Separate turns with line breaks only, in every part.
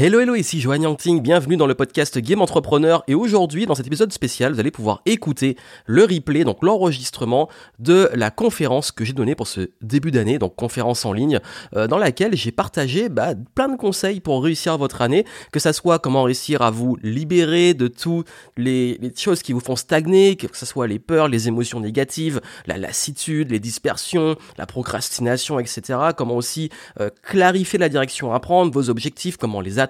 Hello hello, ici Joanne Yangting, bienvenue dans le podcast Game Entrepreneur. Et aujourd'hui dans cet épisode spécial vous allez pouvoir écouter le replay, donc l'enregistrement de la conférence que j'ai donnée pour ce début d'année, donc conférence en ligne, euh, dans laquelle j'ai partagé bah, plein de conseils pour réussir votre année, que ça soit comment réussir à vous libérer de toutes les, choses qui vous font stagner, que ce soit les peurs, les émotions négatives, la lassitude, les dispersions, la procrastination, etc. Comment aussi euh, clarifier la direction à prendre, vos objectifs, comment les atteindre,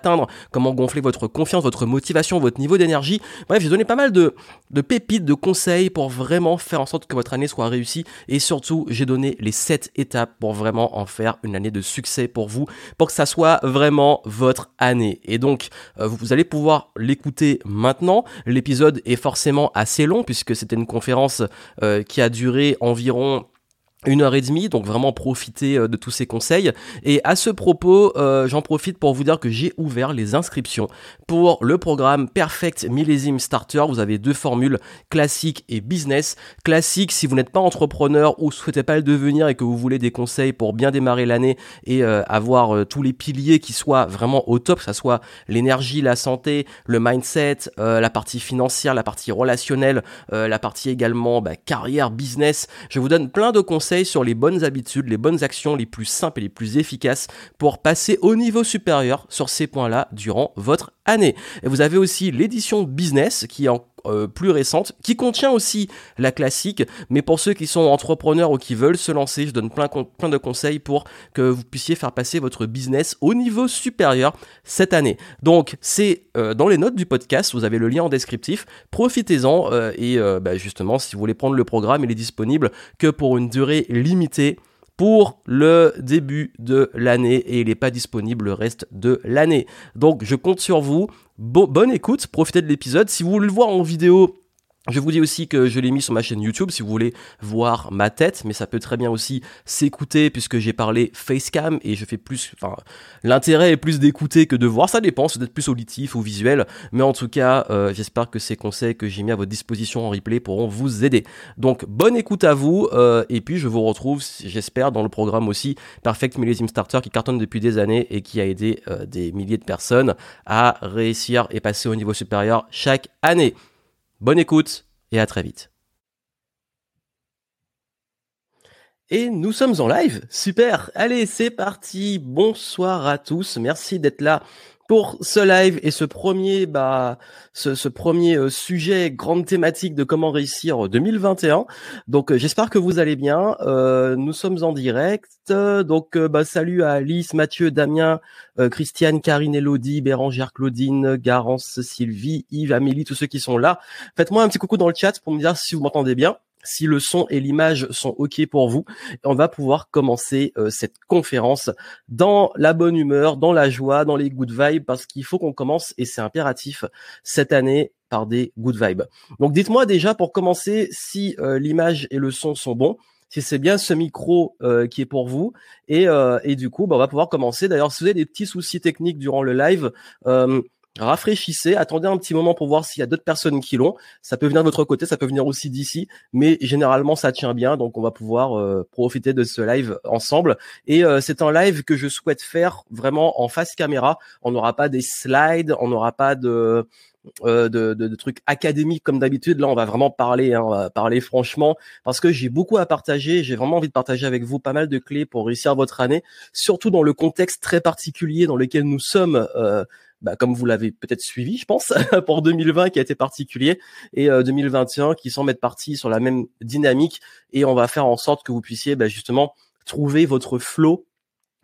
comment gonfler votre confiance, votre motivation, votre niveau d'énergie. Bref, j'ai donné pas mal de, pépites, de conseils pour vraiment faire en sorte que votre année soit réussie. Et surtout, j'ai donné les 7 étapes pour vraiment en faire une année de succès pour vous, pour que ça soit vraiment votre année. Et donc, euh, vous allez pouvoir l'écouter maintenant. L'épisode est forcément assez long puisque c'était une conférence euh, qui a duré environ une heure et demie, donc vraiment profiter euh, de tous ces conseils. Et à ce propos, euh, j'en profite pour vous dire que j'ai ouvert les inscriptions pour le programme Perfect Millésime Starter. Vous avez deux formules, classique et business. Classique, si vous n'êtes pas entrepreneur ou souhaitez pas le devenir et que vous voulez des conseils pour bien démarrer l'année et euh, avoir tous les piliers qui soient vraiment au top, que ça soit l'énergie, la santé, le mindset, la partie financière, la partie relationnelle, la partie également bah, carrière, business. Je vous donne plein de conseils sur les bonnes habitudes, les bonnes actions les plus simples et les plus efficaces pour passer au niveau supérieur sur ces points-là durant votre année. Et vous avez aussi l'édition business qui est en euh, plus récente, qui contient aussi la classique, mais pour ceux qui sont entrepreneurs ou qui veulent se lancer, je donne plein, de conseils pour que vous puissiez faire passer votre business au niveau supérieur cette année. Donc c'est euh, dans les notes du podcast, vous avez le lien en descriptif, profitez-en euh, et bah, justement si vous voulez prendre le programme, il est disponible que pour une durée limitée pour le début de l'année et il n'est pas disponible le reste de l'année. Donc je compte sur vous. bonne écoute, profitez de l'épisode. Si vous voulez le voir en vidéo, je vous dis aussi que je l'ai mis sur ma chaîne YouTube si vous voulez voir ma tête, mais ça peut très bien aussi s'écouter puisque j'ai parlé facecam et je fais plus, enfin, l'intérêt est plus d'écouter que de voir, ça dépend, c'est d'être plus auditif ou visuel, mais en tout cas, euh, j'espère que ces conseils que j'ai mis à votre disposition en replay pourront vous aider. Donc, bonne écoute à vous, euh, et puis je vous retrouve, j'espère, dans le programme aussi Perfect Millésime Starter qui cartonne depuis des années et qui a aidé euh, des milliers de personnes à réussir et passer au niveau supérieur chaque année. Bonne écoute et à très vite. Et nous sommes en live. Super. Allez, c'est parti. Bonsoir à tous. Merci d'être là pour ce live et ce premier bah ce, premier euh, sujet grande thématique de comment réussir 2021. Donc euh, j'espère que vous allez bien. Euh, nous sommes en direct. Donc bah salut à Alice, Mathieu, Damien, Christiane, Karine, Elodie, Bérangère, Claudine, Garance, Sylvie, Yves, Amélie, tous ceux qui sont là. Faites-moi un petit coucou dans le chat pour me dire si vous m'entendez bien si le son et l'image sont OK pour vous, on va pouvoir commencer euh, cette conférence dans la bonne humeur, dans la joie, dans les good vibes, parce qu'il faut qu'on commence, et c'est impératif, cette année par des good vibes. Donc dites-moi déjà pour commencer si euh, l'image et le son sont bons si c'est bien ce micro euh, qui est pour vous. Et, et du coup, bah, on va pouvoir commencer. D'ailleurs, si vous avez des petits soucis techniques durant le live, rafraîchissez, attendez un petit moment pour voir s'il y a d'autres personnes qui l'ont. Ça peut venir de votre côté, ça peut venir aussi d'ici, mais généralement ça tient bien, donc on va pouvoir euh, profiter de ce live ensemble. Et euh, c'est un live que je souhaite faire vraiment en face caméra. On n'aura pas des slides, on n'aura pas de euh, de, trucs académiques comme d'habitude. Là, on va vraiment parler, hein, parler franchement, parce que j'ai beaucoup à partager. J'ai vraiment envie de partager avec vous pas mal de clés pour réussir votre année, surtout dans le contexte très particulier dans lequel nous sommes bah, comme vous l'avez peut-être suivi, je pense, pour 2020 qui a été particulier et 2021 euh, qui semble être parti sur la même dynamique et on va faire en sorte que vous puissiez bah, justement trouver votre flow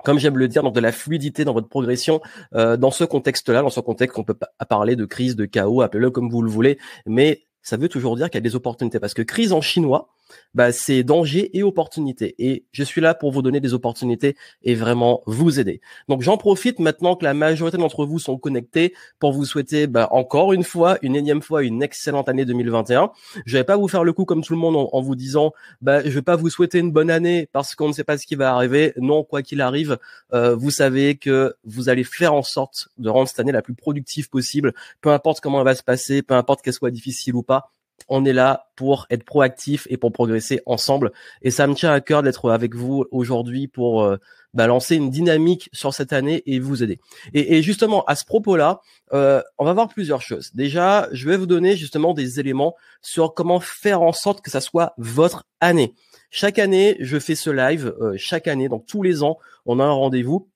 comme j'aime le dire, donc de la fluidité dans votre progression euh, dans ce contexte-là, dans ce contexte qu'on peut pas parler de crise, de chaos, appelez-le comme vous le voulez, mais ça veut toujours dire qu'il y a des opportunités parce que crise en chinois, bah, c'est danger et opportunité. Et je suis là pour vous donner des opportunités et vraiment vous aider. Donc j'en profite maintenant que la majorité d'entre vous sont connectés pour vous souhaiter bah, encore une fois, une énième fois, une excellente année 2021. Je vais pas vous faire le coup comme tout le monde en, vous disant, bah, je vais pas vous souhaiter une bonne année parce qu'on ne sait pas ce qui va arriver. Non, quoi qu'il arrive, euh, vous savez que vous allez faire en sorte de rendre cette année la plus productive possible, peu importe comment elle va se passer, peu importe qu'elle soit difficile ou pas on est là pour être proactif et pour progresser ensemble. Et ça me tient à cœur d'être avec vous aujourd'hui pour euh, bah, lancer une dynamique sur cette année et vous aider. Et, justement, à ce propos-là, euh, on va voir plusieurs choses. Déjà, je vais vous donner justement des éléments sur comment faire en sorte que ça soit votre année. Chaque année, je fais ce live. Euh, chaque année, donc tous les ans, on a un rendez-vous.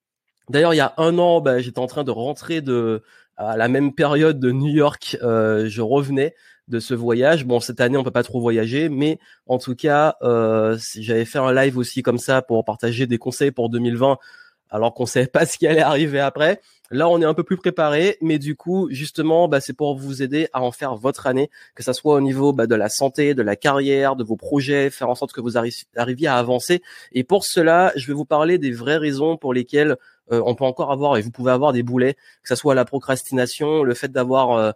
D'ailleurs, il y a un an, bah, j'étais en train de rentrer de à la même période de New York. je revenais de ce voyage. Bon, cette année, on peut pas trop voyager, mais en tout cas, euh, j'avais fait un live aussi comme ça pour partager des conseils pour 2020, alors qu'on savait pas ce qui allait arriver après. Là, on est un peu plus préparé, mais du coup, justement, bah, c'est pour vous aider à en faire votre année, que ça soit au niveau bah, de la santé, de la carrière, de vos projets, faire en sorte que vous arriviez à avancer. Et pour cela, je vais vous parler des vraies raisons pour lesquelles euh, on peut encore avoir, et vous pouvez avoir des boulets, que ça soit la procrastination, le fait d'avoir euh,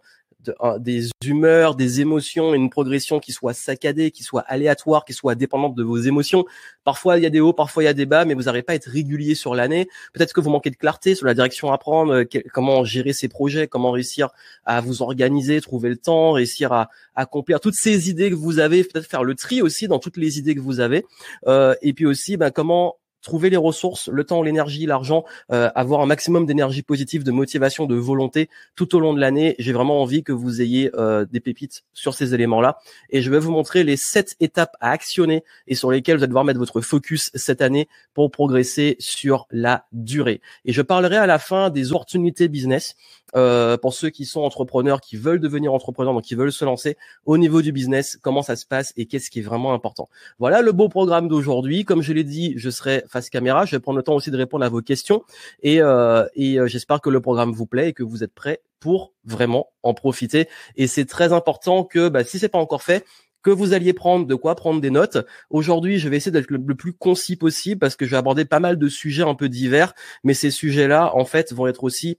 des humeurs, des émotions, une progression qui soit saccadée, qui soit aléatoire, qui soit dépendante de vos émotions. Parfois il y a des hauts, parfois il y a des bas, mais vous n'arrivez pas à être régulier sur l'année. Peut-être que vous manquez de clarté sur la direction à prendre, euh, comment gérer ses projets, comment réussir à vous organiser, trouver le temps, réussir à, accomplir toutes ces idées que vous avez, peut-être faire le tri aussi dans toutes les idées que vous avez, euh, et puis aussi ben, comment trouver les ressources, le temps, l'énergie, l'argent, euh, avoir un maximum d'énergie positive, de motivation, de volonté tout au long de l'année. J'ai vraiment envie que vous ayez euh, des pépites sur ces éléments-là. Et je vais vous montrer les sept étapes à actionner et sur lesquelles vous allez devoir mettre votre focus cette année pour progresser sur la durée. Et je parlerai à la fin des opportunités business euh, pour ceux qui sont entrepreneurs, qui veulent devenir entrepreneurs, donc qui veulent se lancer au niveau du business, comment ça se passe et qu'est-ce qui est vraiment important. Voilà le beau programme d'aujourd'hui. Comme je l'ai dit, je serai face caméra. Je vais prendre le temps aussi de répondre à vos questions et, euh, et euh, j'espère que le programme vous plaît et que vous êtes prêts pour vraiment en profiter. Et c'est très important que, bah, si c'est pas encore fait, que vous alliez prendre de quoi prendre des notes. Aujourd'hui, je vais essayer d'être le, plus concis possible parce que je vais aborder pas mal de sujets un peu divers, mais ces sujets-là, en fait, vont être aussi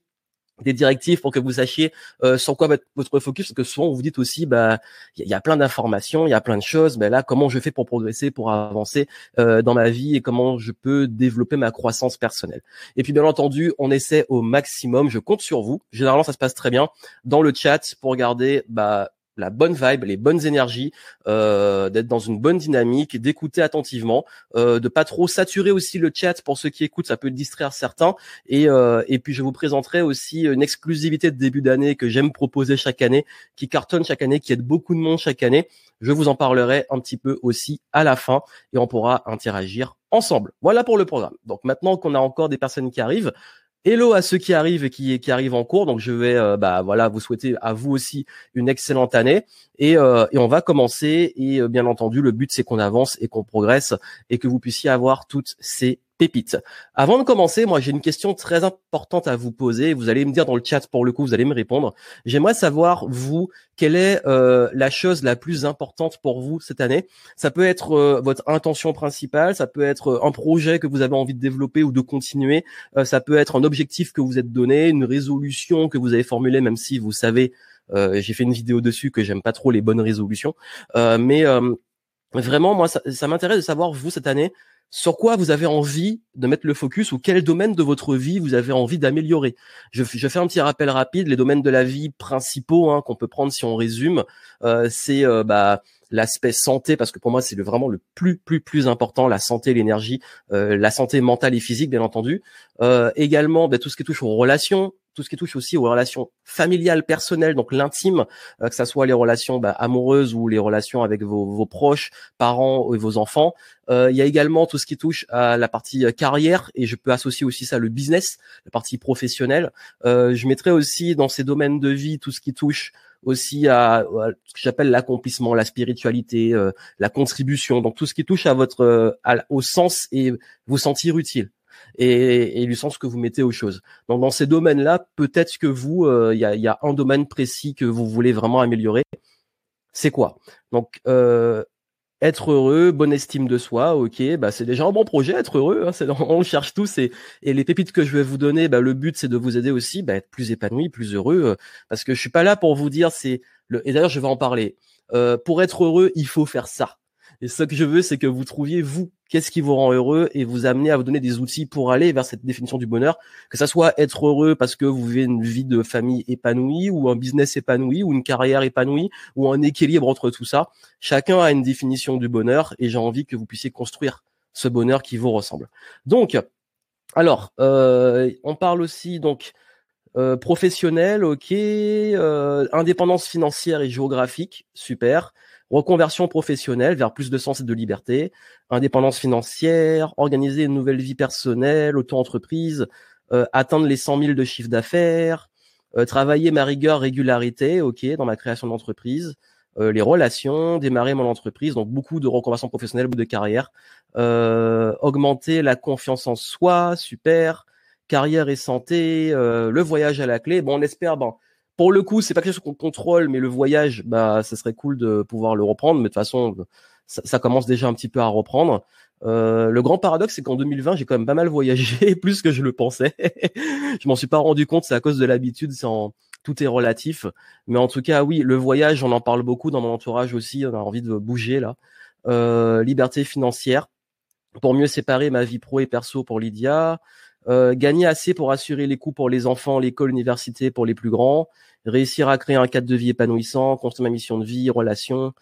des directives pour que vous sachiez euh, sur quoi votre focus parce que souvent vous vous dites aussi bah il y, a plein d'informations il y a plein de choses mais là comment je fais pour progresser pour avancer euh, dans ma vie et comment je peux développer ma croissance personnelle? Et puis bien entendu on essaie au maximum je compte sur vous. Généralement ça se passe très bien. Dans le chat pour garder bah la bonne vibe, les bonnes énergies, euh, d'être dans une bonne dynamique, d'écouter attentivement, euh, de pas trop saturer aussi le chat pour ceux qui écoutent, ça peut distraire certains. Et, euh, et puis je vous présenterai aussi une exclusivité de début d'année que j'aime proposer chaque année, qui cartonne chaque année, qui aide beaucoup de monde chaque année. Je vous en parlerai un petit peu aussi à la fin et on pourra interagir ensemble. Voilà pour le programme. Donc maintenant qu'on a encore des personnes qui arrivent, Hello à ceux qui arrivent et qui, qui arrivent en cours. Donc je vais euh, bah voilà vous souhaiter à vous aussi une excellente année et, euh, on va commencer et euh, bien entendu le but c'est qu'on avance et qu'on progresse et que vous puissiez avoir toutes ces pépites. Avant de commencer, moi j'ai une question très importante à vous poser. Vous allez me dire dans le chat pour le coup, vous allez me répondre. J'aimerais savoir vous quelle est euh, la chose la plus importante pour vous cette année? Ça peut être euh, votre intention principale, ça peut être euh, un projet que vous avez envie de développer ou de continuer, ça peut être un objectif que vous êtes donné, une résolution que vous avez formulée, même si vous savez, j'ai fait une vidéo dessus que j'aime pas trop les bonnes résolutions, mais vraiment moi ça, ça m'intéresse de savoir vous cette année sur quoi vous avez envie de mettre le focus ou quel domaine de votre vie vous avez envie d'améliorer? Je, je, fais un petit rappel rapide. Les domaines de la vie principaux hein, qu'on peut prendre si on résume, euh, c'est euh, bah, l'aspect santé parce que pour moi c'est vraiment le plus plus plus important la santé l'énergie euh, la santé mentale et physique bien entendu euh, également bah, tout ce qui touche aux relations tout ce qui touche aussi aux relations familiales, personnelles, donc l'intime, euh, que ça soit les relations bah, amoureuses ou les relations avec vos, vos proches, parents et vos enfants. Euh, il y a également tout ce qui touche à la partie euh, carrière et je peux associer aussi ça le business, la partie professionnelle. Euh, je mettrai aussi dans ces domaines de vie tout ce qui touche aussi à, à ce que j'appelle l'accomplissement, la spiritualité, euh, la contribution, donc tout ce qui touche à votre au sens et vous sentir utile et, et du sens que vous mettez aux choses. Donc dans ces domaines-là, peut-être que vous, euh, il y, a, y, a, un domaine précis que vous voulez vraiment améliorer. C'est quoi? Donc euh, être heureux, bonne estime de soi, ok, bah c'est déjà un bon projet, être heureux. Hein, on cherche tous et, et, les pépites que je vais vous donner, bah, le but c'est de vous aider aussi, bah, être plus épanoui, plus heureux, euh, parce que je suis pas là pour vous dire c'est le. Et d'ailleurs je vais en parler. Euh, pour être heureux, il faut faire ça Et ce que je veux, c'est que vous trouviez vous, qu'est-ce qui vous rend heureux et vous amener à vous donner des outils pour aller vers cette définition du bonheur, que ça soit être heureux parce que vous vivez une vie de famille épanouie ou un business épanoui ou une carrière épanouie ou un équilibre entre tout ça. Chacun a une définition du bonheur et j'ai envie que vous puissiez construire ce bonheur qui vous ressemble. Donc, alors, euh, on parle aussi donc euh, professionnel, ok, euh, indépendance financière et géographique, super. Reconversion professionnelle vers plus de sens et de liberté, indépendance financière, organiser une nouvelle vie personnelle, auto-entreprise, euh, atteindre les 100 000 de chiffre d'affaires, travailler ma rigueur, régularité, ok, dans ma création d'entreprise, les relations, démarrer mon entreprise, donc beaucoup de reconversion professionnelle, beaucoup de carrière, augmenter la confiance en soi, super, carrière et santé, euh, le voyage à la clé. Bon, on espère, bon, pour le coup, c'est pas quelque chose qu'on contrôle, mais le voyage, bah, ça serait cool de pouvoir le reprendre. Mais de toute façon, ça, commence déjà un petit peu à reprendre. Euh, le grand paradoxe, c'est qu'en 2020, j'ai quand même pas mal voyagé, plus que je le pensais. je m'en suis pas rendu compte, c'est à cause de l'habitude, c'est tout est relatif. Mais en tout cas, oui, le voyage, on en parle beaucoup dans mon entourage aussi. On a envie de bouger là. Euh, liberté financière pour mieux séparer ma vie pro et perso pour Lydia. Euh, gagner assez pour assurer les coûts pour les enfants, l'école, l'université pour les plus grands, réussir à créer un cadre de vie épanouissant, construire ma mission de vie, relation,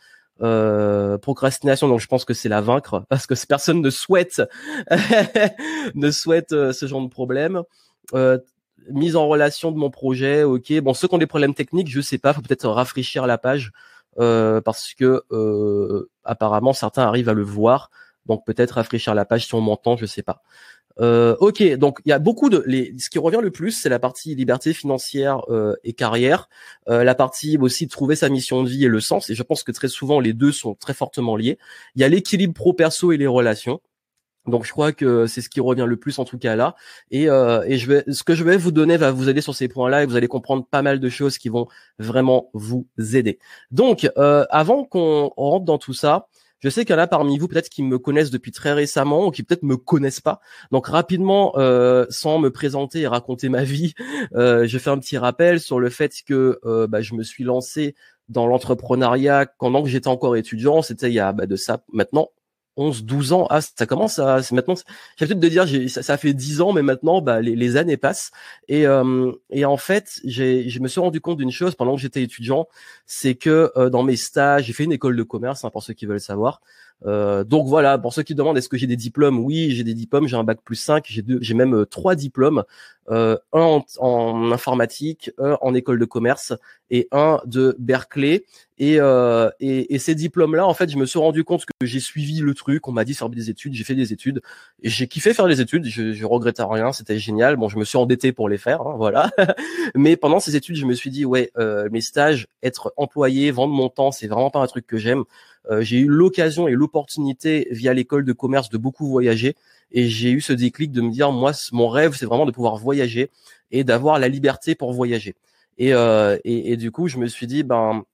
euh, procrastination. Donc je pense que c'est la vaincre parce que personne ne souhaite ne souhaite euh, ce genre de problème. Mise en relation de mon projet, ok. Bon, ceux qui ont des problèmes techniques, je sais pas, faut peut-être rafraîchir la page parce que apparemment certains arrivent à le voir. Donc peut-être rafraîchir la page si on m'entend, je sais pas. Euh, ok, donc il y a beaucoup de les, ce qui revient le plus, c'est la partie liberté financière euh, et carrière, euh, la partie aussi de trouver sa mission de vie et le sens. Et je pense que très souvent les deux sont très fortement liés. Il y a l'équilibre pro perso et les relations. Donc je crois que c'est ce qui revient le plus en tout cas là. Et, euh, et je vais, ce que je vais vous donner va vous aider sur ces points-là et vous allez comprendre pas mal de choses qui vont vraiment vous aider. Donc euh, avant qu'on rentre dans tout ça, je sais qu'il y en a parmi vous peut-être qui me connaissent depuis très récemment ou qui peut-être me connaissent pas. Donc rapidement, euh, sans me présenter et raconter ma vie, euh, je fais un petit rappel sur le fait que euh, bah, je me suis lancé dans l'entrepreneuriat pendant que j'étais encore étudiant. C'était il y a bah, de ça maintenant 11, 12 ans. Ah, ça commence à, maintenant, j'ai peut-être de dire, ça, ça, fait 10 ans, mais maintenant, bah, les, les années passent. Et, euh, et en fait, j'ai, je me suis rendu compte d'une chose pendant que j'étais étudiant, c'est que euh, dans mes stages, j'ai fait une école de commerce, hein, pour ceux qui veulent savoir. Euh, donc voilà, pour ceux qui demandent est-ce que j'ai des diplômes, oui, j'ai des diplômes, j'ai un bac plus 5, j'ai deux, j'ai même euh, trois diplômes, euh, un en, informatique, un en école de commerce et un de Berkeley. Et, euh, et, et, ces diplômes-là, en fait, je me suis rendu compte que j'ai suivi le truc, on m'a dit faire des études, j'ai fait des études, j'ai kiffé faire les études, je, je regrette rien, c'était génial. Bon, je me suis endetté pour les faire, hein, voilà. Mais pendant ces études, je me suis dit, ouais, mes stages, être employé, vendre mon temps, c'est vraiment pas un truc que j'aime. Euh, j'ai eu l'occasion et l'opportunité via l'école de commerce de beaucoup voyager et j'ai eu ce déclic de me dire moi mon rêve c'est vraiment de pouvoir voyager et d'avoir la liberté pour voyager. Et, euh, et, et, du coup, je me suis dit, ben,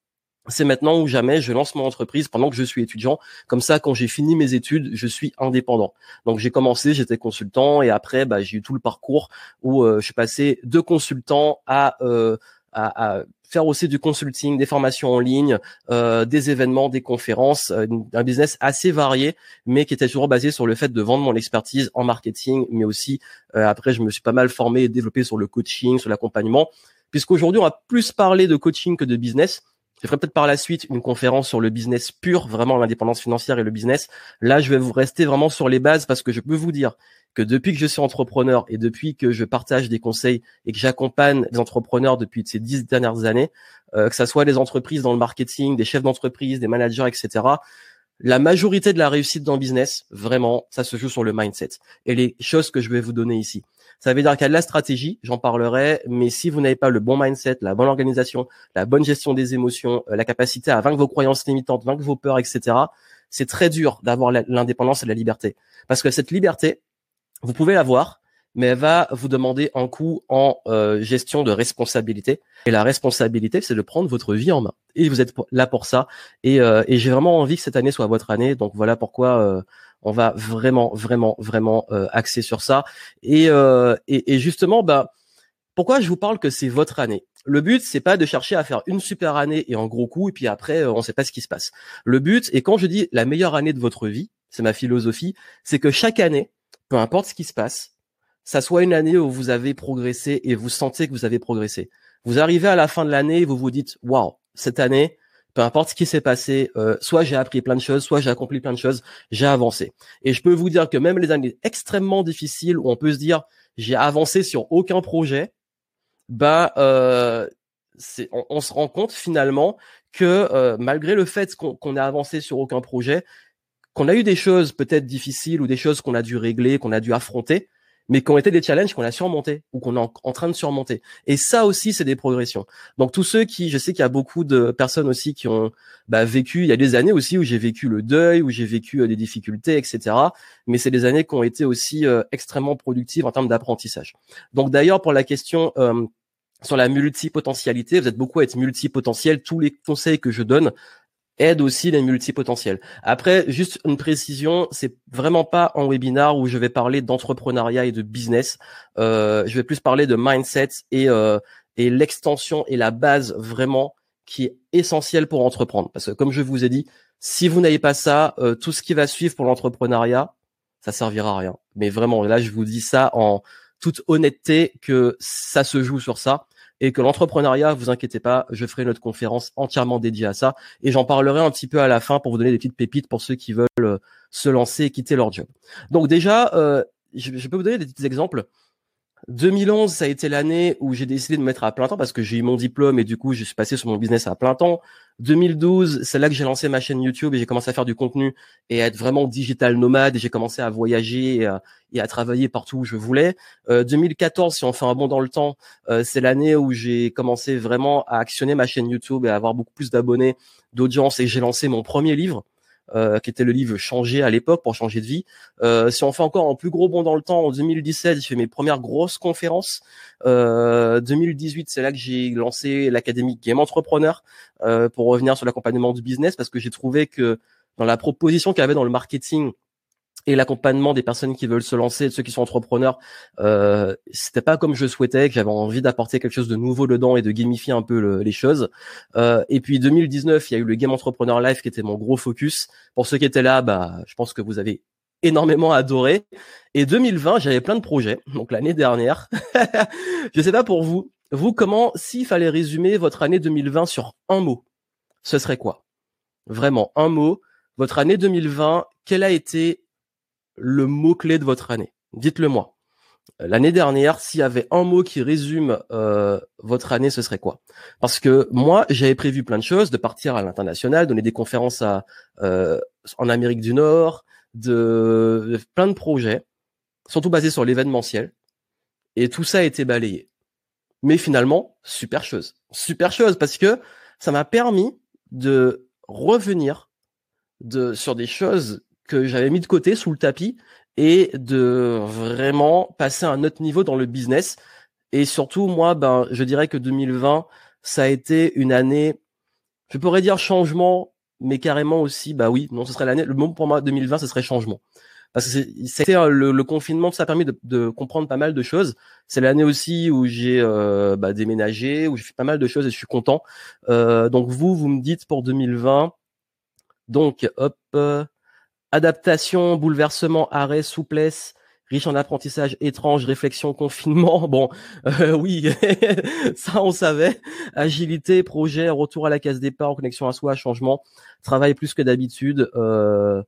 c'est maintenant ou jamais, je lance mon entreprise pendant que je suis étudiant. Comme ça, quand j'ai fini mes études, je suis indépendant. Donc j'ai commencé, j'étais consultant et après, bah, j'ai eu tout le parcours où euh, je suis passé de consultant à, euh, à, faire aussi du consulting, des formations en ligne, euh, des événements, des conférences, euh, un business assez varié, mais qui était toujours basé sur le fait de vendre mon expertise en marketing, mais aussi euh, après je me suis pas mal formé et développé sur le coaching, sur l'accompagnement, puisqu'aujourd'hui on va plus parler de coaching que de business. Je ferai peut-être par la suite une conférence sur le business pur, vraiment l'indépendance financière et le business. Là, je vais vous rester vraiment sur les bases parce que je peux vous dire que depuis que je suis entrepreneur et depuis que je partage des conseils et que j'accompagne les entrepreneurs depuis ces dix dernières années, euh, que ça soit des entreprises dans le marketing, des chefs d'entreprise, des managers, etc., la majorité de la réussite dans le business, vraiment, ça se joue sur le mindset et les choses que je vais vous donner ici. Ça veut dire qu'il y a de la stratégie, j'en parlerai, mais si vous n'avez pas le bon mindset, la bonne organisation, la bonne gestion des émotions, euh, la capacité à vaincre vos croyances limitantes, vaincre vos peurs, etc., c'est très dur d'avoir l'indépendance et la liberté. Parce que cette liberté, vous pouvez l'avoir, mais elle va vous demander un coût en euh, gestion de responsabilité. Et la responsabilité, c'est de prendre votre vie en main. Et vous êtes là pour ça. Et, euh, et j'ai vraiment envie que cette année soit votre année. Donc voilà pourquoi euh, on va vraiment, vraiment, vraiment axer sur ça. Et, et, justement, bah, pourquoi je vous parle que c'est votre année? Le but, c'est pas de chercher à faire une super année et en gros coup, et puis après, on sait pas ce qui se passe. Le but, et quand je dis la meilleure année de votre vie, c'est ma philosophie, c'est que chaque année, peu importe ce qui se passe, ça soit une année où vous avez progressé et vous sentez que vous avez progressé. Vous arrivez à la fin de l'année et vous vous dites, waouh, cette année, peu importe ce qui s'est passé, euh, soit j'ai appris plein de choses, soit j'ai accompli plein de choses, j'ai avancé. Et je peux vous dire que même les années extrêmement difficiles où on peut se dire j'ai avancé sur aucun projet, bah euh, on, on, se rend compte finalement que euh, malgré le fait qu'on qu'on a avancé sur aucun projet, qu'on a eu des choses peut-être difficiles ou des choses qu'on a dû régler, qu'on a dû affronter, mais qui ont été des challenges qu'on a surmontés ou qu'on est en, train de surmonter. Et ça aussi, c'est des progressions. Donc tous ceux qui, je sais qu'il y a beaucoup de personnes aussi qui ont bah, vécu, il y a des années aussi où j'ai vécu le deuil, où j'ai vécu euh, des difficultés, etc. Mais c'est des années qui ont été aussi euh, extrêmement productives en termes d'apprentissage. Donc d'ailleurs, pour la question euh, sur la multipotentialité, vous êtes beaucoup à être multipotentiel. Tous les conseils que je donne aide aussi les multipotentiels. Après, juste une précision, c'est vraiment pas en webinar où je vais parler d'entrepreneuriat et de business. Euh, je vais plus parler de mindset et euh, et l'extension et la base vraiment qui est essentielle pour entreprendre. Parce que comme je vous ai dit, si vous n'avez pas ça, euh, tout ce qui va suivre pour l'entrepreneuriat, ça servira à rien. Mais vraiment, là, je vous dis ça en toute honnêteté que ça se joue sur ça et que l'entrepreneuriat, vous inquiétez pas, je ferai notre conférence entièrement dédiée à ça et j'en parlerai un petit peu à la fin pour vous donner des petites pépites pour ceux qui veulent euh, se lancer et quitter leur job. Donc déjà, euh, je, je, peux vous donner des petits exemples. 2011, ça a été l'année où j'ai décidé de me mettre à plein temps parce que j'ai eu mon diplôme et du coup, je suis passé sur mon business à plein temps. 2012, c'est là que j'ai lancé ma chaîne YouTube et j'ai commencé à faire du contenu et à être vraiment digital nomade et j'ai commencé à voyager et à, travailler partout où je voulais. Euh, 2014, si on fait un bond dans le temps, euh, c'est l'année où j'ai commencé vraiment à actionner ma chaîne YouTube et à avoir beaucoup plus d'abonnés, d'audience et j'ai lancé mon premier livre euh, qui était le livre Changer à l'époque pour changer de vie. Euh, si on fait encore un plus gros bond dans le temps, en 2017, j'ai fait mes premières grosses conférences. Euh, 2018, c'est là que j'ai lancé l'académie Game Entrepreneur euh, pour revenir sur l'accompagnement du business parce que j'ai trouvé que dans la proposition qu'il y avait dans le marketing et l'accompagnement des personnes qui veulent se lancer, de ceux qui sont entrepreneurs, euh, c'était pas comme je souhaitais, que j'avais envie d'apporter quelque chose de nouveau dedans et de gamifier un peu le, les choses. Euh, et puis 2019, il y a eu le Game Entrepreneur Live qui était mon gros focus. Pour ceux qui étaient là, bah, je pense que vous avez énormément adoré. Et 2020, j'avais plein de projets. Donc l'année dernière, je sais pas pour vous, vous comment, s'il fallait résumer votre année 2020 sur un mot, ce serait quoi? Vraiment un mot. Votre année 2020, quel a été le mot-clé de votre année Dites-le moi. L'année dernière, s'il y avait un mot qui résume euh, votre année, ce serait quoi? Parce que moi, j'avais prévu plein de choses, de partir à l'international, donner des conférences à, euh, en Amérique du Nord, de, plein de projets, surtout basés sur l'événementiel. Et tout ça a été balayé. Mais finalement, super chose. Super chose parce que ça m'a permis de revenir de, sur des choses que j'avais mis de côté sous le tapis et de vraiment passer à un autre niveau dans le business. Et surtout, moi, ben, je dirais que 2020, ça a été une année, je pourrais dire changement, mais carrément aussi, bah oui, non, ce serait l'année, le mot pour moi 2020, ce serait changement. Parce que c'était le, le, confinement, ça a permis de, de, comprendre pas mal de choses. C'est l'année aussi où j'ai euh, bah, déménagé, où j'ai fait pas mal de choses et je suis content. Euh, donc vous, vous me dites pour 2020. Donc hop, euh, adaptation, bouleversement, arrêt, souplesse, riche en apprentissage, étrange, réflexion, confinement. Bon, euh, oui, ça on savait. Agilité, projet, retour à la case départ, connexion à soi, changement, travail plus que d'habitude, euh,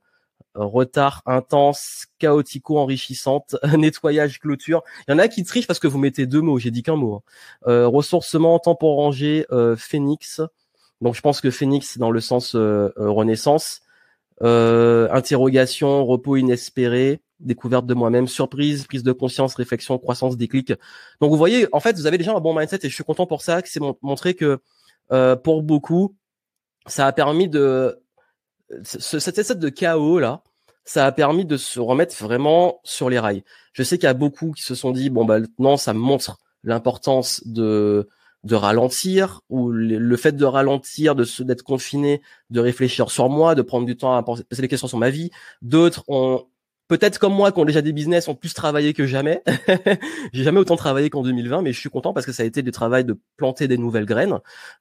retard intense, chaotico enrichissante, nettoyage, clôture. Il y en a qui trichent parce que vous mettez deux mots, j'ai dit qu'un mot. Hein. Euh, ressourcement, temps pour ranger, phénix. Donc je pense que phénix dans le sens renaissance euh, interrogation, repos inespéré, découverte de moi-même, surprise, prise de conscience, réflexion, croissance, déclic. Donc vous voyez, en fait, vous avez déjà un bon mindset et je suis content pour ça, que c'est montré que euh, pour beaucoup, ça a permis de ce, cet état de chaos là, ça a permis de se remettre vraiment sur les rails. Je sais qu'il y a beaucoup qui se sont dit bon bah non, ça montre l'importance de de ralentir ou le fait de ralentir, de d'être confiné, de réfléchir sur moi, de prendre du temps à poser des questions sur ma vie. D'autres ont peut-être comme moi qui ont déjà des business ont plus travaillé que jamais. j'ai jamais autant travaillé qu'en 2020, mais je suis content parce que ça a été du travail de planter des nouvelles graines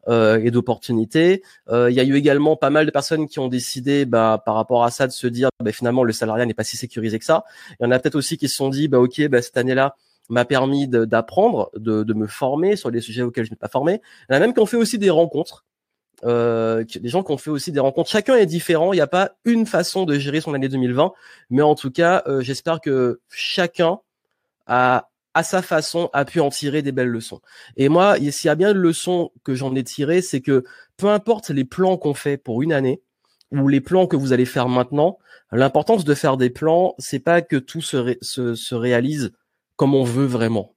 euh, et d'opportunités. Euh, il y a eu également pas mal de personnes qui ont décidé, bah, par rapport à ça, de se dire, bah, finalement, le salariat n'est pas si sécurisé que ça. Il y en a peut-être aussi qui se sont dit, bah, ok, bah, cette année-là m'a permis d'apprendre, de, de, me former sur des sujets auxquels je n'ai pas formé. Il y en a même qui ont fait aussi des rencontres euh, des gens qui ont fait aussi des rencontres. Chacun est différent. Il n'y a pas une façon de gérer son année 2020, mais en tout cas, euh, j'espère que chacun a à sa façon a pu en tirer des belles leçons. Et moi, s'il y a bien une leçon que j'en ai tiré, c'est que peu importe les plans qu'on fait pour une année ou les plans que vous allez faire maintenant, l'importance de faire des plans, c'est pas que tout se, se, se réalise comme on veut vraiment.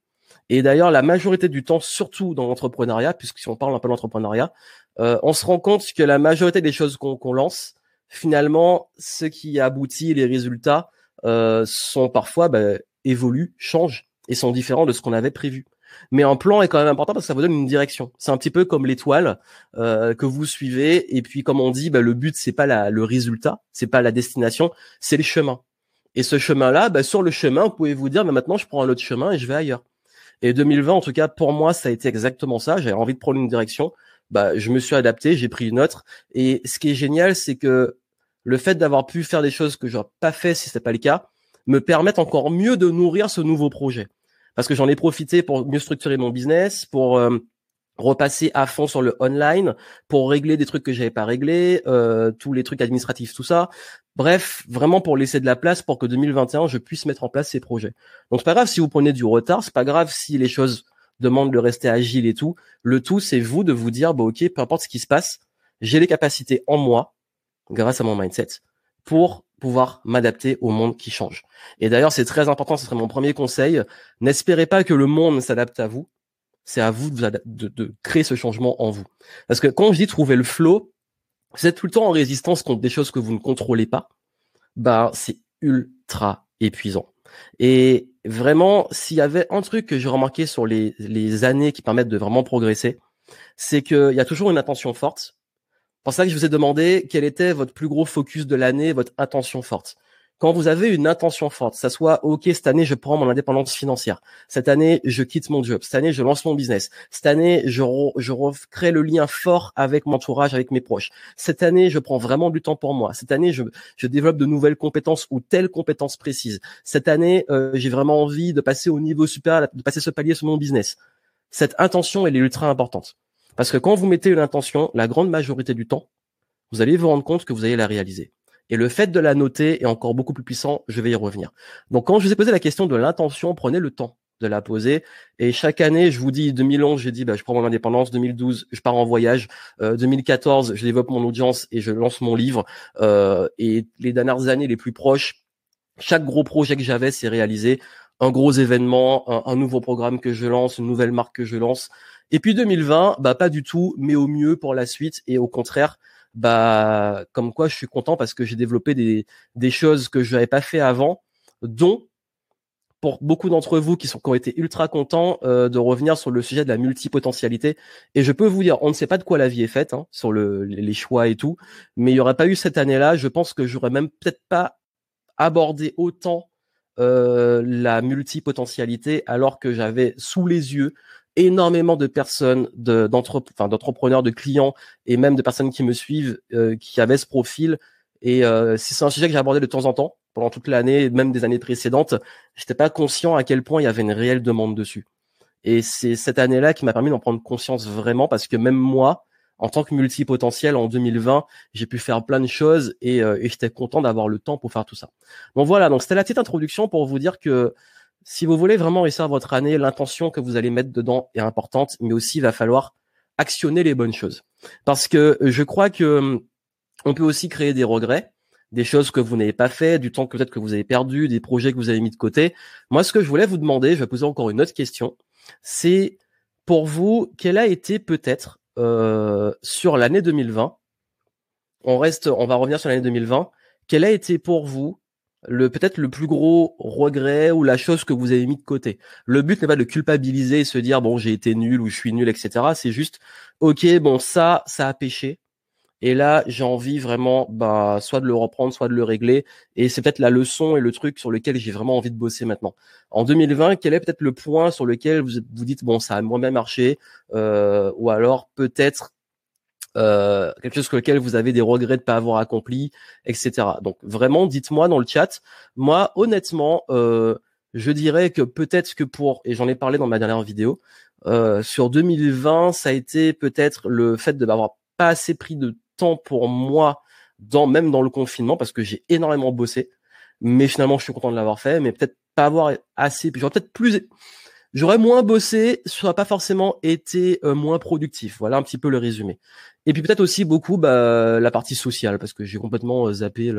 Et d'ailleurs, la majorité du temps, surtout dans l'entrepreneuriat, puisque si on parle un peu d'entrepreneuriat, euh, on se rend compte que la majorité des choses qu'on lance, finalement, ce qui aboutit, les résultats, euh, sont parfois bah, évoluent, changent et sont différents de ce qu'on avait prévu. Mais un plan est quand même important parce que ça vous donne une direction. C'est un petit peu comme l'étoile euh, que vous suivez et puis comme on dit, bah, le but c'est pas la, le résultat, c'est pas la destination, c'est le chemin. Et ce chemin-là, bah, sur le chemin, vous pouvez vous dire, mais maintenant je prends un autre chemin et je vais ailleurs. Et 2020, en tout cas pour moi, ça a été exactement ça. J'avais envie de prendre une direction bah, je me suis adapté, j'ai pris une autre. Et ce qui est génial, c'est que le fait d'avoir pu faire des choses que j'aurais pas fait si c'était pas le cas, me permettent encore mieux de nourrir ce nouveau projet. Parce que j'en ai profité pour mieux structurer mon business, pour euh, repasser à fond sur le online, pour régler des trucs que j'avais pas réglés, euh, tous les trucs administratifs, tout ça. Bref, vraiment pour laisser de la place pour que 2021 je puisse mettre en place ces projets. Donc c'est pas grave si vous prenez du retard, c'est pas grave si les choses demande de rester agile et tout. Le tout, c'est vous de vous dire, bah, ok, peu importe ce qui se passe, j'ai les capacités en moi, grâce à mon mindset, pour pouvoir m'adapter au monde qui change. Et d'ailleurs, c'est très important, ce serait mon premier conseil. N'espérez pas que le monde s'adapte à vous. C'est à vous de, de, créer ce changement en vous. Parce que quand je dis trouver le flow, vous êtes tout le temps en résistance contre des choses que vous ne contrôlez pas. Bah, c'est ultra épuisant. Et vraiment, s'il y avait un truc que j'ai remarqué sur les, les années qui permettent de vraiment progresser, c'est qu'il y a toujours une attention forte. C'est pour ça que je vous ai demandé quel était votre plus gros focus de l'année, votre attention forte quand vous avez une intention forte, ça soit OK, cette année je prends mon indépendance financière, cette année je quitte mon job, cette année je lance mon business, cette année je, je recrée le lien fort avec mon entourage, avec mes proches, cette année je prends vraiment du temps pour moi, cette année je, je développe de nouvelles compétences ou telles compétences précises, cette année euh, j'ai vraiment envie de passer au niveau supérieur, de passer ce palier sur mon business. Cette intention elle est ultra importante. Parce que quand vous mettez une intention, la grande majorité du temps, vous allez vous rendre compte que vous allez la réaliser. Et le fait de la noter est encore beaucoup plus puissant. Je vais y revenir. Donc, quand je vous ai posé la question de l'intention, prenez le temps de la poser. Et chaque année, je vous dis, 2011, j'ai dit, bah, je prends mon indépendance. 2012, je pars en voyage. 2014, euh, je développe mon audience et je lance mon livre. Euh, et les dernières années les plus proches, chaque gros projet que j'avais s'est réalisé. Un gros événement, un, un, nouveau programme que je lance, une nouvelle marque que je lance. Et puis 2020, bah pas du tout, mais au mieux pour la suite. Et au contraire, bah comme quoi je suis content parce que j'ai développé des, des choses que je n'avais pas fait avant, dont pour beaucoup d'entre vous qui sont qui ont été ultra contents euh, de revenir sur le sujet de la multipotentialité. Et je peux vous dire, on ne sait pas de quoi la vie est faite hein, sur le, les choix et tout, mais il y aurait pas eu cette année-là, je pense que j'aurais même peut-être pas abordé autant euh, la multipotentialité alors que j'avais sous les yeux énormément de personnes, d'entrepreneurs, de clients et même de personnes qui me suivent euh, qui avaient ce profil. Et euh, c'est un sujet que j'ai abordé de temps en temps pendant toute l'année, même des années précédentes, j'étais pas conscient à quel point il y avait une réelle demande dessus. Et c'est cette année-là qui m'a permis d'en prendre conscience vraiment parce que même moi, en tant que multipotentiel en 2020, j'ai pu faire plein de choses et, euh, et j'étais content d'avoir le temps pour faire tout ça. Donc voilà, donc c'était la petite introduction pour vous dire que si vous voulez vraiment réussir votre année, l'intention que vous allez mettre dedans est importante, mais aussi il va falloir actionner les bonnes choses. Parce que je crois que hum, on peut aussi créer des regrets, des choses que vous n'avez pas fait, du temps que peut-être que vous avez perdu, des projets que vous avez mis de côté. Moi, ce que je voulais vous demander, je vais poser encore une autre question, c'est pour vous, quelle a été peut-être euh, sur l'année 2020, on reste, on va revenir sur l'année 2020, quelle a été pour vous le peut-être le plus gros regret ou la chose que vous avez mis de côté. Le but n'est pas de culpabiliser et se dire bon j'ai été nul ou je suis nul etc. C'est juste ok bon ça ça a péché Et là, j'ai envie vraiment, bah, soit de le reprendre, soit de le régler. Et c'est peut-être la leçon et le truc sur lequel j'ai vraiment envie de bosser maintenant. En 2020, quel est peut-être le point sur lequel vous vous dites bon, ça a moi-même marché, euh, ou alors peut-être euh, quelque chose sur lequel vous avez des regrets de pas avoir accompli, etc. Donc vraiment, dites-moi dans le chat. Moi, honnêtement, euh, je dirais que peut-être que pour, et j'en ai parlé dans ma dernière vidéo, euh, sur 2020, ça a été peut-être le fait de m'avoir pas assez pris de temps pour moi, dans même dans le confinement, parce que j'ai énormément bossé. Mais finalement, je suis content de l'avoir fait, mais peut-être pas avoir assez. J'aurais peut-être plus J'aurais moins bossé, ça n'aurait pas forcément été euh, moins productif. Voilà un petit peu le résumé. Et puis peut-être aussi beaucoup bah, la partie sociale, parce que j'ai complètement euh, zappé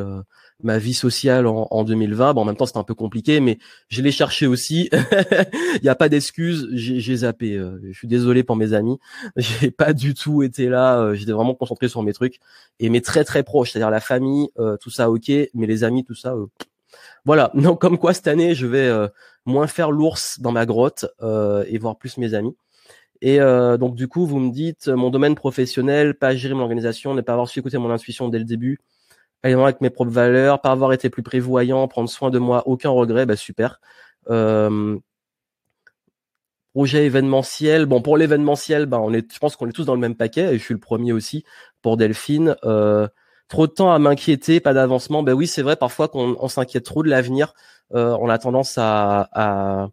ma vie sociale en, en 2020. Bon, en même temps, c'était un peu compliqué, mais je l'ai cherché aussi. Il n'y a pas d'excuse, j'ai zappé. Euh, je suis désolé pour mes amis. J'ai pas du tout été là. J'étais vraiment concentré sur mes trucs et mes très très proches, c'est-à-dire la famille, tout ça, ok, mais les amis, tout ça. Voilà. Donc comme quoi cette année, je vais moins faire l'ours dans ma grotte euh, et voir plus mes amis. Et euh, donc du coup, vous me dites mon domaine professionnel, pas gérer mon organisation, ne pas avoir su écouter mon intuition dès le début, aller avec mes propres valeurs, pas avoir été plus prévoyant, prendre soin de moi, aucun regret, bah super. Euh, projet événementiel. Bon, pour l'événementiel, bah, on est, je pense qu'on est tous dans le même paquet, et je suis le premier aussi pour Delphine. Euh, trop de temps à m'inquiéter, pas d'avancement. Ben oui, c'est vrai parfois qu'on s'inquiète trop de l'avenir. Euh, on a tendance à, à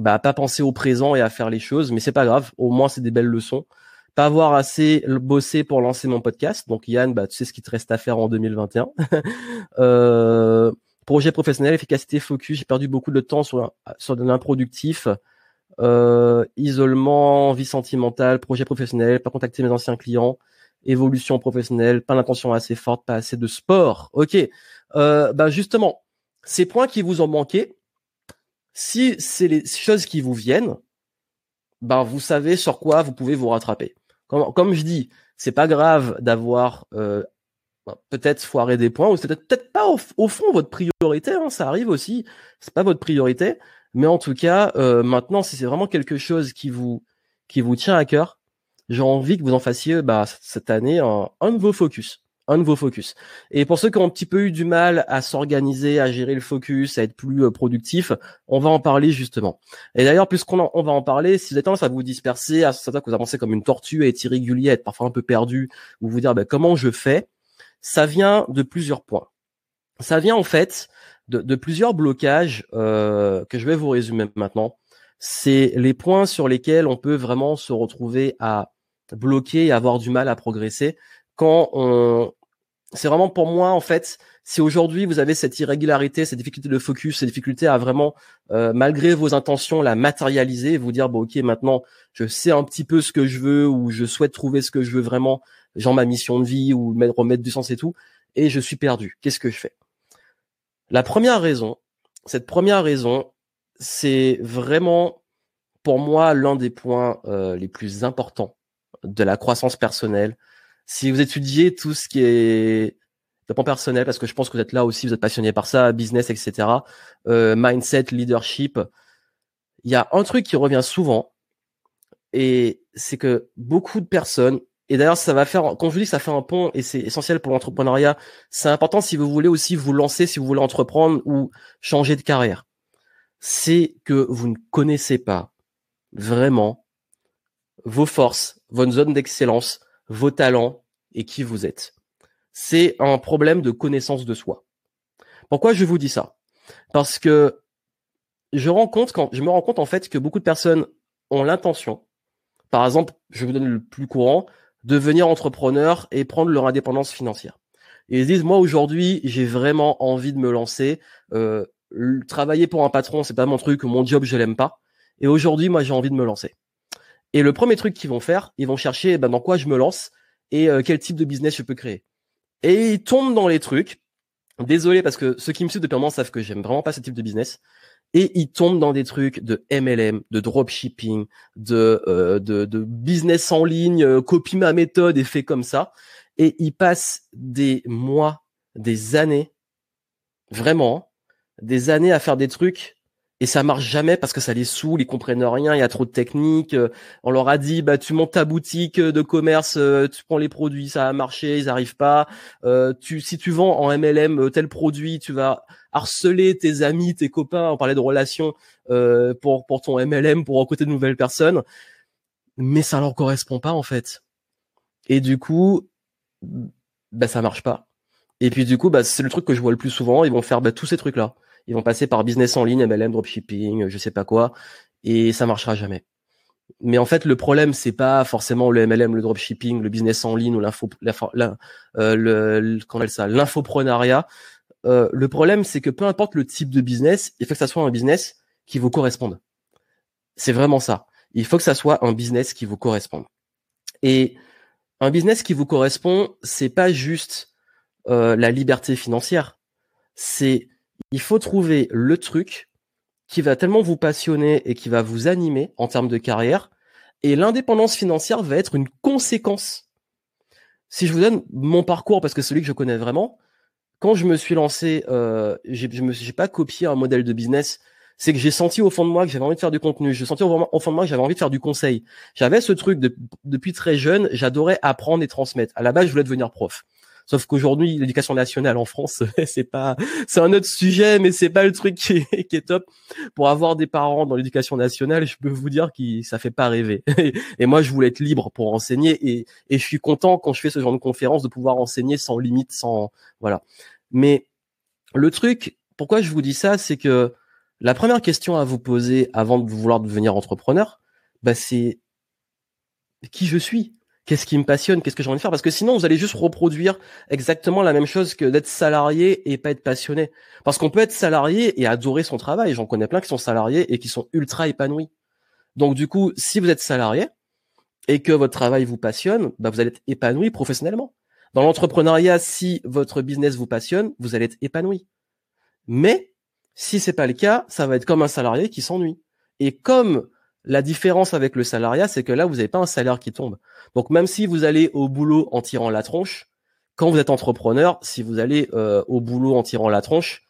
bah, pas penser au présent et à faire les choses, mais c'est pas grave. Au moins, c'est des belles leçons. Pas avoir assez bossé pour lancer mon podcast. Donc Yann, bah, tu sais ce qu'il te reste à faire en 2021. euh, projet professionnel, efficacité, focus. J'ai perdu beaucoup de temps sur sur de l'improductif. Euh, isolement, vie sentimentale, projet professionnel, pas contacter mes anciens clients, évolution professionnelle, pas l'intention assez forte, pas assez de sport. Ok, euh, bah justement, ces points qui vous ont manqué, si c'est les choses qui vous viennent, ben vous savez sur quoi vous pouvez vous rattraper. Comme, comme je dis, c'est pas grave d'avoir euh, ben, peut-être foiré des points ou c'est peut-être pas au, fond votre priorité. Hein, ça arrive aussi, c'est pas votre priorité, mais en tout cas, euh, maintenant, si c'est vraiment quelque chose qui vous qui vous tient à cœur, j'ai envie que vous en fassiez bah, cette année un, un vos focus. Un vos focus. Et pour ceux qui ont un petit peu eu du mal à s'organiser, à gérer le focus, à être plus euh, productif, on va en parler justement. Et d'ailleurs, puisqu'on on va en parler, si vous avez tendance à vous disperser, à ça que vous avancez comme une tortue, à être irrégulier, à être parfois un peu perdu, ou vous dire bah, comment je fais, ça vient de plusieurs points. Ça vient en fait de, de plusieurs blocages euh, que je vais vous résumer maintenant. C'est les points sur lesquels on peut vraiment se retrouver à bloquer et avoir du mal à progresser quand on c'est vraiment pour moi en fait si aujourd'hui vous avez cette irrégularité cette difficulté de focus cette difficulté à vraiment euh, malgré vos intentions la matérialiser vous dire bon ok maintenant je sais un petit peu ce que je veux ou je souhaite trouver ce que je veux vraiment genre ma mission de vie ou remettre du sens et tout et je suis perdu. Qu'est-ce que je fais? La première raison cette première raison c'est vraiment pour moi l'un des points euh, les plus importants de la croissance personnelle. Si vous étudiez tout ce qui est développement personnel, parce que je pense que vous êtes là aussi, vous êtes passionné par ça, business, etc., euh, mindset, leadership, il y a un truc qui revient souvent, et c'est que beaucoup de personnes, et d'ailleurs ça va faire, quand je vous dis que ça fait un pont, et c'est essentiel pour l'entrepreneuriat, c'est important si vous voulez aussi vous lancer, si vous voulez entreprendre ou changer de carrière, c'est que vous ne connaissez pas vraiment vos forces, votre zone d'excellence, vos talents et qui vous êtes. C'est un problème de connaissance de soi. Pourquoi je vous dis ça? Parce que je me rends compte en fait que beaucoup de personnes ont l'intention, par exemple, je vous donne le plus courant, de devenir entrepreneur et prendre leur indépendance financière. Et ils disent moi aujourd'hui j'ai vraiment envie de me lancer. Euh, travailler pour un patron c'est pas mon truc, mon job je l'aime pas. Et aujourd'hui moi j'ai envie de me lancer. Et le premier truc qu'ils vont faire, ils vont chercher ben, dans quoi je me lance et euh, quel type de business je peux créer. Et ils tombent dans les trucs. Désolé parce que ceux qui me suivent depuis un savent que j'aime vraiment pas ce type de business. Et ils tombent dans des trucs de MLM, de dropshipping, de, euh, de, business en ligne, euh, copie ma méthode et fait comme ça. Et ils passent des mois, des années, vraiment, des années à faire des trucs et ça marche jamais parce que ça les saoule, ils comprennent rien, il y a trop de techniques. Euh, on leur a dit bah tu montes ta boutique de commerce, euh, tu prends les produits, ça a marché, ils arrivent pas. Euh, tu si tu vends en MLM tel produit, tu vas harceler tes amis, tes copains, on parlait de relations pour pour ton MLM pour recruter de nouvelles personnes. Mais ça leur correspond pas en fait. Et du coup bah ça marche pas. Et puis du coup bah c'est le truc que je vois le plus souvent, ils vont faire bah, tous ces trucs là ils vont passer par business en ligne, MLM, dropshipping, je sais pas quoi, et ça marchera jamais. Mais en fait, le problème, c'est pas forcément le MLM, le dropshipping, le business en ligne ou l'info, euh, le, qu'on ça, l'infoprenariat. Euh, le problème, c'est que peu importe le type de business, il faut que ça soit un business qui vous corresponde. C'est vraiment ça. Il faut que ça soit un business qui vous corresponde. Et un business qui vous correspond, c'est pas juste euh, la liberté financière. C'est il faut trouver le truc qui va tellement vous passionner et qui va vous animer en termes de carrière. Et l'indépendance financière va être une conséquence. Si je vous donne mon parcours, parce que celui que je connais vraiment, quand je me suis lancé, euh, je me suis pas copié un modèle de business. C'est que j'ai senti au fond de moi que j'avais envie de faire du contenu. J'ai senti au fond de moi que j'avais envie de faire du conseil. J'avais ce truc depuis très jeune. J'adorais apprendre et transmettre. À la base, je voulais devenir prof. Sauf qu'aujourd'hui, l'éducation nationale en France, c'est pas, c'est un autre sujet, mais c'est pas le truc qui est, top. Pour avoir des parents dans l'éducation nationale, je peux vous dire que ça fait pas rêver. Et moi, je voulais être libre pour enseigner, et, et je suis content quand je fais ce genre de conférence de pouvoir enseigner sans limite, sans voilà. Mais le truc, pourquoi je vous dis ça, c'est que la première question à vous poser avant de vouloir devenir entrepreneur, bah c'est qui je suis qu'est-ce qui me passionne, qu'est-ce que j'ai envie de faire, parce que sinon vous allez juste reproduire exactement la même chose que d'être salarié et pas être passionné. Parce qu'on peut être salarié et adorer son travail. J'en connais plein qui sont salariés et qui sont ultra épanouis. Donc du coup, si vous êtes salarié et que votre travail vous passionne, bah, vous allez être épanoui professionnellement. Dans l'entrepreneuriat, si votre business vous passionne, vous allez être épanoui. Mais si c'est pas le cas, ça va être comme un salarié qui s'ennuie. Et comme la différence avec le salariat, c'est que là, vous n'avez pas un salaire qui tombe. Donc même si vous allez au boulot en tirant la tronche, quand vous êtes entrepreneur, si vous allez euh, au boulot en tirant la tronche,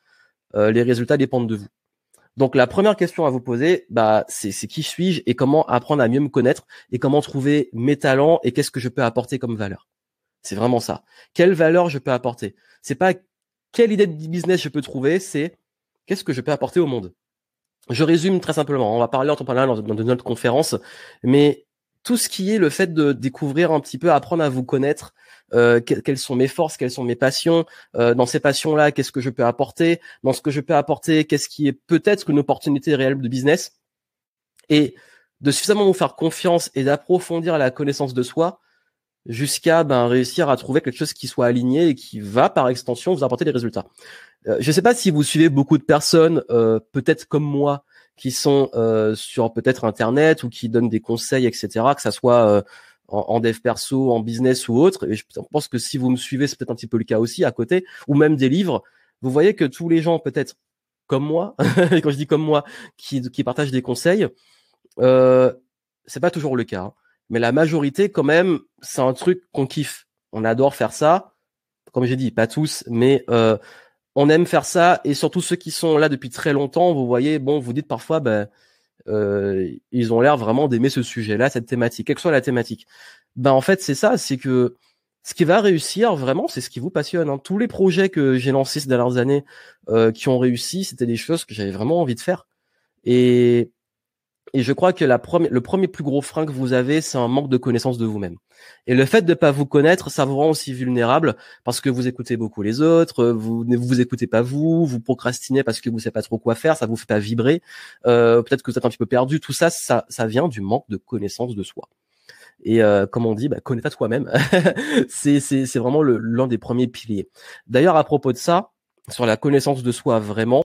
euh, les résultats dépendent de vous. Donc la première question à vous poser, bah, c'est, qui suis-je et comment apprendre à mieux me connaître et comment trouver mes talents et qu'est-ce que je peux apporter comme valeur? C'est vraiment ça. Quelle valeur je peux apporter? C'est pas quelle idée de business je peux trouver, c'est qu'est-ce que je peux apporter au monde? Je résume très simplement. On va parler entrepreneuriat dans, dans notre conférence, mais tout ce qui est le fait de découvrir un petit peu, apprendre à vous connaître, euh, quelles sont mes forces, quelles sont mes passions. Euh, dans ces passions-là, qu'est-ce que je peux apporter Dans ce que je peux apporter, qu'est-ce qui est peut-être une opportunité réelle de business Et de suffisamment vous faire confiance et d'approfondir la connaissance de soi jusqu'à ben, réussir à trouver quelque chose qui soit aligné et qui va par extension vous apporter des résultats. Euh, je ne sais pas si vous suivez beaucoup de personnes, euh, peut-être comme moi, qui sont euh, sur peut-être Internet ou qui donnent des conseils, etc., que ça soit en, en, dev perso, en business ou autre. Et je pense que si vous me suivez, c'est peut-être un petit peu le cas aussi à côté, ou même des livres. Vous voyez que tous les gens, peut-être comme moi, et quand je dis comme moi, qui, qui partagent des conseils, euh, c'est pas toujours le cas. Hein. Mais la majorité, quand même, c'est un truc qu'on kiffe. On adore faire ça. Comme j'ai dit, pas tous, mais euh, on aime faire ça. Et surtout ceux qui sont là depuis très longtemps, vous voyez, bon, vous dites parfois, ben, euh, ils ont l'air vraiment d'aimer ce sujet-là, cette thématique, quelle que soit la thématique. Ben en fait, c'est ça, c'est que ce qui va réussir vraiment, c'est ce qui vous passionne. Hein. Tous les projets que j'ai lancés ces dernières années euh, qui ont réussi, c'était des choses que j'avais vraiment envie de faire. Et et je crois que la le premier plus gros frein que vous avez, c'est un manque de connaissance de vous-même. Et le fait de ne pas vous connaître, ça vous rend aussi vulnérable parce que vous écoutez beaucoup les autres, vous ne vous écoutez pas vous, vous procrastinez parce que vous ne savez pas trop quoi faire, ça vous fait pas vibrer. Euh, Peut-être que vous êtes un petit peu perdu. Tout ça, ça, vient du manque de connaissance de soi. Et euh, comme on dit, bah, connais-toi toi-même. c'est vraiment l'un des premiers piliers. D'ailleurs, à propos de ça, sur la connaissance de soi vraiment,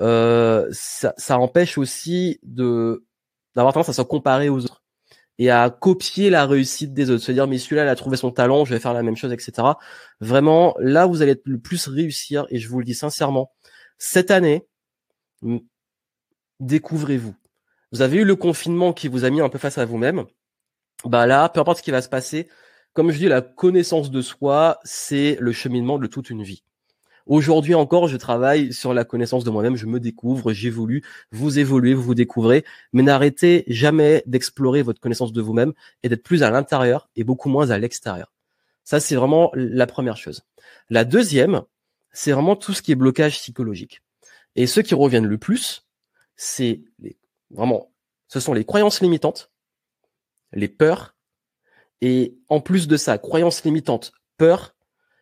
euh, ça, empêche aussi de d'avoir tendance à se comparer aux autres et à copier la réussite des autres. Se dire, mais celui-là, il a trouvé son talent, je vais faire la même chose, etc. Vraiment, là, vous allez le plus réussir, et je vous le dis sincèrement, cette année, découvrez-vous. Vous avez eu le confinement qui vous a mis un peu face à vous-même. Bah là, peu importe ce qui va se passer, comme je dis, la connaissance de soi, c'est le cheminement de toute une vie. Aujourd'hui encore, je travaille sur la connaissance de moi-même, je me découvre, j'évolue, vous évoluez, vous vous découvrez, mais n'arrêtez jamais d'explorer votre connaissance de vous-même et d'être plus à l'intérieur et beaucoup moins à l'extérieur. Ça, c'est vraiment la première chose. La deuxième, c'est vraiment tout ce qui est blocage psychologique. Et ceux qui reviennent le plus, c'est vraiment, ce sont les croyances limitantes, les peurs, et en plus de ça, croyances limitantes, peur,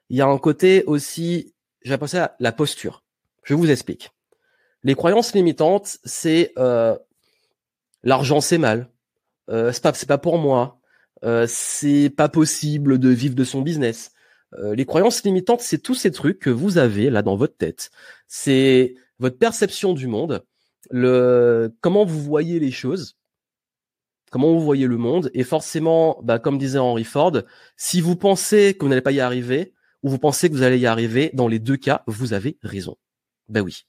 il y a un côté aussi, pensé à la posture. Je vous explique. Les croyances limitantes, c'est euh, l'argent c'est mal, euh, c'est pas c'est pas pour moi, euh, c'est pas possible de vivre de son business. Euh, les croyances limitantes, c'est tous ces trucs que vous avez là dans votre tête. C'est votre perception du monde, le comment vous voyez les choses, comment vous voyez le monde, et forcément, bah, comme disait Henry Ford, si vous pensez que vous n'allez pas y arriver, ou vous pensez que vous allez y arriver, dans les deux cas, vous avez raison. Ben oui.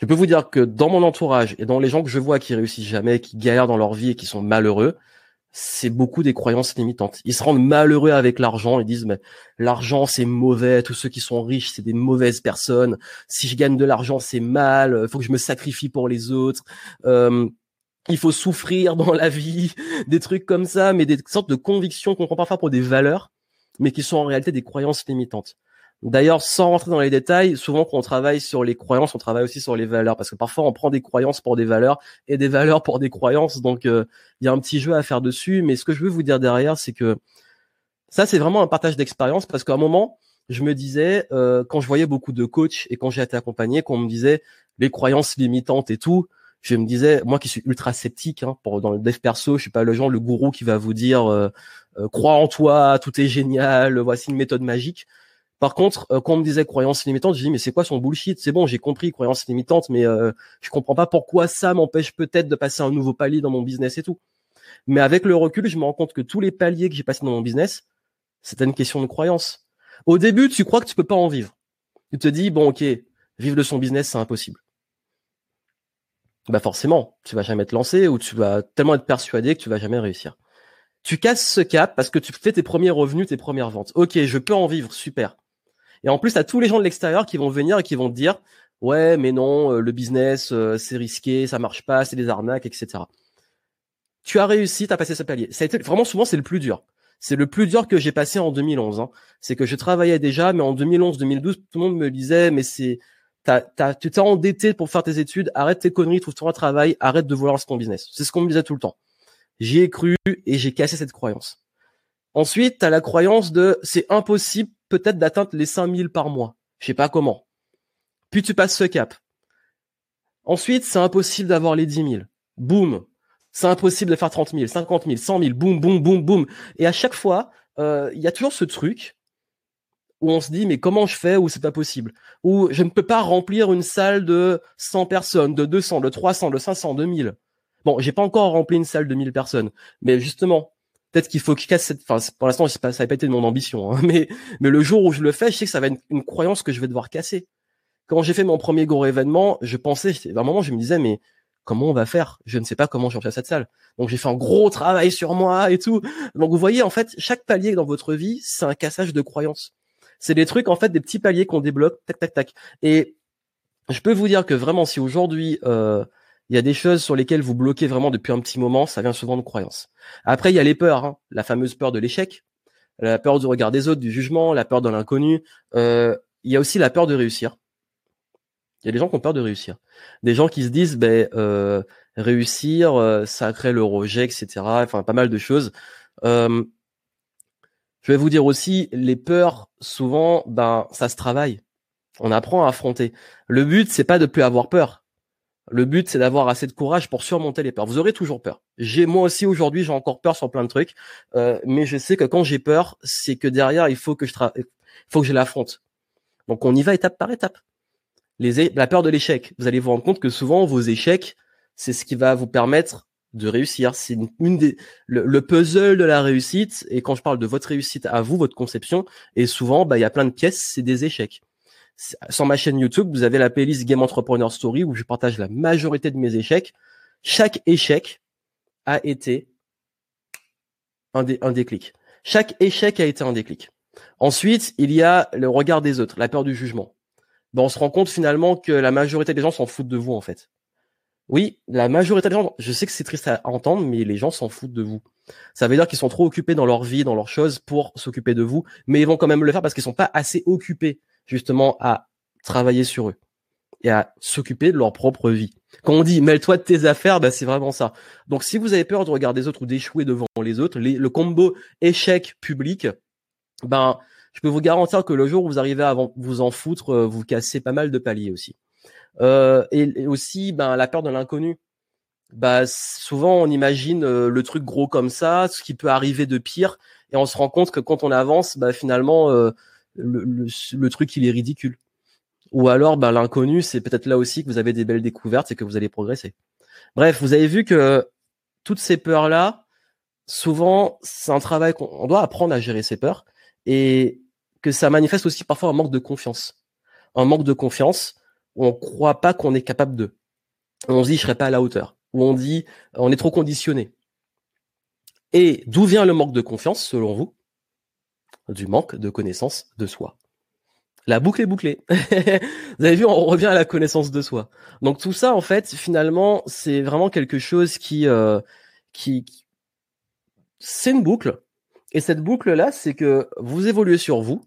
Je peux vous dire que dans mon entourage et dans les gens que je vois qui réussissent jamais, qui galèrent dans leur vie et qui sont malheureux, c'est beaucoup des croyances limitantes. Ils se rendent malheureux avec l'argent, ils disent mais l'argent c'est mauvais, tous ceux qui sont riches c'est des mauvaises personnes. Si je gagne de l'argent c'est mal, il faut que je me sacrifie pour les autres. Euh, il faut souffrir dans la vie, des trucs comme ça, mais des sortes de convictions qu'on prend parfois pour des valeurs, mais qui sont en réalité des croyances limitantes. D'ailleurs, sans rentrer dans les détails, souvent quand on travaille sur les croyances, on travaille aussi sur les valeurs, parce que parfois on prend des croyances pour des valeurs et des valeurs pour des croyances, donc euh, il y a un petit jeu à faire dessus. Mais ce que je veux vous dire derrière, c'est que ça, c'est vraiment un partage d'expérience, parce qu'à un moment, je me disais, euh, quand je voyais beaucoup de coachs et quand j'ai été accompagné, qu'on me disait les croyances limitantes et tout, je me disais, moi qui suis ultra sceptique, hein, dans le dev perso, je suis pas le genre, le gourou qui va vous dire, euh, crois en toi, tout est génial, voici une méthode magique. Par contre, euh, quand on me disait croyance limitante, je dis mais c'est quoi son bullshit? C'est bon, j'ai compris croyance limitante, mais euh, je comprends pas pourquoi ça m'empêche peut-être de passer un nouveau palier dans mon business et tout. Mais avec le recul, je me rends compte que tous les paliers que j'ai passés dans mon business, c'était une question de croyance. Au début, tu crois que tu peux pas en vivre. Tu te dis bon ok, vivre de son business, c'est impossible. Bah forcément, tu vas jamais te lancer ou tu vas tellement être persuadé que tu vas jamais réussir. Tu casses ce cap parce que tu fais tes premiers revenus, tes premières ventes. Ok, je peux en vivre, super. Et en plus, à tous les gens de l'extérieur qui vont venir et qui vont te dire, ouais, mais non, euh, le business, euh, c'est risqué, ça marche pas, c'est des arnaques, etc. Tu as réussi, tu as passé ce palier. Ça a été, vraiment souvent, c'est le plus dur. C'est le plus dur que j'ai passé en 2011. Hein. C'est que je travaillais déjà, mais en 2011-2012, tout le monde me disait, mais c'est, t'as, tu t'es endetté pour faire tes études, arrête tes conneries, trouve-toi un travail, arrête de vouloir lancer ton business. C'est ce qu'on me disait tout le temps. J'y ai cru et j'ai cassé cette croyance. Ensuite, tu as la croyance de c'est impossible peut-être d'atteindre les 5000 par mois. Je sais pas comment. Puis tu passes ce cap. Ensuite, c'est impossible d'avoir les 10 000. Boum. C'est impossible de faire 30 000, 50 000, 100 000. Boum, boum, boum, boum. Et à chaque fois, euh, il y a toujours ce truc où on se dit mais comment je fais ou c'est pas possible? Ou je ne peux pas remplir une salle de 100 personnes, de 200, de 300, de 500, de 1000. Bon, j'ai pas encore rempli une salle de 1000 personnes, mais justement, peut-être qu'il faut qu'il casse cette. Enfin, pour l'instant, ça n'a pas été de mon ambition, hein, mais mais le jour où je le fais, je sais que ça va être une, croyance que je vais devoir casser. Quand j'ai fait mon premier gros événement, je pensais, à un moment, je me disais, mais comment on va faire? Je ne sais pas comment je à cette salle. Donc j'ai fait un gros travail sur moi et tout. Donc vous voyez, en fait, chaque palier dans votre vie, c'est un cassage de croyances. C'est des trucs, en fait, des petits paliers qu'on débloque, tac, tac, tac. Et je peux vous dire que vraiment, si aujourd'hui euh, il y a des choses sur lesquelles vous bloquez vraiment depuis un petit moment, ça vient souvent de croyances. Après, il y a les peurs, hein. la fameuse peur de l'échec, la peur du regard des autres, du jugement, la peur de l'inconnu. Euh, il y a aussi la peur de réussir. Il y a des gens qui ont peur de réussir. Des gens qui se disent, ben, euh, réussir, euh, ça crée le rejet, etc. Enfin, pas mal de choses. Euh, je vais vous dire aussi, les peurs, souvent, ben, ça se travaille. On apprend à affronter. Le but, c'est pas de plus avoir peur. Le but, c'est d'avoir assez de courage pour surmonter les peurs. Vous aurez toujours peur. J'ai moi aussi aujourd'hui, j'ai encore peur sur plein de trucs, euh, mais je sais que quand j'ai peur, c'est que derrière, il faut que je faut que je l'affronte. Donc on y va étape par étape. Les la peur de l'échec. Vous allez vous rendre compte que souvent vos échecs, c'est ce qui va vous permettre de réussir. C'est une, des le, puzzle de la réussite. Et quand je parle de votre réussite à vous, votre conception, et souvent, bah il y a plein de pièces, c'est des échecs sur ma chaîne YouTube, vous avez la playlist Game Entrepreneur Story où je partage la majorité de mes échecs. Chaque échec a été un, un déclic. Chaque échec a été un déclic. Ensuite, il y a le regard des autres, la peur du jugement. Ben, on se rend compte finalement que la majorité des gens s'en foutent de vous en fait. Oui, la majorité des gens, je sais que c'est triste à entendre, mais les gens s'en foutent de vous. Ça veut dire qu'ils sont trop occupés dans leur vie, dans leurs choses pour s'occuper de vous, mais ils vont quand même le faire parce qu'ils sont pas assez occupés justement à travailler sur eux et à s'occuper de leur propre vie. Quand on dit mêle-toi de tes affaires, bah, c'est vraiment ça. Donc si vous avez peur de regarder les autres ou d'échouer devant les autres, le combo échec public, ben je peux vous garantir que le jour où vous arrivez à vous en foutre, euh, vous cassez pas mal de paliers aussi. Euh, et, aussi, ben la peur de l'inconnu. Bah souvent on imagine euh, le truc gros comme ça, ce qui peut arriver de pire, et on se rend compte que quand on avance, bah finalement le, le, le, truc il est ridicule. Ou alors, ben, l'inconnu, c'est peut-être là aussi que vous avez des belles découvertes et que vous allez progresser. Bref, vous avez vu que toutes ces peurs-là, souvent, c'est un travail qu'on doit apprendre à gérer ces peurs et que ça manifeste aussi parfois un manque de confiance. Un manque de confiance on croit pas qu'on est capable de. On se dit, je serai pas à la hauteur. Où on dit, on est trop conditionné. Et d'où vient le manque de confiance, selon vous? Du manque de connaissance de soi. La boucle est bouclée. Vous avez vu, on revient à la connaissance de soi. Donc tout ça, en fait, finalement, c'est vraiment quelque chose qui, euh, qui, c'est une boucle. Et cette boucle-là, c'est que vous évoluez sur vous,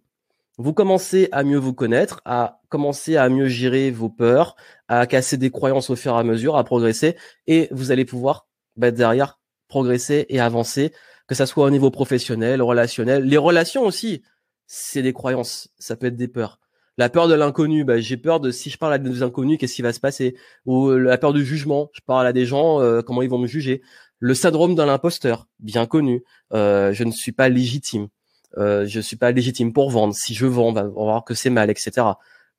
vous commencez à mieux vous connaître, à commencer à mieux gérer vos peurs, à casser des croyances au fur et à mesure, à progresser, et vous allez pouvoir bah, derrière progresser et avancer, que ça soit au niveau professionnel, relationnel, les relations aussi c'est des croyances, ça peut être des peurs. La peur de l'inconnu, bah, j'ai peur de si je parle à des inconnus, qu'est-ce qui va se passer? Ou euh, la peur du jugement, je parle à des gens, euh, comment ils vont me juger Le syndrome de l'imposteur, bien connu, euh, je ne suis pas légitime, euh, je suis pas légitime pour vendre. Si je vends, on va voir que c'est mal, etc.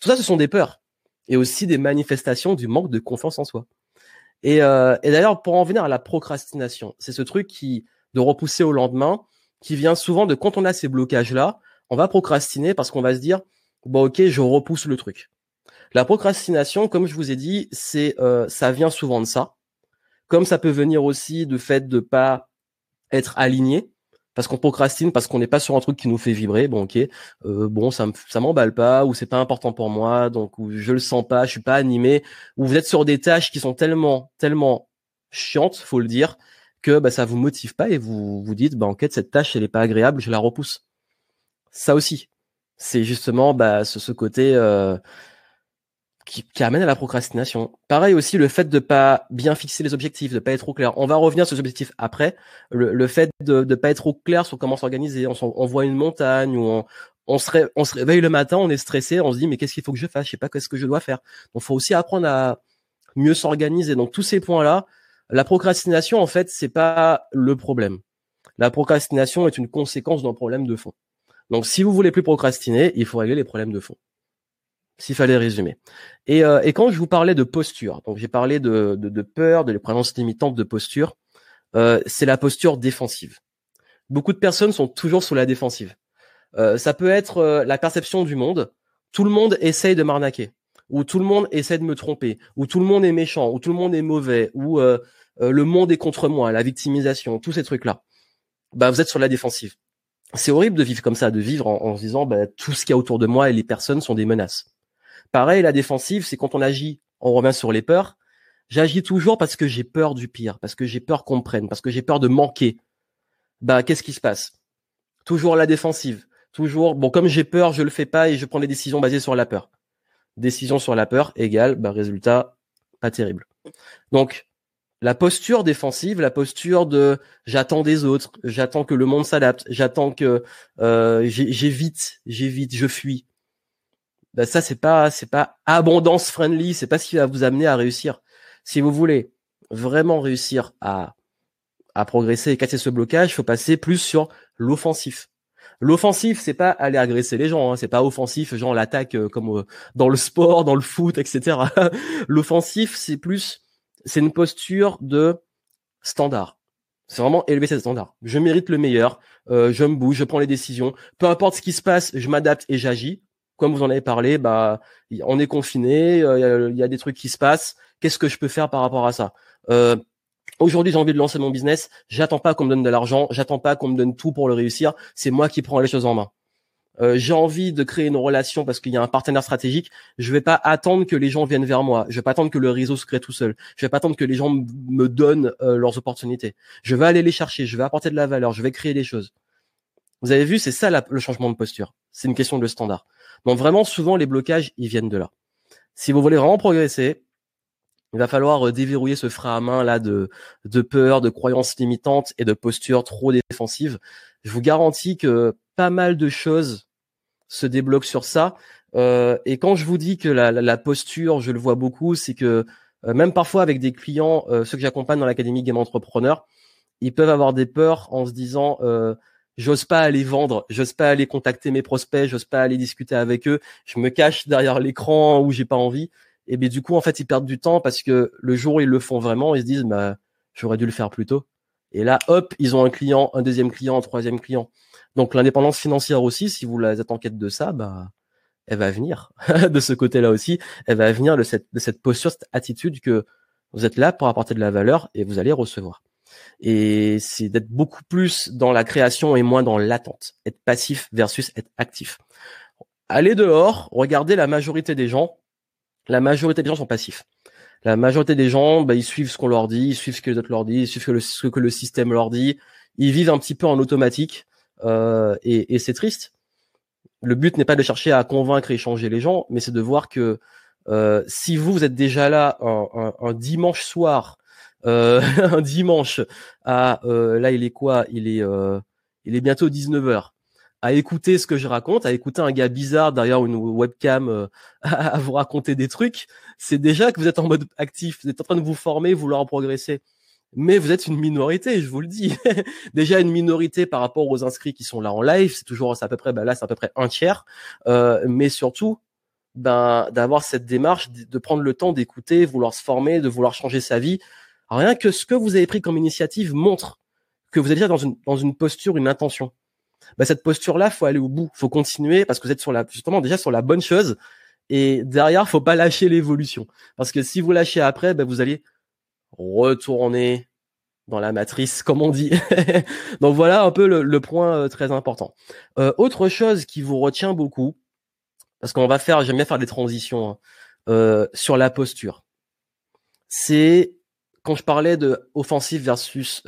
Tout ça, ce sont des peurs et aussi des manifestations du manque de confiance en soi. Et, euh, et d'ailleurs, pour en venir à la procrastination, c'est ce truc qui de repousser au lendemain, qui vient souvent de quand on a ces blocages là on va procrastiner parce qu'on va se dire bon ok je repousse le truc. La procrastination, comme je vous ai dit, c'est euh, ça vient souvent de ça. Comme ça peut venir aussi du fait de pas être aligné, parce qu'on procrastine, parce qu'on n'est pas sur un truc qui nous fait vibrer. Bon, ok, euh, bon, ça ça m'emballe pas, ou c'est pas important pour moi, donc ou je le sens pas, je suis pas animé, ou vous êtes sur des tâches qui sont tellement, tellement chiantes, faut le dire, que bah, ça vous motive pas et vous vous dites, bah en cette tâche elle est pas agréable, je la repousse ça aussi. C'est justement bah, ce, côté euh, qui, amène à la procrastination. Pareil aussi, le fait de pas bien fixer les objectifs, de pas être trop clair. On va revenir sur les objectifs après. Le, fait de ne pas être trop clair sur comment s'organiser. On, voit une montagne ou on, on, se on se réveille le matin, on est stressé, on se dit mais qu'est-ce qu'il faut que je fasse? Je sais pas qu'est-ce que je dois faire. Donc, faut aussi apprendre à mieux s'organiser. Donc, tous ces points-là, la procrastination, en fait, c'est pas le problème. La procrastination est une conséquence d'un problème de fond. Donc, si vous voulez plus procrastiner, il faut régler les problèmes de fond. S'il fallait résumer. Et, euh, et, quand je vous parlais de posture, donc j'ai parlé de, peur, de les croyances limitantes de posture, euh, c'est la posture défensive. Beaucoup de personnes sont toujours sous la défensive. Euh, ça peut être la perception du monde. Tout le monde essaye de m'arnaquer, ou tout le monde essaie de me tromper, ou tout le monde est méchant, ou tout le monde est mauvais, ou le monde est contre moi, la victimisation, tous ces trucs-là. Bah, vous êtes sur la défensive c'est horrible de vivre comme ça, de vivre en, se disant bah, tout ce qu'il y a autour de moi et les personnes sont des menaces. Pareil, la défensive, c'est quand on agit, on revient sur les peurs. J'agis toujours parce que j'ai peur du pire, parce que j'ai peur qu'on me prenne, parce que j'ai peur de manquer. Bah, qu'est-ce qui se passe? Toujours la défensive. Toujours, bon, comme j'ai peur, je le fais pas et je prends des décisions basées sur la peur. Décision sur la peur égale, bah, résultat, pas terrible. Donc, la posture défensive, la posture de j'attends des autres, j'attends que le monde s'adapte, j'attends que euh, j'évite, j'évite, je fuis. Ben ça c'est pas c'est pas abondance friendly, c'est pas ce qui va vous amener à réussir. Si vous voulez vraiment réussir à à progresser et casser ce blocage, il faut passer plus sur l'offensif. L'offensif, c'est pas aller agresser les gens, hein, c'est pas offensif, genre l'attaque euh, comme euh, dans le sport, dans le foot, etc. L'offensif, c'est plus c'est une posture de standard. C'est vraiment élever ses standards. Je mérite le meilleur, euh, je me bouge, je prends les décisions. Peu importe ce qui se passe, je m'adapte et j'agis. Comme vous en avez parlé, bah, on est confiné, euh, il y, a des trucs qui se passent. Qu'est-ce que je peux faire par rapport à ça? Euh, Aujourd'hui, j'ai envie de lancer mon business. J'attends pas qu'on me donne de l'argent. J'attends pas qu'on me donne tout pour le réussir. C'est moi qui prends les choses en main. euh, j'ai envie de créer une relation parce qu'il y a un partenaire stratégique, je vais pas attendre que les gens viennent vers moi. Je vais pas attendre que le réseau se crée tout seul. Je vais pas attendre que les gens me donnent euh, leurs opportunités. Je vais aller les chercher. Je vais apporter de la valeur. Je vais créer des choses. Vous avez vu, c'est ça le changement de posture. C'est une question de standard. Donc vraiment, souvent les blocages, ils viennent de là. Si vous voulez vraiment progresser, il va falloir euh, déverrouiller ce frein à main là de, de peur, de croyances limitantes et de postures trop défensives. Je vous garantis que pas mal de choses se débloque sur ça. Euh, et quand je vous dis que la, posture, je le vois beaucoup, c'est que euh, même parfois avec des clients, ceux que j'accompagne dans l'académie Game Entrepreneur, ils peuvent avoir des peurs en se disant j'ose pas aller vendre, j'ose pas aller contacter mes prospects, j'ose pas aller discuter avec eux, je me cache derrière l'écran où j'ai pas envie. Et bien du coup en fait ils perdent du temps parce que le jour où ils le font vraiment, ils se disent bah j'aurais dû le faire plus tôt. Et là hop ils ont un client, un deuxième client, un troisième client. Donc l'indépendance financière aussi, si vous êtes en quête de ça, bah, elle va venir de ce côté-là aussi. Elle va venir de cette, de cette posture, cette attitude que vous êtes là pour apporter de la valeur et vous allez recevoir. Et c'est d'être beaucoup plus dans la création et moins dans l'attente. Être passif versus être actif. Allez dehors, regardez la majorité des gens. La majorité des gens sont passifs. La majorité des gens, bah, ils suivent ce qu'on leur dit, ils suivent ce que les autres leur disent, ils suivent ce que le système leur dit. Ils vivent un petit peu en automatique. Euh, et, c'est triste. Le but n'est pas de chercher à convaincre et changer les gens, mais c'est de voir que euh, si vous, vous êtes déjà là un, dimanche soir, un dimanche à euh, là il est quoi? Il est euh, il est bientôt 19h à écouter ce que je raconte, à écouter un gars bizarre derrière une webcam euh, à, vous raconter des trucs, c'est déjà que vous êtes en mode actif, vous êtes en train de vous former, vouloir progresser mais vous êtes une minorité, je vous le dis. Déjà une minorité par rapport aux inscrits qui sont là en live, c'est toujours à peu près ben là c'est à peu près un tiers, euh, mais surtout ben d'avoir cette démarche de prendre le temps d'écouter, vouloir se former, de vouloir changer sa vie. Rien que ce que vous avez pris comme initiative montre que vous êtes déjà dans une dans une posture, une intention. Ben cette posture là, faut aller au bout, faut continuer parce que vous êtes sur la justement déjà sur la bonne chose et derrière faut pas lâcher l'évolution parce que si vous lâchez après, ben vous allez retourner dans la matrice, comme on dit. Donc voilà un peu le, point euh, très important. Euh, autre chose qui vous retient beaucoup, parce qu'on va faire, j'aime bien faire des transitions hein, euh, sur la posture. C'est quand je parlais de offensif versus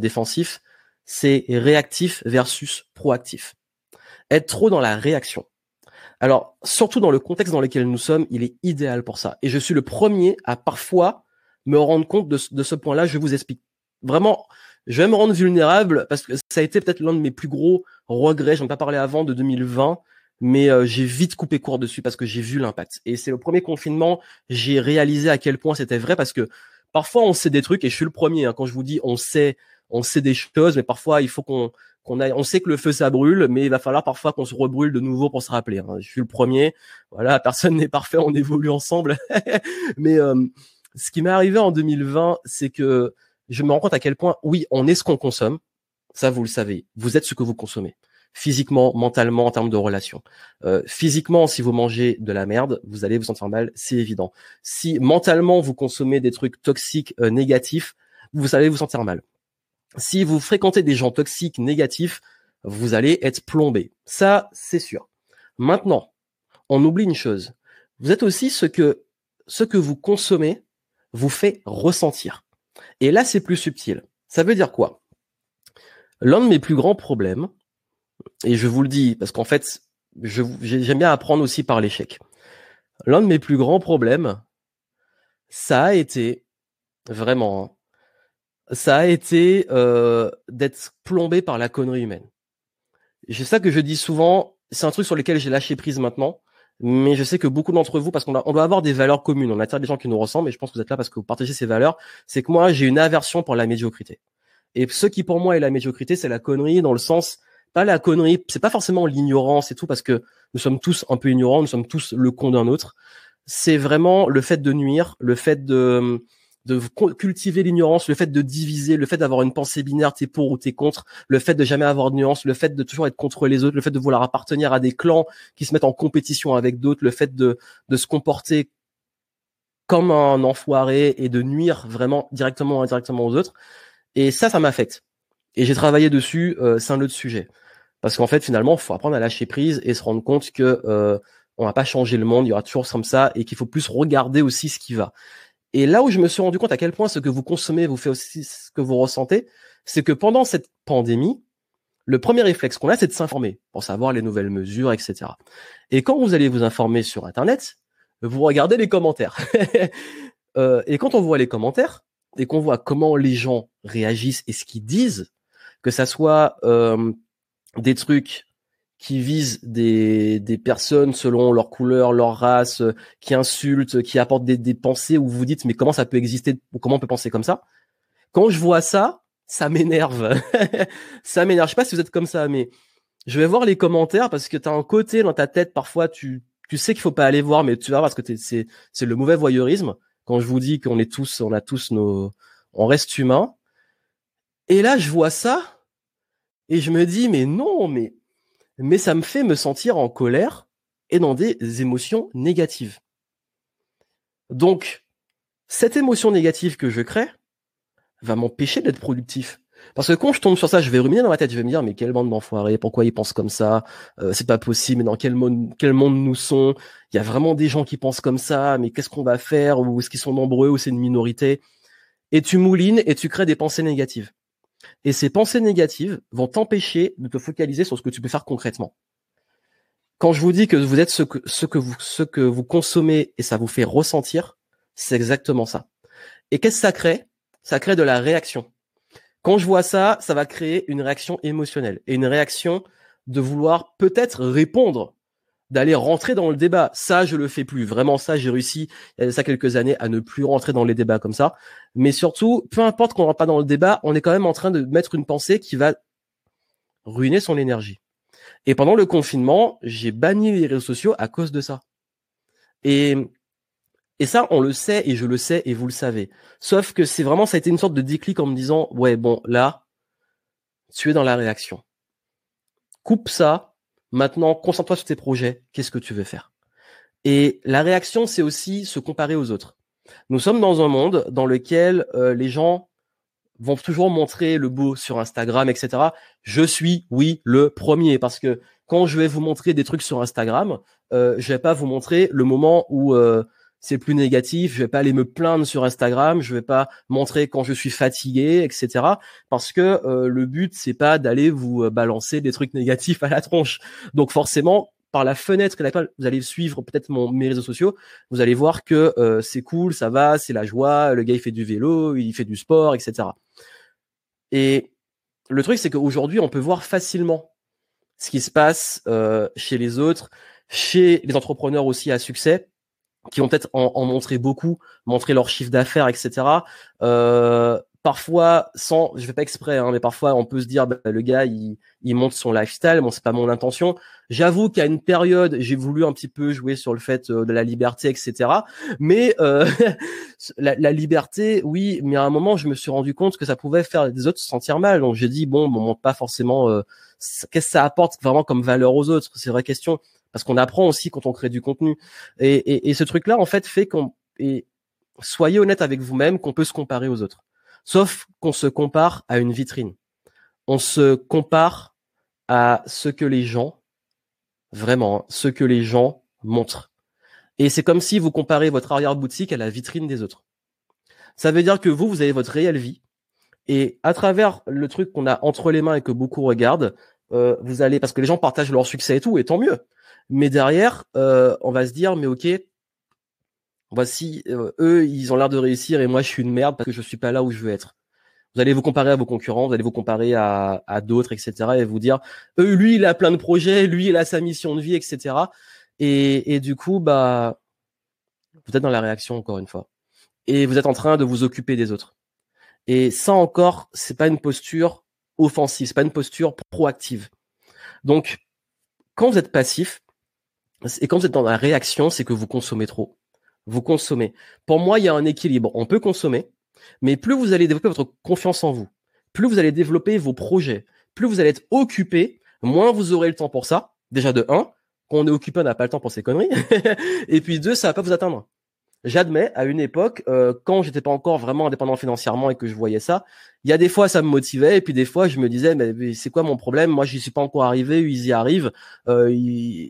défensif, c'est réactif versus proactif. Être trop dans la réaction. Alors, surtout dans le contexte dans lequel nous sommes, il est idéal pour ça. Et je suis le premier à parfois me rendre compte de, ce point-là. Je vous explique. Vraiment, je vais me rendre vulnérable parce que ça a été peut-être l'un de mes plus gros regrets. J'en ai pas parlé avant de 2020, mais euh, j'ai vite coupé court dessus parce que j'ai vu l'impact. Et c'est le premier confinement, j'ai réalisé à quel point c'était vrai parce que parfois on sait des trucs et je suis le premier. Hein, quand je vous dis on sait, on sait des choses, mais parfois il faut qu'on qu'on on sait que le feu ça brûle, mais il va falloir parfois qu'on se rebrûle de nouveau pour se rappeler. Hein. Je suis le premier. Voilà, personne n'est parfait, on évolue ensemble. mais euh, ce qui m'est arrivé en 2020, c'est que je me rends compte à quel point, oui, on est ce qu'on consomme. Ça, vous le savez. Vous êtes ce que vous consommez. Physiquement, mentalement, en termes de relations. Euh, physiquement, si vous mangez de la merde, vous allez vous sentir mal, c'est évident. Si mentalement, vous consommez des trucs toxiques, euh, négatifs, vous allez vous sentir mal. Si vous fréquentez des gens toxiques, négatifs, vous allez être plombé. Ça, c'est sûr. Maintenant, on oublie une chose. Vous êtes aussi ce que, ce que vous consommez vous fait ressentir. Et là, c'est plus subtil. Ça veut dire quoi? L'un de mes plus grands problèmes, et je vous le dis parce qu'en fait, j'aime bien apprendre aussi par l'échec. L'un de mes plus grands problèmes, ça a été vraiment, hein, ça a été euh, d'être plombé par la connerie humaine. C'est ça que je dis souvent. C'est un truc sur lequel j'ai lâché prise maintenant mais je sais que beaucoup d'entre vous, parce qu'on on doit avoir des valeurs communes, on attire des gens qui nous ressemblent, et je pense que vous êtes là parce que vous partagez ces valeurs, c'est que moi, j'ai une aversion pour la médiocrité. Et ce qui pour moi est la médiocrité, c'est la connerie dans le sens, pas la connerie, c'est pas forcément l'ignorance et tout, parce que nous sommes tous un peu ignorants, nous sommes tous le con d'un autre. C'est vraiment le fait de nuire, le fait de de cultiver l'ignorance, le fait de diviser, le fait d'avoir une pensée binaire, t'es pour ou t'es contre, le fait de jamais avoir de nuance, le fait de toujours être contre les autres, le fait de vouloir appartenir à des clans qui se mettent en compétition avec d'autres, le fait de, de se comporter comme un enfoiré et de nuire vraiment directement ou indirectement aux autres. Et ça, ça m'affecte. Et j'ai travaillé dessus, euh, c'est un autre sujet. Parce qu'en fait, finalement, il faut apprendre à lâcher prise et se rendre compte que euh, on va pas changer le monde, il y aura toujours comme ça, et qu'il faut plus regarder aussi ce qui va. Et là où je me suis rendu compte à quel point ce que vous consommez vous fait aussi ce que vous ressentez, c'est que pendant cette pandémie, le premier réflexe qu'on a, c'est de s'informer pour savoir les nouvelles mesures, etc. Et quand vous allez vous informer sur Internet, vous regardez les commentaires. euh, et quand on voit les commentaires et qu'on voit comment les gens réagissent et ce qu'ils disent, que ça soit euh, des trucs qui visent des, des personnes selon leur couleur, leur race, euh, qui insultent, qui apportent des, des pensées où vous dites mais comment ça peut exister, comment on peut penser comme ça? Quand je vois ça, ça m'énerve. ça m'énerve. Je sais pas si vous êtes comme ça, mais je vais voir les commentaires parce que tu as un côté dans ta tête, parfois tu, tu sais qu'il faut pas aller voir, mais tu vas voir parce que c'est, c'est le mauvais voyeurisme. Quand je vous dis qu'on est tous, on a tous nos, on reste humain. Et là, je vois ça et je me dis, mais non, mais, mais ça me fait me sentir en colère et dans des émotions négatives. Donc, cette émotion négative que je crée va m'empêcher d'être productif. Parce que quand je tombe sur ça, je vais ruminer dans ma tête, je vais me dire mais quelle bande d'enfoirés, pourquoi ils pensent comme ça, euh, c'est pas possible, mais dans quel monde, quel monde nous sont Il y a vraiment des gens qui pensent comme ça, mais qu'est-ce qu'on va faire? Ou est-ce qu'ils sont nombreux ou c'est une minorité? Et tu moulines et tu crées des pensées négatives. Et ces pensées négatives vont t'empêcher de te focaliser sur ce que tu peux faire concrètement. Quand je vous dis que vous êtes ce que, ce que vous, ce que vous consommez et ça vous fait ressentir, c'est exactement ça. Et qu'est-ce que ça crée? Ça crée de la réaction. Quand je vois ça, ça va créer une réaction émotionnelle et une réaction de vouloir peut-être répondre, d'aller rentrer dans le débat. Ça, je le fais plus. Vraiment, ça, j'ai réussi, il y a ça quelques années, à ne plus rentrer dans les débats comme ça. Mais surtout, peu importe qu'on rentre pas dans le débat, on est quand même en train de mettre une pensée qui va ruiner son énergie. Et pendant le confinement, j'ai banni les réseaux sociaux à cause de ça. Et et ça, on le sait et je le sais et vous le savez. Sauf que c'est vraiment, ça a été une sorte de déclic en me disant, ouais, bon, là, tu es dans la réaction. Coupe ça. Maintenant, concentre-toi sur tes projets. Qu'est-ce que tu veux faire? Et la réaction, c'est aussi se comparer aux autres. Nous sommes dans un monde dans lequel euh, les gens vont toujours montrer le beau sur Instagram, etc. Je suis, oui, le premier parce que quand je vais vous montrer des trucs sur Instagram, euh, je vais pas vous montrer le moment où euh, c'est plus négatif. Je vais pas aller me plaindre sur Instagram. Je vais pas montrer quand je suis fatigué, etc. Parce que euh, le but c'est pas d'aller vous euh, balancer des trucs négatifs à la tronche. Donc forcément, par la fenêtre que laquelle vous allez suivre peut-être mes réseaux sociaux, vous allez voir que euh, c'est cool, ça va, c'est la joie. Le gars il fait du vélo, il fait du sport, etc. Et le truc c'est qu'aujourd'hui on peut voir facilement ce qui se passe chez les autres, chez les entrepreneurs aussi à succès qui ont peut-être en, en, montré beaucoup, montré leur chiffre d'affaires, etc. Euh, parfois, sans, je fais pas exprès, hein, mais parfois on peut se dire, bah, le gars, il, il monte son lifestyle. Bon, c'est pas mon intention. J'avoue qu'à une période, j'ai voulu un petit peu jouer sur le fait euh, de la liberté, etc. Mais euh, la, la, liberté, oui, mais à un moment, je me suis rendu compte que ça pouvait faire des autres se sentir mal. Donc j'ai dit, bon, on monte pas forcément. Euh, qu'est-ce que ça apporte vraiment comme valeur aux autres? C'est vraie question parce qu'on apprend aussi quand on crée du contenu. Et, ce truc-là, en fait, fait qu'on et soyez honnête avec vous-même qu'on peut se comparer aux autres. Sauf qu'on se compare à une vitrine. On se compare à ce que les gens, vraiment, ce que les gens montrent. Et c'est comme si vous comparez votre arrière-boutique à la vitrine des autres. Ça veut dire que vous, vous avez votre réelle vie. Et à travers le truc qu'on a entre les mains et que beaucoup regardent, euh, vous allez, parce que les gens partagent leur succès et tout, et tant mieux. Mais derrière, euh, on va se dire, mais ok, voici, euh, eux, ils ont l'air de réussir et moi, je suis une merde parce que je suis pas là où je veux être. Vous allez vous comparer à vos concurrents, vous allez vous comparer à, à d'autres, etc. et vous dire, eux, lui, il a plein de projets, lui, il a sa mission de vie, etc. Et, et du coup, bah, vous êtes dans la réaction encore une fois. Et vous êtes en train de vous occuper des autres. Et ça encore, c'est pas une posture offensive, c'est pas une posture proactive. Donc, quand vous êtes passif, et quand vous êtes dans la réaction, c'est que vous consommez trop. Vous consommez. Pour moi, il y a un équilibre. On peut consommer, mais plus vous allez développer votre confiance en vous, plus vous allez développer vos projets, plus vous allez être occupé, moins vous aurez le temps pour ça. Déjà de un, quand on est occupé, on n'a pas le temps pour ces conneries. et puis deux, ça va pas vous atteindre. J'admets, à une époque, euh, quand j'étais pas encore vraiment indépendant financièrement et que je voyais ça, il y a des fois ça me motivait et puis des fois je me disais mais, c'est quoi mon problème? Moi j'y suis pas encore arrivé, ils y arrivent. Euh,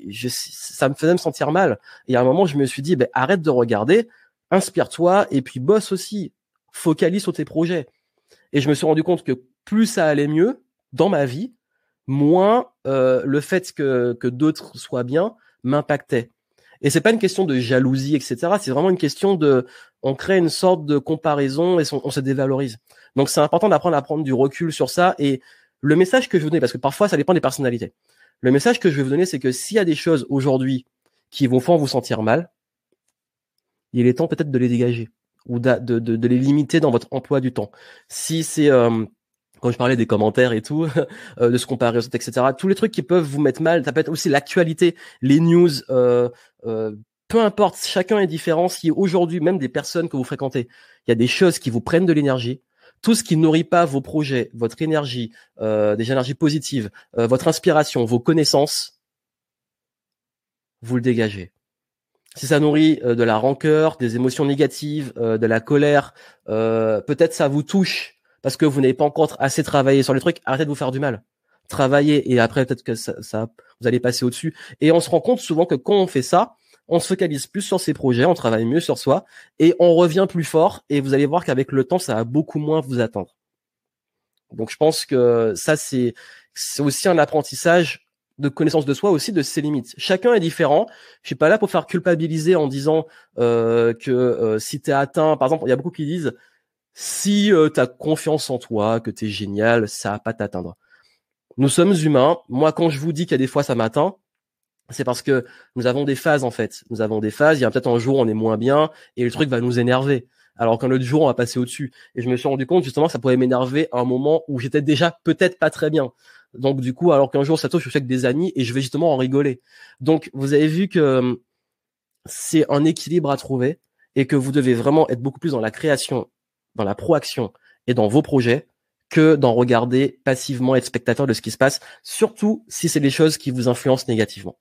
je, ça me faisait me sentir mal. Et à un moment je me suis dit ben, arrête de regarder, inspire-toi et puis bosse aussi, focalise sur tes projets. Et je me suis rendu compte que plus ça allait mieux dans ma vie, moins euh, le fait que, que d'autres soient bien m'impactait. Et c'est pas une question de jalousie, etc. C'est vraiment une question de, on crée une sorte de comparaison et on, se dévalorise. Donc c'est important d'apprendre à prendre du recul sur ça. Et le message que je veux donner, parce que parfois ça dépend des personnalités. Le message que je vais vous donner, c'est que s'il y a des choses aujourd'hui qui vous font vous sentir mal, il est temps peut-être de les dégager ou de, de, de, les limiter dans votre emploi du temps. Si c'est euh, quand je parlais des commentaires et tout, euh, de se comparer aux autres, etc. Tous les trucs qui peuvent vous mettre mal, ça peut être aussi l'actualité, les news, euh, euh, peu importe, chacun est différent. Si aujourd'hui, même des personnes que vous fréquentez, il y a des choses qui vous prennent de l'énergie, tout ce qui nourrit pas vos projets, votre énergie, des énergies positives, votre inspiration, vos connaissances, vous le dégagez. Si ça nourrit de la rancœur, des émotions négatives, de la colère, peut-être ça vous touche parce que vous n'avez pas encore assez travaillé sur les trucs, arrêtez de vous faire du mal. Travaillez et après peut-être que ça, ça, vous allez passer au-dessus. Et on se rend compte souvent que quand on fait ça, on se focalise plus sur ses projets, on travaille mieux sur soi et on revient plus fort. Et vous allez voir qu'avec le temps, ça va beaucoup moins vous attendre. Donc je pense que ça c'est aussi un apprentissage de connaissance de soi aussi de ses limites. Chacun est différent. Je suis pas là pour faire culpabiliser en disant euh, que euh, si tu es atteint, par exemple, il y a beaucoup qui disent si euh, tu as confiance en toi, que tu es génial, ça va pas t'atteindre. Nous sommes humains. Moi, quand je vous dis qu'il y a des fois ça m'atteint, c'est parce que nous avons des phases en fait. Nous avons des phases. Il y a peut-être un jour on est moins bien et le truc va nous énerver. Alors qu'un autre jour on va passer au-dessus. Et je me suis rendu compte justement ça pouvait m'énerver à un moment où j'étais déjà peut-être pas très bien. Donc du coup, alors qu'un jour ça touche, je suis avec des amis et je vais justement en rigoler. Donc vous avez vu que hum, c'est un équilibre à trouver et que vous devez vraiment être beaucoup plus dans la création dans la proaction et dans vos projets que d'en regarder passivement, être spectateur de ce qui se passe, surtout si c'est des choses qui vous influencent négativement.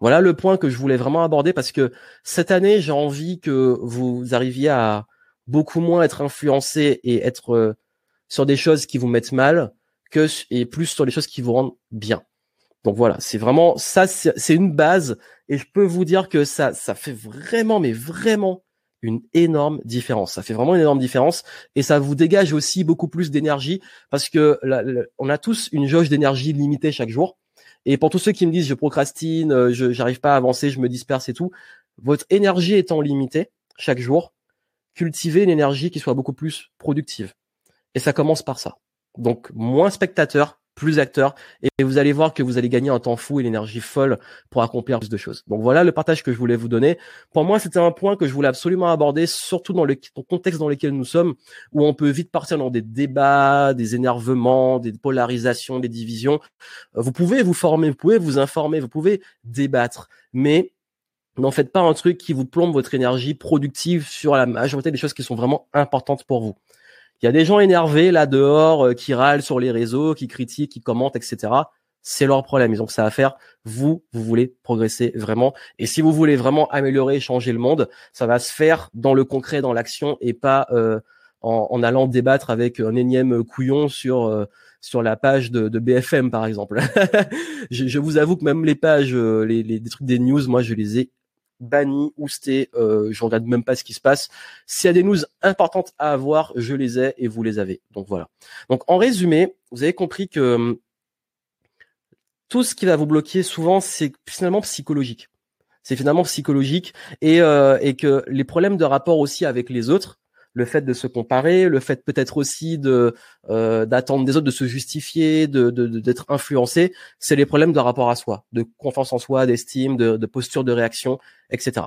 Voilà le point que je voulais vraiment aborder parce que cette année, j'ai envie que vous arriviez à beaucoup moins être influencé et être euh, sur des choses qui vous mettent mal que et plus sur les choses qui vous rendent bien. Donc voilà, c'est vraiment ça, c'est une base et je peux vous dire que ça, ça fait vraiment, mais vraiment une énorme différence. Ça fait vraiment une énorme différence et ça vous dégage aussi beaucoup plus d'énergie parce que on a tous une jauge d'énergie limitée chaque jour. Et pour tous ceux qui me disent je procrastine, euh, je j'arrive pas à avancer, je me disperse et tout, votre énergie étant limitée chaque jour, cultivez une énergie qui soit beaucoup plus productive. Et ça commence par ça. Donc moins spectateur, plus acteur et vous allez voir que vous allez gagner un temps fou et l'énergie folle pour accomplir plus de choses. Donc voilà le partage que je voulais vous donner. Pour moi, c'était un point que je voulais absolument aborder, surtout dans le contexte dans lequel nous sommes, où on peut vite partir dans des débats, des énervements, des polarisations, des divisions. Vous pouvez vous former, vous pouvez vous informer, vous pouvez débattre, mais n'en faites pas un truc qui vous plombe votre énergie productive sur la majorité des choses qui sont vraiment importantes pour vous. Il y a des gens énervés là dehors euh, qui râlent sur les réseaux, qui critiquent, qui commentent, etc. C'est leur problème. Ils ont que ça à faire. Vous, vous voulez progresser vraiment. Et si vous voulez vraiment améliorer, changer le monde, ça va se faire dans le concret, dans l'action, et pas euh, en, allant débattre avec un énième couillon sur euh, sur la page de, BFM par exemple. je, vous avoue que même les pages, les, les, trucs des news, moi je les ai banni, ousté, euh, je regarde même pas ce qui se passe. S'il y a des news importantes à avoir, je les ai et vous les avez. Donc voilà. Donc en résumé, vous avez compris que hum, tout ce qui va vous bloquer souvent, c'est finalement psychologique. C'est finalement psychologique et, euh, et que les problèmes de rapport aussi avec les autres, le fait de se comparer, le fait peut-être aussi de euh, d'attendre des autres, de se justifier, de d'être influencé, c'est les problèmes de rapport à soi, de confiance en soi, d'estime, de, posture de réaction, etc.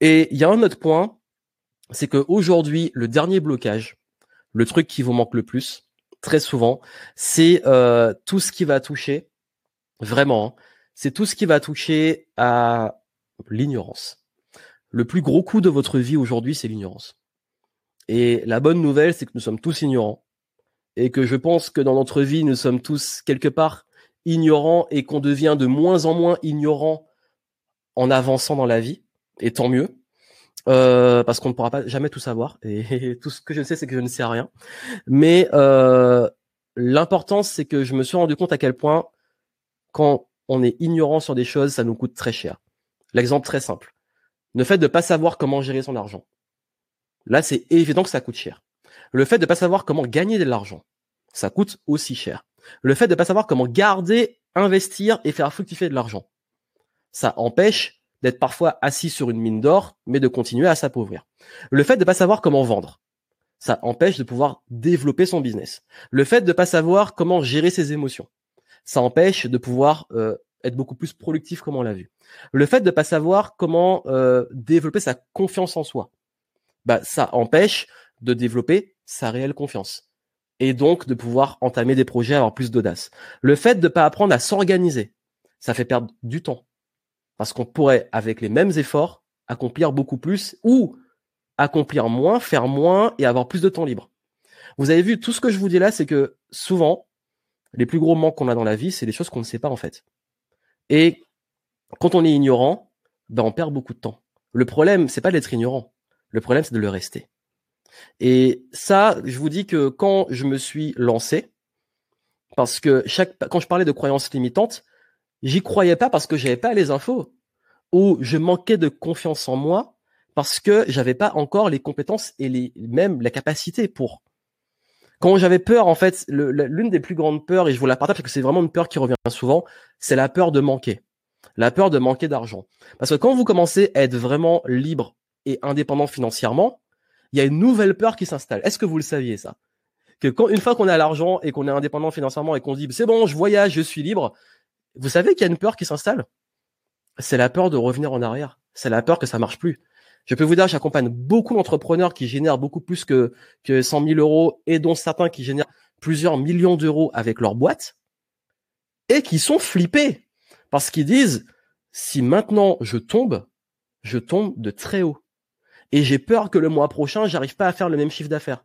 Et il y a un autre point, c'est que aujourd'hui, le dernier blocage, le truc qui vous manque le plus, très souvent, c'est euh, tout ce qui va toucher, vraiment, hein, c'est tout ce qui va toucher à l'ignorance. Le plus gros coup de votre vie aujourd'hui, c'est l'ignorance. Et la bonne nouvelle, c'est que nous sommes tous ignorants. Et que je pense que dans notre vie, nous sommes tous quelque part ignorants et qu'on devient de moins en moins ignorants en avançant dans la vie. Et tant mieux. euh, parce qu'on ne pourra pas jamais tout savoir. Et tout ce que je sais, c'est que je ne sais rien. Mais euh, l'important, c'est que je me suis rendu compte à quel point, quand on est ignorant sur des choses, ça nous coûte très cher. L'exemple très simple. Le fait de pas savoir comment gérer son argent. Là, c'est évident que ça coûte cher. Le fait de pas savoir comment gagner de l'argent, ça coûte aussi cher. Le fait de pas savoir comment garder, investir et faire fructifier de l'argent, ça empêche d'être parfois assis sur une mine d'or, mais de continuer à s'appauvrir. Le fait de pas savoir comment vendre, ça empêche de pouvoir développer son business. Le fait de pas savoir comment gérer ses émotions, ça empêche de pouvoir euh, être beaucoup plus productif comme on l'a vu. Le fait de pas savoir comment euh, développer sa confiance en soi, bah ça empêche de développer sa réelle confiance et donc de pouvoir entamer des projets, avoir plus d'audace. Le fait de pas apprendre à s'organiser, ça fait perdre du temps parce qu'on pourrait, avec les mêmes efforts, accomplir beaucoup plus ou accomplir moins, faire moins et avoir plus de temps libre. Vous avez vu, tout ce que je vous dis là, c'est que souvent, les plus gros manques qu'on a dans la vie, c'est des choses qu'on ne sait pas en fait. Et quand on est ignorant, ben on perd beaucoup de temps. Le problème, c'est pas d'être ignorant. Le problème, c'est de le rester. Et ça, je vous dis que quand je me suis lancé, parce que chaque, quand je parlais de croyances limitantes, j'y croyais pas parce que j'avais pas les infos, ou je manquais de confiance en moi parce que j'avais pas encore les compétences et les, même la capacité pour. Quand j'avais peur, en fait, l'une des plus grandes peurs, et je vous la partage parce que c'est vraiment une peur qui revient souvent, c'est la peur de manquer. La peur de manquer d'argent. Parce que quand vous commencez à être vraiment libre et indépendant financièrement, il y a une nouvelle peur qui s'installe. Est-ce que vous le saviez ça? Que quand une fois qu'on a l'argent et qu'on est indépendant financièrement et qu'on dit c'est bon, je voyage, je suis libre, vous savez qu'il y a une peur qui s'installe? C'est la peur de revenir en arrière. C'est la peur que ça marche plus. Je peux vous dire, j'accompagne beaucoup d'entrepreneurs qui génèrent beaucoup plus que, que 100 000 euros et dont certains qui génèrent plusieurs millions d'euros avec leur boîte et qui sont flippés parce qu'ils disent, si maintenant je tombe, je tombe de très haut. Et j'ai peur que le mois prochain, j'arrive pas à faire le même chiffre d'affaires.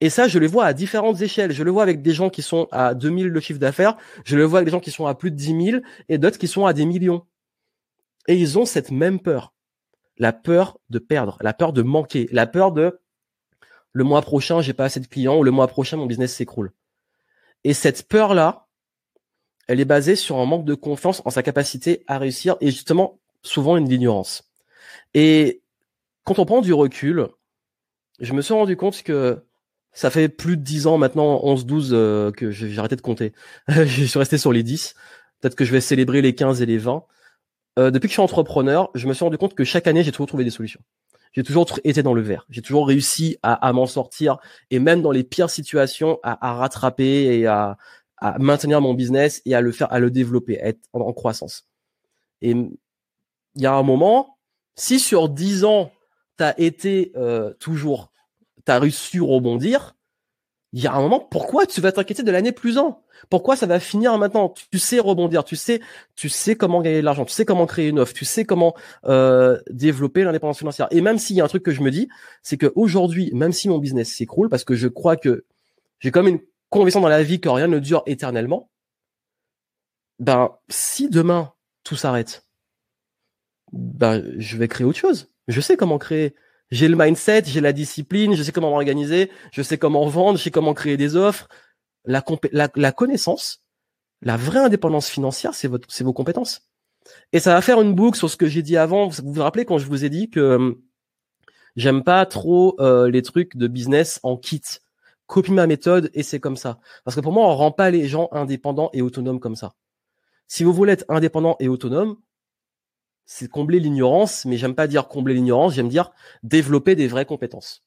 Et ça, je le vois à différentes échelles. Je le vois avec des gens qui sont à 2000 le chiffre d'affaires. Je le vois avec des gens qui sont à plus de 10 000 et d'autres qui sont à des millions. Et ils ont cette même peur. La peur de perdre, la peur de manquer, la peur de le mois prochain, j'ai pas assez de clients ou le mois prochain, mon business s'écroule. Et cette peur-là, elle est basée sur un manque de confiance en sa capacité à réussir et justement souvent une ignorance. Et quand on prend du recul, je me suis rendu compte que ça fait plus de 10 ans maintenant, 11, 12, euh, que j'ai arrêté de compter. je suis resté sur les 10. Peut-être que je vais célébrer les 15 et les 20. Euh, depuis que je suis entrepreneur, je me suis rendu compte que chaque année, j'ai toujours trouvé des solutions. J'ai toujours été dans le vert. J'ai toujours réussi à, m'en sortir et même dans les pires situations, à, rattraper et à, maintenir mon business et à le faire, à le développer, à être en, croissance. Et il y a un moment, si sur 10 ans, tu as été euh, toujours tu as réussi à rebondir, il y a un moment, pourquoi tu vas t'inquiéter de l'année plus en Pourquoi ça va finir maintenant? Tu sais rebondir, tu sais, tu sais comment gagner de l'argent, tu sais comment créer une offre, tu sais comment euh, développer l'indépendance financière. Et même s'il y a un truc que je me dis, c'est qu'aujourd'hui, même si mon business s'écroule, parce que je crois que j'ai comme une conviction dans la vie que rien ne dure éternellement, ben si demain tout s'arrête, ben je vais créer autre chose. Je sais comment créer j'ai le mindset, j'ai la discipline, je sais comment m'organiser, je sais comment vendre, je sais comment créer des offres. La, la, connaissance, la vraie indépendance financière, c'est votre, c'est vos compétences. Et ça va faire une boucle sur ce que j'ai dit avant. Vous vous rappelez quand je vous ai dit que hum, j'aime pas trop euh, les trucs de business en kit. Copie ma méthode et c'est comme ça. Parce que pour moi, on rend pas les gens indépendants et autonomes comme ça. Si vous voulez être indépendant et autonome, c'est combler l'ignorance, mais j'aime pas dire combler l'ignorance, j'aime dire développer des vraies compétences.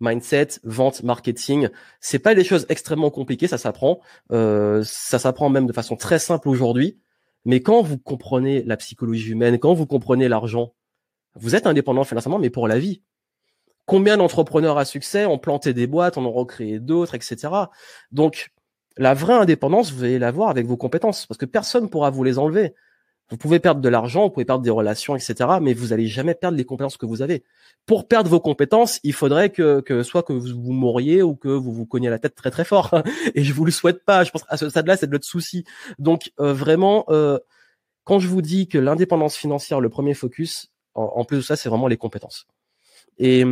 Mindset, vente, marketing, c'est pas des choses extrêmement compliquées, ça s'apprend, euh, ça s'apprend même de façon très simple aujourd'hui. Mais quand vous comprenez la psychologie humaine, quand vous comprenez l'argent, vous êtes indépendant financièrement, mais pour la vie. Combien d'entrepreneurs à succès ont planté des boîtes, en ont recréé d'autres, etc. Donc, la vraie indépendance, vous allez l'avoir avec vos compétences, parce que personne pourra vous les enlever. Vous pouvez perdre de l'argent, vous pouvez perdre des relations, etc. Mais vous allez jamais perdre les compétences que vous avez. Pour perdre vos compétences, il faudrait que, que soit que vous, vous mouriez ou que vous vous cogniez la tête très très fort. Et je vous le souhaite pas. Je pense à ce stade-là, c'est de notre souci. Donc euh, vraiment, euh, quand je vous dis que l'indépendance financière, le premier focus, en, plus de ça, c'est vraiment les compétences. Et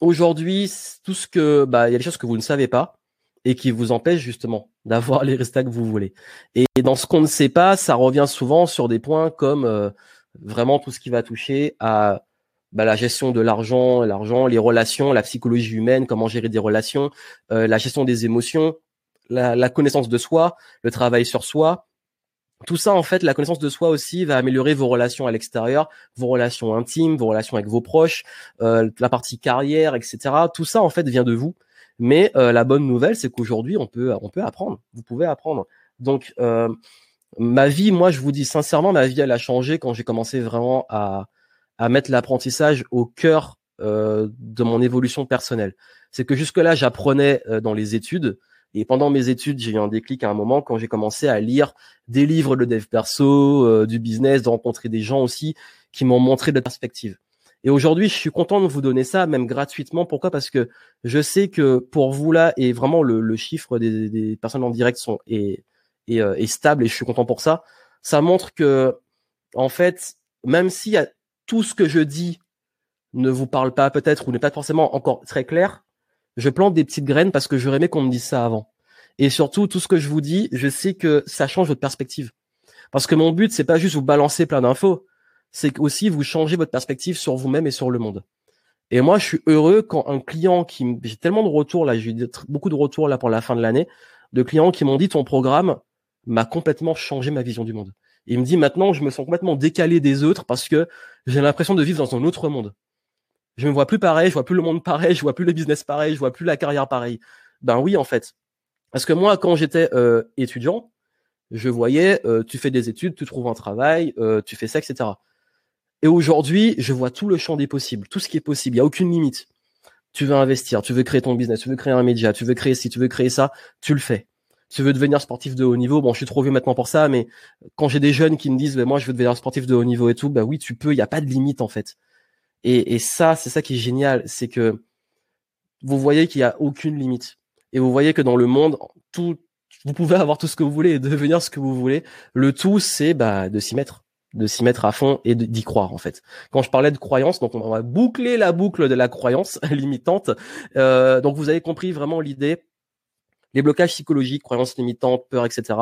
aujourd'hui, tout ce que, bah, il y a des choses que vous ne savez pas et qui vous empêchent justement d'avoir les résultats que vous voulez. Et dans ce qu'on ne sait pas, ça revient souvent sur des points comme euh, vraiment tout ce qui va toucher à bah, la gestion de l'argent, l'argent, les relations, la psychologie humaine, comment gérer des relations, euh, la gestion des émotions, la, la, connaissance de soi, le travail sur soi. Tout ça, en fait, la connaissance de soi aussi va améliorer vos relations à l'extérieur, vos relations intimes, vos relations avec vos proches, euh, la partie carrière, etc. Tout ça, en fait, vient de vous. Mais euh, la bonne nouvelle, c'est qu'aujourd'hui, on peut, on peut apprendre. Vous pouvez apprendre. Donc, euh, ma vie, moi, je vous dis sincèrement, ma vie, elle a changé quand j'ai commencé vraiment à, à mettre l'apprentissage au cœur euh, de mon évolution personnelle. C'est que jusque-là, j'apprenais dans les études. Et pendant mes études, j'ai eu un déclic à un moment quand j'ai commencé à lire des livres de dev perso, du business, de rencontrer des gens aussi qui m'ont montré de perspectives. Et aujourd'hui, je suis content de vous donner ça, même gratuitement. Pourquoi? Parce que je sais que pour vous là, et vraiment le, chiffre des, personnes en direct sont est, est, est, stable, et je suis content pour ça. Ça montre que, en fait, même a tout ce que je dis ne vous parle pas peut-être ou n'est pas forcément encore très clair, je plante des petites graines parce que j'aurais aimé qu'on me dise ça avant. Et surtout, tout ce que je vous dis, je sais que ça change votre perspective. Parce que mon but, c'est pas juste vous balancer plein d'infos, c'est aussi vous changer votre perspective sur vous-même et sur le monde. Et moi, je suis heureux quand un client qui, j'ai tellement de retours là, j'ai eu beaucoup de retours là pour la fin de l'année, de clients qui m'ont dit ton programme m'a complètement changé ma vision du monde. il me dit maintenant, je me sens complètement décalé des autres parce que j'ai l'impression de vivre dans un autre monde je me vois plus pareil, je vois plus le monde pareil, je vois plus le business pareil, je vois plus la carrière pareil. Ben oui, en fait. Parce que moi, quand j'étais euh, étudiant, je voyais, euh, tu fais des études, tu trouves un travail, euh, tu fais ça, etc. Et aujourd'hui, je vois tout le champ des possibles, tout ce qui est possible. Il n'y a aucune limite. Tu veux investir, tu veux créer ton business, tu veux créer un média, tu veux créer ci, tu veux créer ça, tu le fais. Tu veux devenir sportif de haut niveau. Bon, je suis trop vieux maintenant pour ça, mais quand j'ai des jeunes qui me disent, ben, moi, je veux devenir sportif de haut niveau et tout, ben oui, tu peux. Il n'y a pas de limite en fait. Et, et ça, c'est ça qui est génial, c'est que vous voyez qu'il n'y a aucune limite. Et vous voyez que dans le monde, tout, vous pouvez avoir tout ce que vous voulez et devenir ce que vous voulez. Le tout, c'est bah, de s'y mettre, de s'y mettre à fond et d'y croire en fait. Quand je parlais de croyance, donc on va boucler la boucle de la croyance limitante. Euh, donc vous avez compris vraiment l'idée les blocages psychologiques, croyances limitantes, peur, etc.,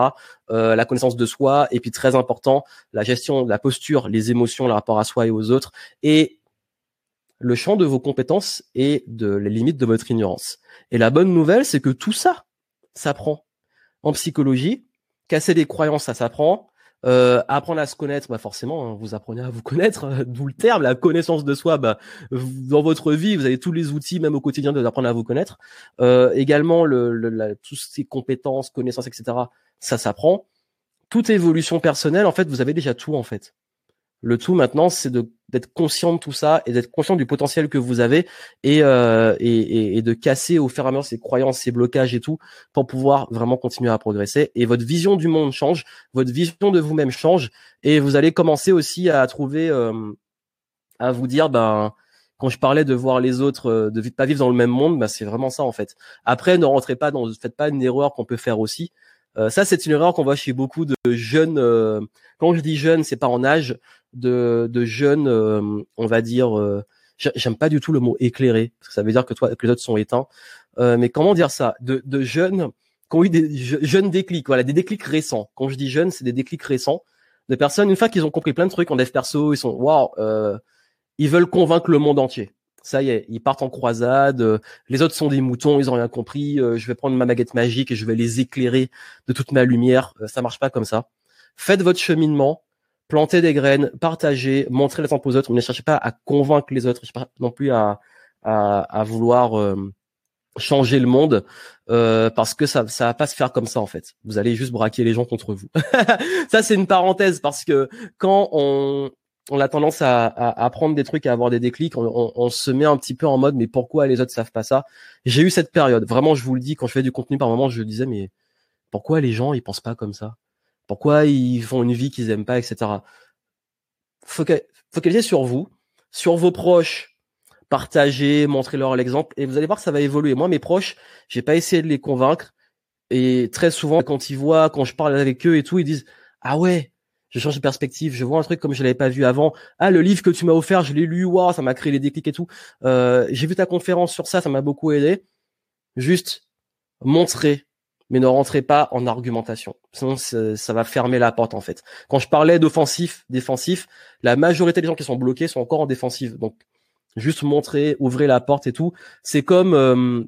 euh, la connaissance de soi, et puis très important, la gestion la posture, les émotions, le rapport à soi et aux autres, et le champ de vos compétences et de les limites de votre ignorance. Et la bonne nouvelle, c'est que tout ça s'apprend en psychologie. Casser des croyances, ça s'apprend. Euh, apprendre à se connaître, bah forcément, hein, vous apprenez à vous connaître, d'où le terme, la connaissance de soi. Bah, dans votre vie, vous avez tous les outils, même au quotidien, de apprendre à vous connaître. Euh, également, le, le la, toutes ces compétences, connaissances, etc. Ça s'apprend. Toute évolution personnelle, en fait, vous avez déjà tout en fait. Le tout maintenant, c'est d'être conscient de tout ça et d'être conscient du potentiel que vous avez et, euh, et, et, de casser au fur et à mesure ces croyances, ces blocages et tout pour pouvoir vraiment continuer à progresser. Et votre vision du monde change, votre vision de vous-même change et vous allez commencer aussi à trouver, euh, à vous dire, ben quand je parlais de voir les autres, euh, de pas vivre dans le même monde, ben c'est vraiment ça en fait. Après, ne rentrez pas dans, faites pas une erreur qu'on peut faire aussi. Euh, ça, c'est une erreur qu'on voit chez beaucoup de jeunes. Euh, quand je dis jeunes, c'est pas en âge de, jeunes, euh, on va dire. Euh, j'aime pas du tout le mot éclairé parce que ça veut dire que toi, que les autres sont éteints. mais comment dire ça? De, de jeunes qui ont eu des jeunes déclics, voilà, des déclics récents. Quand je dis jeunes, c'est des déclics récents de personnes une fois qu'ils ont compris plein de trucs en dev perso, ils sont waouh, ils veulent convaincre le monde entier ça y est, ils partent en croisade, euh, les autres sont des moutons, ils ont rien compris, euh, je vais prendre ma baguette magique et je vais les éclairer de toute ma lumière, euh, ça marche pas comme ça. Faites votre cheminement, plantez des graines, partagez, montrez l'exemple aux autres, ne cherchez pas à convaincre les autres, pas non plus à, à, vouloir changer le monde parce que ça ça va pas se faire comme ça en fait. Vous allez juste braquer les gens contre vous. ça c'est une parenthèse parce que quand on on a tendance à, à, apprendre des trucs, à avoir des déclics. On, se met un petit peu en mode, mais pourquoi les autres savent pas ça? J'ai eu cette période. Vraiment, je vous le dis, quand je fais du contenu par moment, je disais, mais pourquoi les gens ils pensent pas comme ça? Pourquoi ils font une vie qu'ils aiment pas, etc. Focalisez sur vous, sur vos proches. Partagez, montrez-leur l'exemple, et vous allez voir ça va évoluer. Moi, mes proches, j'ai pas essayé de les convaincre, et très souvent, quand ils voient, quand je parle avec eux et tout, ils disent, ah ouais, je change de perspective, je vois un truc comme je l'avais pas vu avant. Ah, le livre que tu m'as offert, je l'ai lu, waouh, ça m'a créé les déclics et tout. Euh, j'ai vu ta conférence sur ça, ça m'a beaucoup aidé. Juste montrer, mais ne rentrez pas en argumentation. Sinon, ça va fermer la porte en fait. Quand je parlais d'offensif, défensif, la majorité des gens qui sont bloqués sont encore en défensive. Donc, juste montrer, ouvrez la porte et tout. C'est comme euh,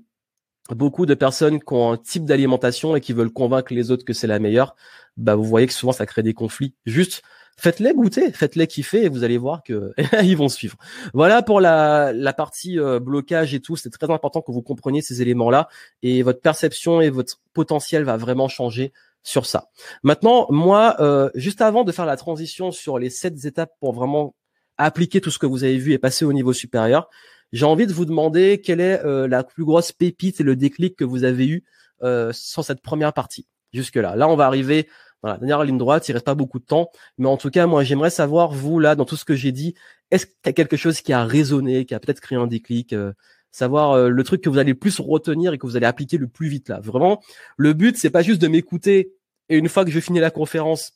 beaucoup de personnes qui ont un type d'alimentation et qui veulent convaincre les autres que c'est la meilleure, bah vous voyez que souvent ça crée des conflits. Juste faites-les goûter, faites-les kiffer et vous allez voir que ils vont suivre. Voilà pour la, partie euh, blocage et tout. C'est très important que vous compreniez ces éléments-là et votre perception et votre potentiel va vraiment changer sur ça. Maintenant, moi, euh, juste avant de faire la transition sur les sept étapes pour vraiment appliquer tout ce que vous avez vu et passer au niveau supérieur, j'ai envie de vous demander quelle est euh, la plus grosse pépite et le déclic que vous avez eu euh, sur cette première partie jusque-là. Là, on va arriver dans la dernière ligne droite, il reste pas beaucoup de temps, mais en tout cas, moi, j'aimerais savoir, vous, là, dans tout ce que j'ai dit, est-ce qu'il y a quelque chose qui a résonné, qui a peut-être créé un déclic euh, savoir euh, le truc que vous allez le plus retenir et que vous allez appliquer le plus vite là. Vraiment, le but c'est pas juste de m'écouter et une fois que je finis la conférence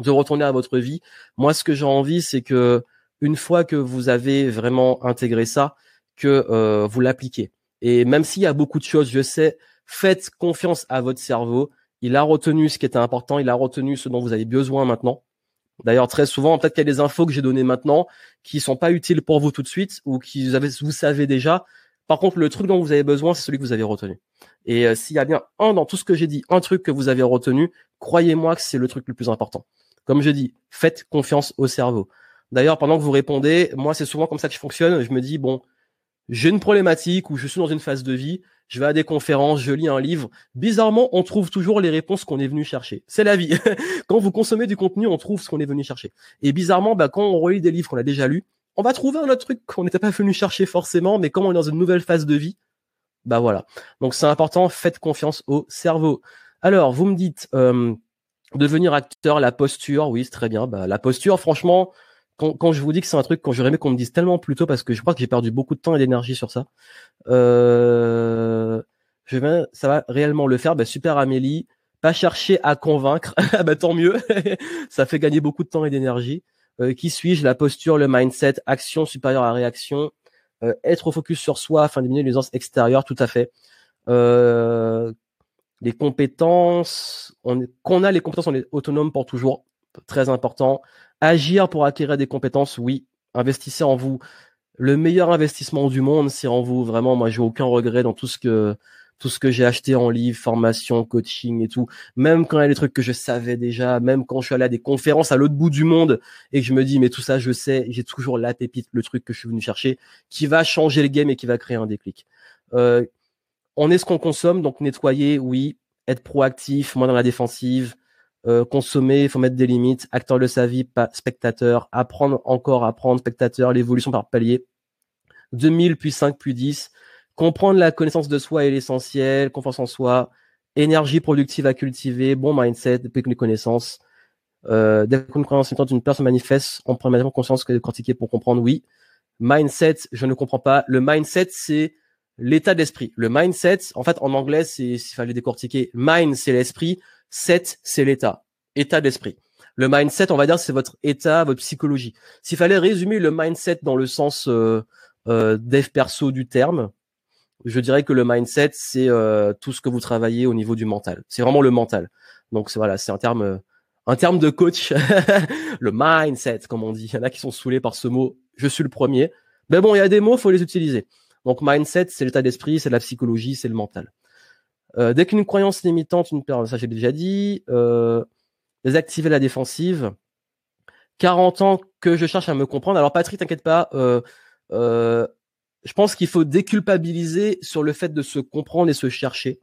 de retourner à votre vie. Moi, ce que j'ai envie, c'est que une fois que vous avez vraiment intégré ça, que euh, vous l'appliquez. Et même s'il y a beaucoup de choses, je sais, faites confiance à votre cerveau. Il a retenu ce qui était important, il a retenu ce dont vous avez besoin maintenant. D'ailleurs, très souvent, peut-être qu'il y a des infos que j'ai données maintenant qui sont pas utiles pour vous tout de suite ou qui vous, avez, vous savez déjà. Par contre, le truc dont vous avez besoin, c'est celui que vous avez retenu. Et euh, s'il y a bien un dans tout ce que j'ai dit, un truc que vous avez retenu, croyez-moi que c'est le truc le plus important. Comme je dis, faites confiance au cerveau. D'ailleurs, pendant que vous répondez, moi, c'est souvent comme ça que je fonctionne. Je me dis, bon, j'ai une problématique ou je suis dans une phase de vie, je vais à des conférences, je lis un livre. Bizarrement, on trouve toujours les réponses qu'on est venu chercher. C'est la vie. quand vous consommez du contenu, on trouve ce qu'on est venu chercher. Et bizarrement, bah, quand on relit des livres qu'on a déjà lus, on va trouver un autre truc qu'on n'était pas venu chercher forcément, mais quand on est dans une nouvelle phase de vie, bah voilà. Donc c'est important, faites confiance au cerveau. Alors, vous me dites, euh, devenir acteur, la posture, oui, c'est très bien. Bah, la posture, franchement, quand, quand, je vous dis que c'est un truc quand j'aurais aimé qu'on me dise tellement plus tôt parce que je crois que j'ai perdu beaucoup de temps et d'énergie sur ça. Euh, je ça va réellement le faire. Bah, super Amélie, pas chercher à convaincre. Ah bah tant mieux, ça fait gagner beaucoup de temps et d'énergie. Euh, qui suis-je? La posture, le mindset, action supérieure à réaction, euh, être au focus sur soi afin d'éliminer les nuisances extérieures, tout à fait. Euh, les compétences, on qu'on a les compétences, on est autonome pour toujours, très important. Agir pour acquérir des compétences, oui. Investissez en vous. Le meilleur investissement du monde, c'est en vous. Vraiment, moi, j'ai aucun regret dans tout ce que tout ce que j'ai acheté en livre, formation, coaching et tout. Même quand il y a des trucs que je savais déjà, même quand je suis allé à des conférences à l'autre bout du monde et que je me dis, mais tout ça, je sais, j'ai toujours la pépite, le truc que je suis venu chercher, qui va changer le game et qui va créer un déclic. Euh, on est ce qu'on consomme, donc nettoyer, oui. Être proactif, moins dans la défensive, euh, consommer, il faut mettre des limites, acteur de sa vie, pas spectateur, apprendre encore, apprendre, spectateur, l'évolution par palier. 2000 puis 5 puis 10, comprendre la connaissance de soi est l'essentiel, confiance en soi, énergie productive à cultiver, bon mindset, les connaissances. Euh, dès qu'une croyance d'une personne manifeste, on prend immédiatement conscience que décortiquer pour comprendre, oui. Mindset, je ne comprends pas. Le mindset, c'est l'état d'esprit. Le mindset, en fait, en anglais, c'est, s'il fallait décortiquer, mind, c'est l'esprit. 7, c'est l'état, état d'esprit. Le mindset, on va dire, c'est votre état, votre psychologie. S'il fallait résumer le mindset dans le sens euh, euh, dev perso du terme, je dirais que le mindset, c'est euh, tout ce que vous travaillez au niveau du mental. C'est vraiment le mental. Donc voilà, c'est un terme, euh, un terme de coach. le mindset, comme on dit. Il y en a qui sont saoulés par ce mot. Je suis le premier. Mais bon, il y a des mots, faut les utiliser. Donc mindset, c'est l'état d'esprit, c'est la psychologie, c'est le mental. Euh, dès qu'une croyance limitante, une peur, ça j'ai déjà dit, euh, désactiver la défensive. 40 ans que je cherche à me comprendre. Alors Patrick, t'inquiète pas, euh, euh, je pense qu'il faut déculpabiliser sur le fait de se comprendre et se chercher,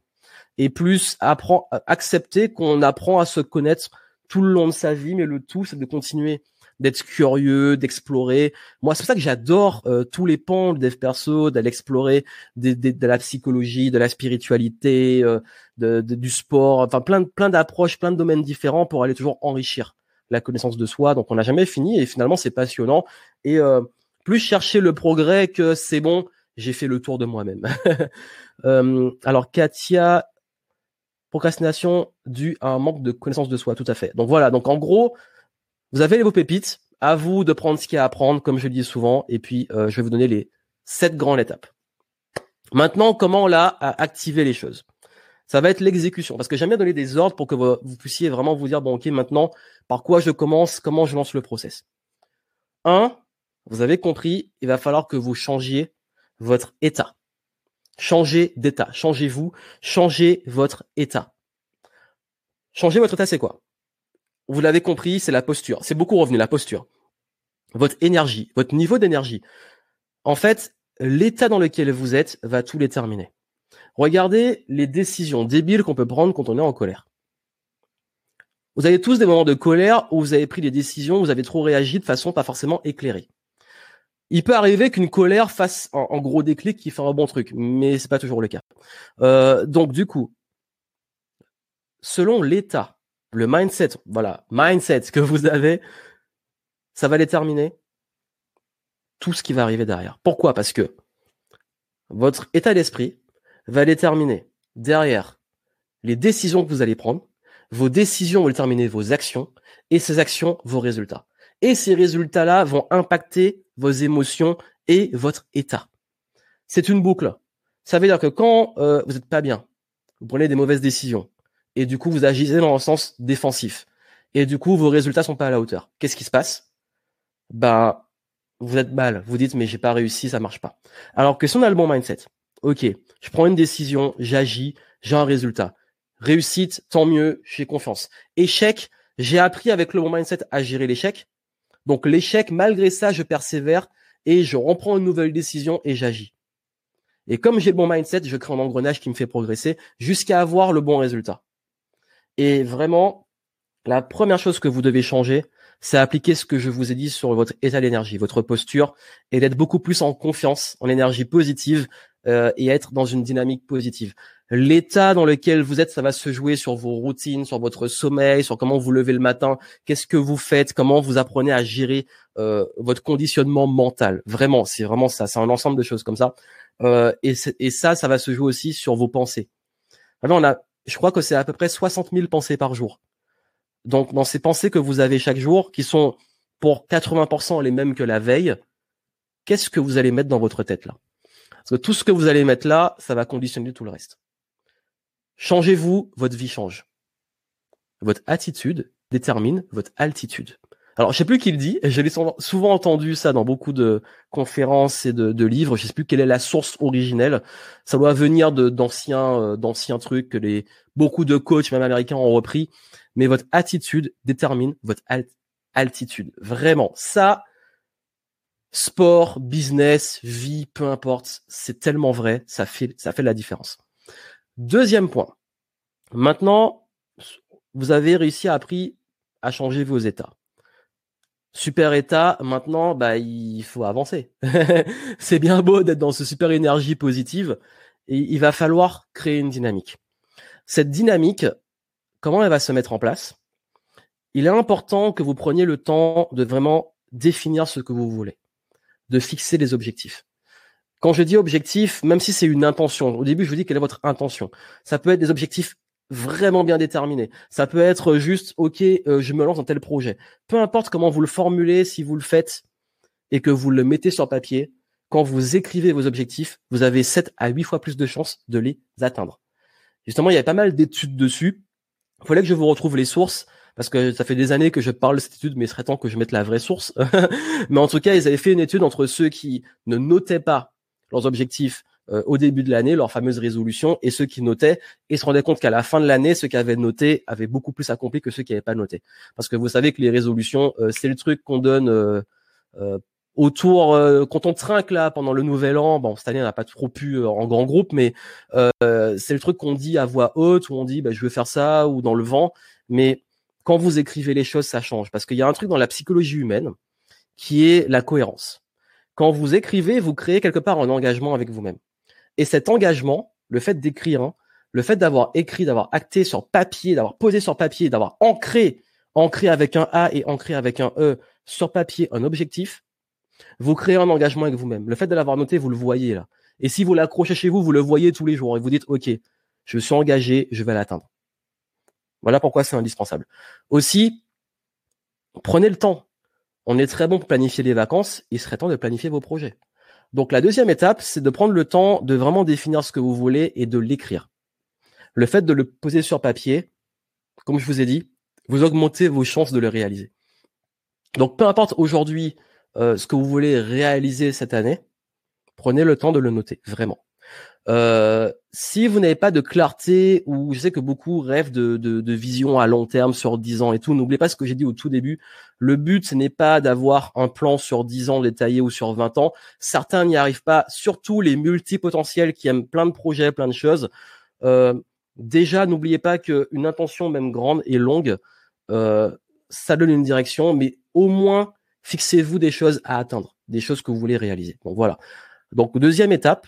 et plus apprendre, accepter qu'on apprend à se connaître tout le long de sa vie, mais le tout, c'est de continuer d'être curieux, d'explorer. Moi, c'est pour ça que j'adore euh, tous les pans de dev perso, d'aller explorer de, la psychologie, de la spiritualité, euh, de, du sport, enfin plein de plein d'approches, plein de domaines différents pour aller toujours enrichir la connaissance de soi. Donc, on n'a jamais fini et finalement, c'est passionnant. Et euh, plus chercher le progrès que c'est bon, j'ai fait le tour de moi-même. alors, Katia, procrastination due à un manque de connaissance de soi, tout à fait. Donc voilà. Donc en gros Vous avez vos pépites, à vous de prendre ce qu'il y a à prendre, comme je le dis souvent, et puis euh, je vais vous donner les sept grandes étapes. Maintenant, comment là activer les choses? Ça va être l'exécution, parce que j'aime bien donner des ordres pour que vous, puissiez vraiment vous dire bon ok maintenant par quoi je commence, comment je lance le process? Un, vous avez compris, il va falloir que vous changiez votre état. Changez d'état, changez-vous, changez votre état. Changer votre état, c'est quoi? Vous l'avez compris, c'est la posture. C'est beaucoup revenu, la posture. Votre énergie, votre niveau d'énergie. En fait, l'état dans lequel vous êtes va tout déterminer. Regardez les décisions débiles qu'on peut prendre quand on est en colère. Vous avez tous des moments de colère où vous avez pris des décisions, où vous avez trop réagi de façon pas forcément éclairée. Il peut arriver qu'une colère fasse un, gros déclic qui fait un bon truc, mais c'est pas toujours le cas. Euh, donc du coup, selon l'état, le mindset, voilà, mindset que vous avez, ça va déterminer tout ce qui va arriver derrière. Pourquoi? Parce que votre état d'esprit va déterminer derrière les décisions que vous allez prendre, vos décisions vont déterminer vos actions, et ces actions, vos résultats. Et ces résultats-là vont impacter vos émotions et votre état. C'est une boucle. Ça veut dire que quand euh, vous n'êtes pas bien, vous prenez des mauvaises décisions, et du coup vous agissez dans le sens défensif, et du coup vos résultats sont pas à la hauteur. Qu'est-ce qui se passe? Ben vous êtes mal, vous dites mais j'ai pas réussi, ça marche pas. Alors que si on a le bon mindset, ok, je prends une décision, j'agis, j'ai un résultat. Réussite, tant mieux, j'ai confiance. Échec, j'ai appris avec le bon mindset à gérer l'échec. Donc l'échec, malgré ça, je persévère et je reprends une nouvelle décision et j'agis. Et comme j'ai le bon mindset, je crée un engrenage qui me fait progresser jusqu'à avoir le bon résultat. Et vraiment, la première chose que vous devez changer, c'est appliquer ce que je vous ai dit sur votre état d'énergie, votre posture, et d'être beaucoup plus en confiance, en énergie positive, euh, et être dans une dynamique positive. L'état dans lequel vous êtes, ça va se jouer sur vos routines, sur votre sommeil, sur comment vous levez le matin, qu'est-ce que vous faites, comment vous apprenez à gérer euh, votre conditionnement mental. Vraiment, c'est vraiment ça, c'est un ensemble de choses comme ça. Euh, et, ça, ça va se jouer aussi sur vos pensées. Alors, on a, je crois que c'est à peu près 60 000 pensées par jour. Donc, dans ces pensées que vous avez chaque jour, qui sont pour 80% les mêmes que la veille, qu'est-ce que vous allez mettre dans votre tête là? Parce que tout ce que vous allez mettre là, ça va conditionner tout le reste. Changez-vous, votre vie change. Votre attitude détermine votre altitude. Alors, je sais plus qui le dit, j'ai souvent entendu ça dans beaucoup de conférences et de, livres. Je sais plus quelle est la source originelle. Ça doit venir d'anciens euh, d'anciens trucs que les beaucoup de coachs, même américains, ont repris mais votre attitude détermine votre altitude. Vraiment, ça, sport, business, vie, peu importe, c'est tellement vrai, ça fait, ça fait la différence. Deuxième point. Maintenant, vous avez réussi à appris à changer vos états. Super état, maintenant, bah, il faut avancer. c'est bien beau d'être dans ce super énergie positive il va falloir créer une dynamique. Cette dynamique, comment elle va se mettre en place? Il est important que vous preniez le temps de vraiment définir ce que vous voulez, de fixer des objectifs. Quand je dis objectif, même si c'est une intention, au début je vous dis quelle est votre intention. Ça peut être des objectifs vraiment bien déterminés. Ça peut être juste, ok, euh, je me lance dans tel projet. Peu importe comment vous le formulez, si vous le faites et que vous le mettez sur papier, quand vous écrivez vos objectifs, vous avez 7 à 8 fois plus de chances de les atteindre. Justement, il y a pas mal d'études dessus. Il fallait que je vous retrouve les sources parce que ça fait des années que je parle de cette étude, mais il serait temps que je mette la vraie source. mais en tout cas, ils avaient fait une étude entre ceux qui ne notaient pas leurs objectifs euh, au début de l'année, leur fameuse résolution, et ceux qui notaient, et se rendaient compte qu'à la fin de l'année, ceux qui avaient noté avaient beaucoup plus accompli que ceux qui n'avaient pas noté. Parce que vous savez que les résolutions, euh, c'est le truc qu'on donne euh, autour quand on trinque là pendant le nouvel an bon cette année on n'a pas trop pu en grand groupe mais c'est le truc qu'on dit à voix haute où on dit bah, je veux faire ça ou dans le vent. Mais quand vous écrivez les choses ça change. Parce qu'il y a un truc dans la psychologie humaine qui est la cohérence. Quand vous écrivez vous créez quelque part un engagement avec vous-même et cet engagement le fait d'écrire hein, le fait d'avoir écrit d'avoir acté sur papier d'avoir posé sur papier d'avoir ancré ancré avec un A et ancré avec un E sur papier un objectif vous créez un engagement avec vous-même. Le fait de l'avoir noté, vous le voyez là. Et si vous l'accrochez chez vous, vous le voyez tous les jours et vous dites, OK, je suis engagé, je vais l'atteindre. Voilà pourquoi c'est indispensable. Aussi, prenez le temps. On est très bon pour planifier les vacances, il serait temps de planifier vos projets. Donc la deuxième étape, c'est de prendre le temps de vraiment définir ce que vous voulez et de l'écrire. Le fait de le poser sur papier, comme je vous ai dit, vous augmentez vos chances de le réaliser. Donc peu importe aujourd'hui euh, ce que vous voulez réaliser cette année, prenez le temps de le noter, vraiment. Euh, si vous n'avez pas de clarté ou je sais que beaucoup rêvent de, de, de, vision à long terme sur 10 ans et tout, n'oubliez pas ce que j'ai dit au tout début. Le but, ce n'est pas d'avoir un plan sur 10 ans détaillé ou sur 20 ans. Certains n'y arrivent pas, surtout les multipotentiels qui aiment plein de projets, plein de choses. Euh, déjà, n'oubliez pas qu'une intention, même grande et longue, euh, ça donne une direction, mais au moins, fixez-vous des choses à atteindre, des choses que vous voulez réaliser. Donc voilà. Donc deuxième étape,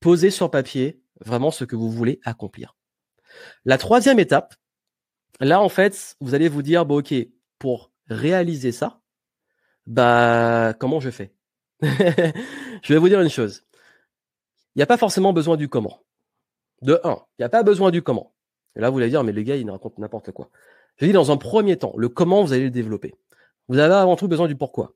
posez sur papier vraiment ce que vous voulez accomplir. La troisième étape, là en fait, vous allez vous dire bon ok, pour réaliser ça, bah comment je fais? Je vais vous dire une chose. Il n'y a pas forcément besoin du comment. De un, il n'y a pas besoin du comment. Là, vous allez dire, mais le gars, il raconte n'importe quoi. Je dis dans un premier temps, le comment, vous allez le développer. Vous avez avant tout besoin du pourquoi.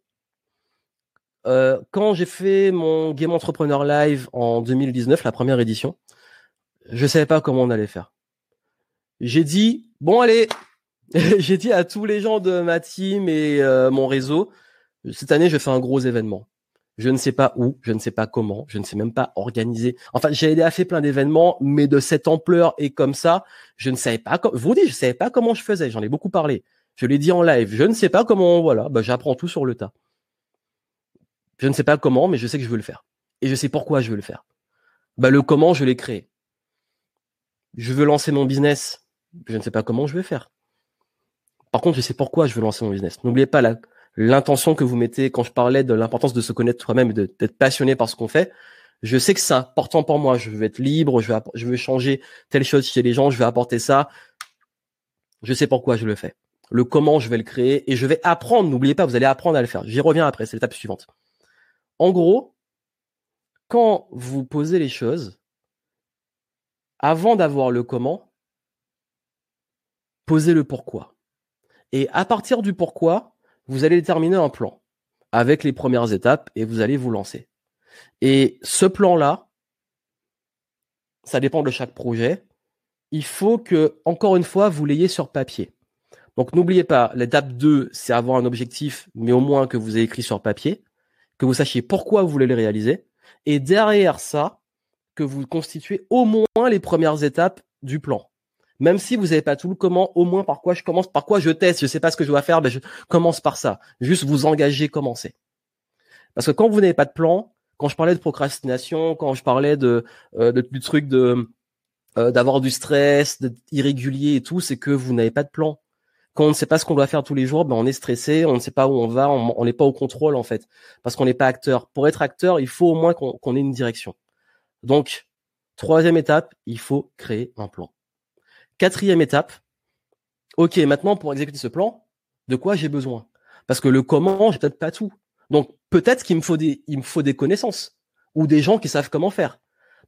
Euh, quand j'ai fait mon Game Entrepreneur Live en 2019, la première édition, je savais pas comment on allait faire. J'ai dit, bon allez, j'ai dit à tous les gens de ma team et euh, mon réseau, cette année je fais un gros événement. Je ne sais pas où, je ne sais pas comment, je ne sais même pas organiser. Enfin, j'ai aidé à faire plein d'événements, mais de cette ampleur et comme ça, je ne savais pas. Je vous dis, je savais pas comment je faisais. J'en ai beaucoup parlé. Je l'ai dit en live. Je ne sais pas comment. Voilà, bah, j'apprends tout sur le tas. Je ne sais pas comment, mais je sais que je veux le faire. Et je sais pourquoi je veux le faire. Bah, le comment, je l'ai créé. Je veux lancer mon business. Je ne sais pas comment je vais faire. Par contre, je sais pourquoi je veux lancer mon business. N'oubliez pas l'intention que vous mettez quand je parlais de l'importance de se connaître soi-même et d'être passionné par ce qu'on fait. Je sais que c'est important pour moi. Je veux être libre. Je veux, je veux changer telle chose chez les gens. Je veux apporter ça. Je sais pourquoi je le fais. Le comment je vais le créer et je vais apprendre. N'oubliez pas, vous allez apprendre à le faire. J'y reviens après. C'est l'étape suivante. En gros, quand vous posez les choses, avant d'avoir le comment, posez le pourquoi. Et à partir du pourquoi, vous allez déterminer un plan avec les premières étapes et vous allez vous lancer. Et ce plan-là, ça dépend de chaque projet. Il faut que, encore une fois, vous l'ayez sur papier. Donc n'oubliez pas, l'étape 2, c'est avoir un objectif, mais au moins que vous ayez écrit sur papier que vous sachiez pourquoi vous voulez le réaliser, et derrière ça, que vous constituez au moins les premières étapes du plan. Même si vous n'avez pas tout le comment, au moins par quoi je commence, par quoi je teste, je sais pas ce que je dois faire, ben je commence par ça. Juste vous engager, commencer. Parce que quand vous n'avez pas de plan, quand je parlais de procrastination, quand je parlais de, euh, du truc de euh, d'avoir du stress, d'être irrégulier et tout, c'est que vous n'avez pas de plan quand on ne sait pas ce qu'on doit faire tous les jours, ben on est stressé, on ne sait pas où on va, on n'est pas au contrôle en fait, parce qu'on n'est pas acteur. Pour être acteur, il faut au moins qu'on ait une direction. Donc, troisième étape, il faut créer un plan. Quatrième étape, ok, maintenant pour exécuter ce plan, de quoi j'ai besoin? Parce que le comment, j'ai peut-être pas tout. Donc peut-être qu'il me faut des, il me faut des connaissances ou des gens qui savent comment faire.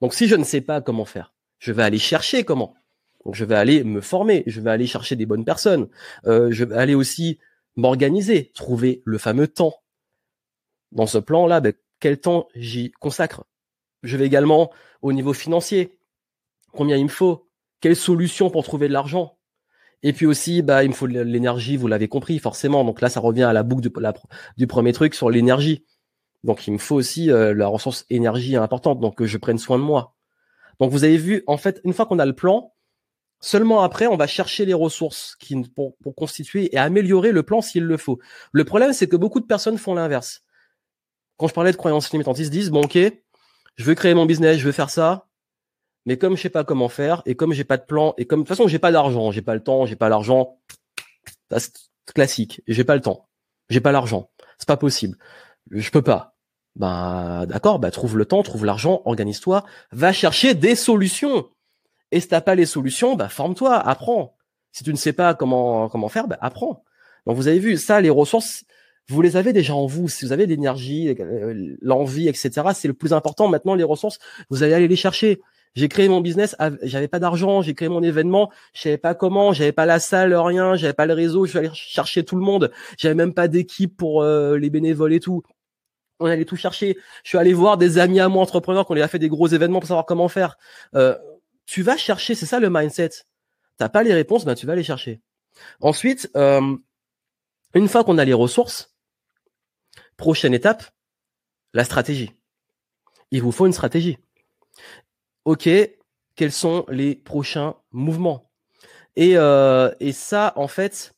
Donc si je ne sais pas comment faire, je vais aller chercher comment. Donc je vais aller me former, je vais aller chercher des bonnes personnes, euh, je vais aller aussi m'organiser, trouver le fameux temps. Dans ce plan-là, ben, quel temps j'y consacre? Je vais également au niveau financier, combien il me faut, quelles solutions pour trouver de l'argent? Et puis aussi, bah, il me faut de l'énergie, vous l'avez compris forcément. Donc là, ça revient à la boucle du, premier truc sur l'énergie. Donc il me faut aussi euh, la ressource énergie importante, donc je prenne soin de moi. Donc vous avez vu, en fait, une fois qu'on a le plan, Seulement après, on va chercher les ressources qui, pour, constituer et améliorer le plan s'il le faut. Le problème, c'est que beaucoup de personnes font l'inverse. Quand je parlais de croyances limitantes, ils se disent, bon, ok, je veux créer mon business, je veux faire ça, mais comme je sais pas comment faire, et comme j'ai pas de plan, et comme, de toute façon, j'ai pas d'argent, j'ai pas le temps, j'ai pas l'argent, c'est classique, j'ai pas le temps, j'ai pas l'argent, c'est pas possible, je peux pas. Bah, d'accord, bah, trouve le temps, trouve l'argent, organise-toi, va chercher des solutions. Et si t'as pas les solutions, bah forme-toi, apprends. Si tu ne sais pas comment comment faire, bah apprends. Donc vous avez vu ça, les ressources, vous les avez déjà en vous. Si vous avez l'énergie, euh, l'envie, etc., c'est le plus important. Maintenant, les ressources, vous allez aller les chercher. J'ai créé mon business, j'avais pas d'argent, j'ai créé mon événement, je savais pas comment, j'avais pas la salle, rien, j'avais pas le réseau, je suis allé chercher tout le monde, j'avais même pas d'équipe pour euh, les bénévoles et tout. On allait tout chercher. Je suis allé voir des amis à moi entrepreneurs qui ont a fait des gros événements pour savoir comment faire. Euh, tu vas chercher, c'est ça le mindset. T'as pas les réponses, ben tu vas les chercher. Ensuite, euh, une fois qu'on a les ressources, prochaine étape, la stratégie. Il vous faut une stratégie. OK, quels sont les prochains mouvements? Et, euh, et ça, en fait,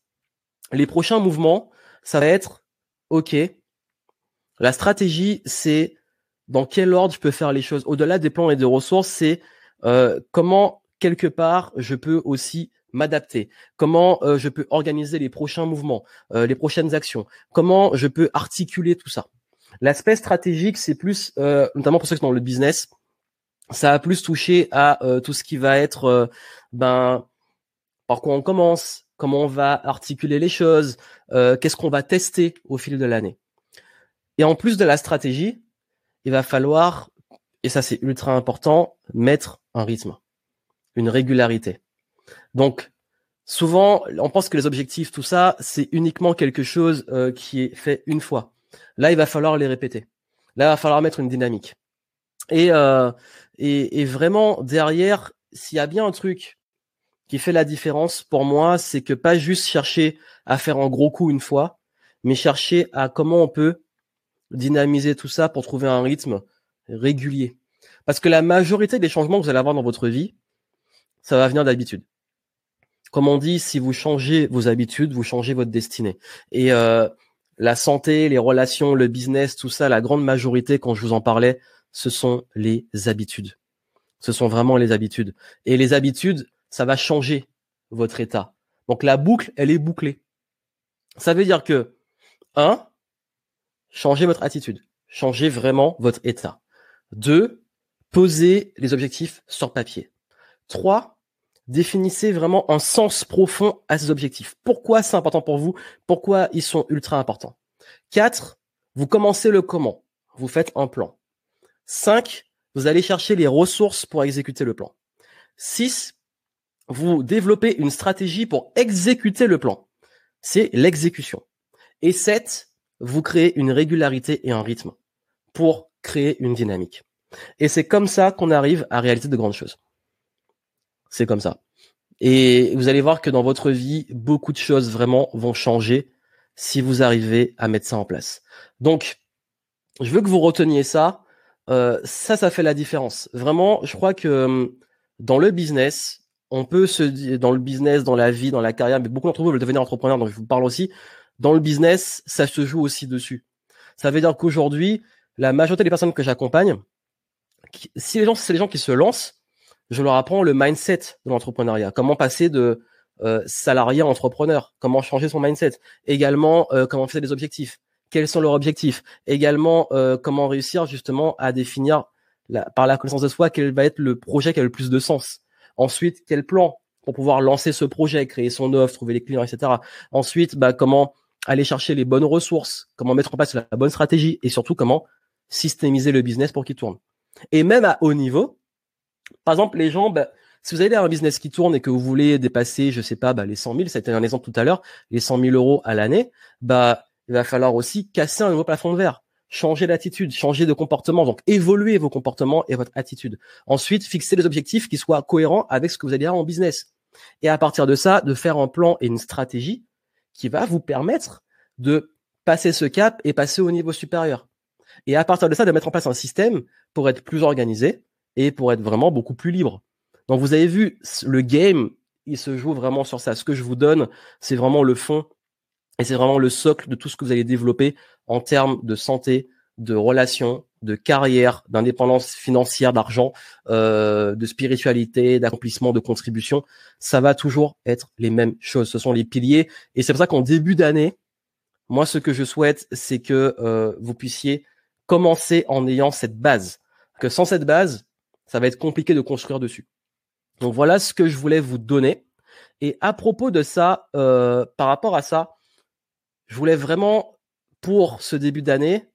les prochains mouvements, ça va être OK. La stratégie, c'est dans quel ordre je peux faire les choses? Au-delà des plans et des ressources, c'est euh, comment quelque part je peux aussi m'adapter, comment euh, je peux organiser les prochains mouvements, euh, les prochaines actions, comment je peux articuler tout ça? L'aspect stratégique, c'est plus, notamment pour ceux qui sont dans le business, ça a plus touché à tout ce qui va être, ben, par quoi on commence, comment on va articuler les choses, qu'est-ce qu'on va tester au fil de l'année. Et en plus de la stratégie, il va falloir, et ça c'est ultra important, mettre un rythme, une régularité. Donc, souvent, on pense que les objectifs, tout ça, c'est uniquement quelque chose euh, qui est fait une fois. Là, il va falloir les répéter. Là, il va falloir mettre une dynamique. Et, euh, et, et vraiment, derrière, s'il y a bien un truc qui fait la différence pour moi, c'est que pas juste chercher à faire un gros coup une fois, mais chercher à comment on peut dynamiser tout ça pour trouver un rythme régulier. Parce que la majorité des changements que vous allez avoir dans votre vie, ça va venir d'habitude comme on dit, si vous changez vos habitudes, vous changez votre destinée. Et euh, la santé, les relations, le business, tout ça, la grande majorité, quand je vous en parlais, ce sont les habitudes. Ce sont vraiment les habitudes. Et les habitudes, ça va changer votre état. Donc la boucle, elle est bouclée. Ça veut dire que, un, changez votre attitude. Changez vraiment votre état. Deux, posez les objectifs sur papier. Trois, définissez vraiment un sens profond à ces objectifs. Pourquoi c'est important pour vous? Pourquoi ils sont ultra importants? 4. Vous commencez le comment. Vous faites un plan. 5. Vous allez chercher les ressources pour exécuter le plan. 6. Vous développez une stratégie pour exécuter le plan. C'est l'exécution. Et 7. Vous créez une régularité et un rythme pour créer une dynamique. Et c'est comme ça qu'on arrive à réaliser de grandes choses. C'est comme ça. Et vous allez voir que dans votre vie, beaucoup de choses vraiment vont changer si vous arrivez à mettre ça en place. Donc, je veux que vous reteniez ça. Euh, ça, ça fait la différence. Vraiment, je crois que hum, dans le business, on peut se dire, dans le business, dans la vie, dans la carrière, mais beaucoup d'entre vous veulent devenir entrepreneur, donc je vous parle aussi. Dans le business, ça se joue aussi dessus. Ça veut dire qu'aujourd'hui, la majorité des personnes que j'accompagne, si les gens, c'est les gens qui se lancent, je leur apprends le mindset de l'entrepreneuriat, comment passer de euh, salarié à entrepreneur, comment changer son mindset, également euh, comment fixer des objectifs, quels sont leurs objectifs, également euh, comment réussir justement à définir par la connaissance de soi quel va être le projet qui a le plus de sens? Ensuite, quel plan pour pouvoir lancer ce projet, créer son offre, trouver les clients, etc. Ensuite, bah, comment aller chercher les bonnes ressources, comment mettre en place la bonne stratégie? Et surtout comment systémiser le business pour qu'il tourne? Et même à haut niveau, par exemple, les gens, bah, si vous avez un business qui tourne et que vous voulez dépasser, je sais pas, bah, les 100 000, c'était un exemple tout à l'heure, les 100 000 euros à l'année, bah, il va falloir aussi casser un nouveau plafond de verre, changer d'attitude, changer de comportement, donc évoluer vos comportements et votre attitude. Ensuite, fixer des objectifs qui soient cohérents avec ce que vous allez faire en business. Et à partir de ça, de faire un plan et une stratégie qui va vous permettre de passer ce cap et passer au niveau supérieur. Et à partir de ça, de mettre en place un système pour être plus organisé, et pour être vraiment beaucoup plus libre. Donc vous avez vu, le game, il se joue vraiment sur ça. Ce que je vous donne, c'est vraiment le fond et c'est vraiment le socle de tout ce que vous allez développer en termes de santé, de relations, de carrière, d'indépendance financière, d'argent, euh, de spiritualité, d'accomplissement, de contribution. Ça va toujours être les mêmes choses. Ce sont les piliers. Et c'est pour ça qu'en début d'année, moi, ce que je souhaite, c'est que euh, vous puissiez commencer en ayant cette base. Sans cette base, ça va être compliqué de construire dessus. Donc voilà ce que je voulais vous donner. Et à propos de ça, euh, par rapport à ça, je voulais vraiment, pour ce début d'année,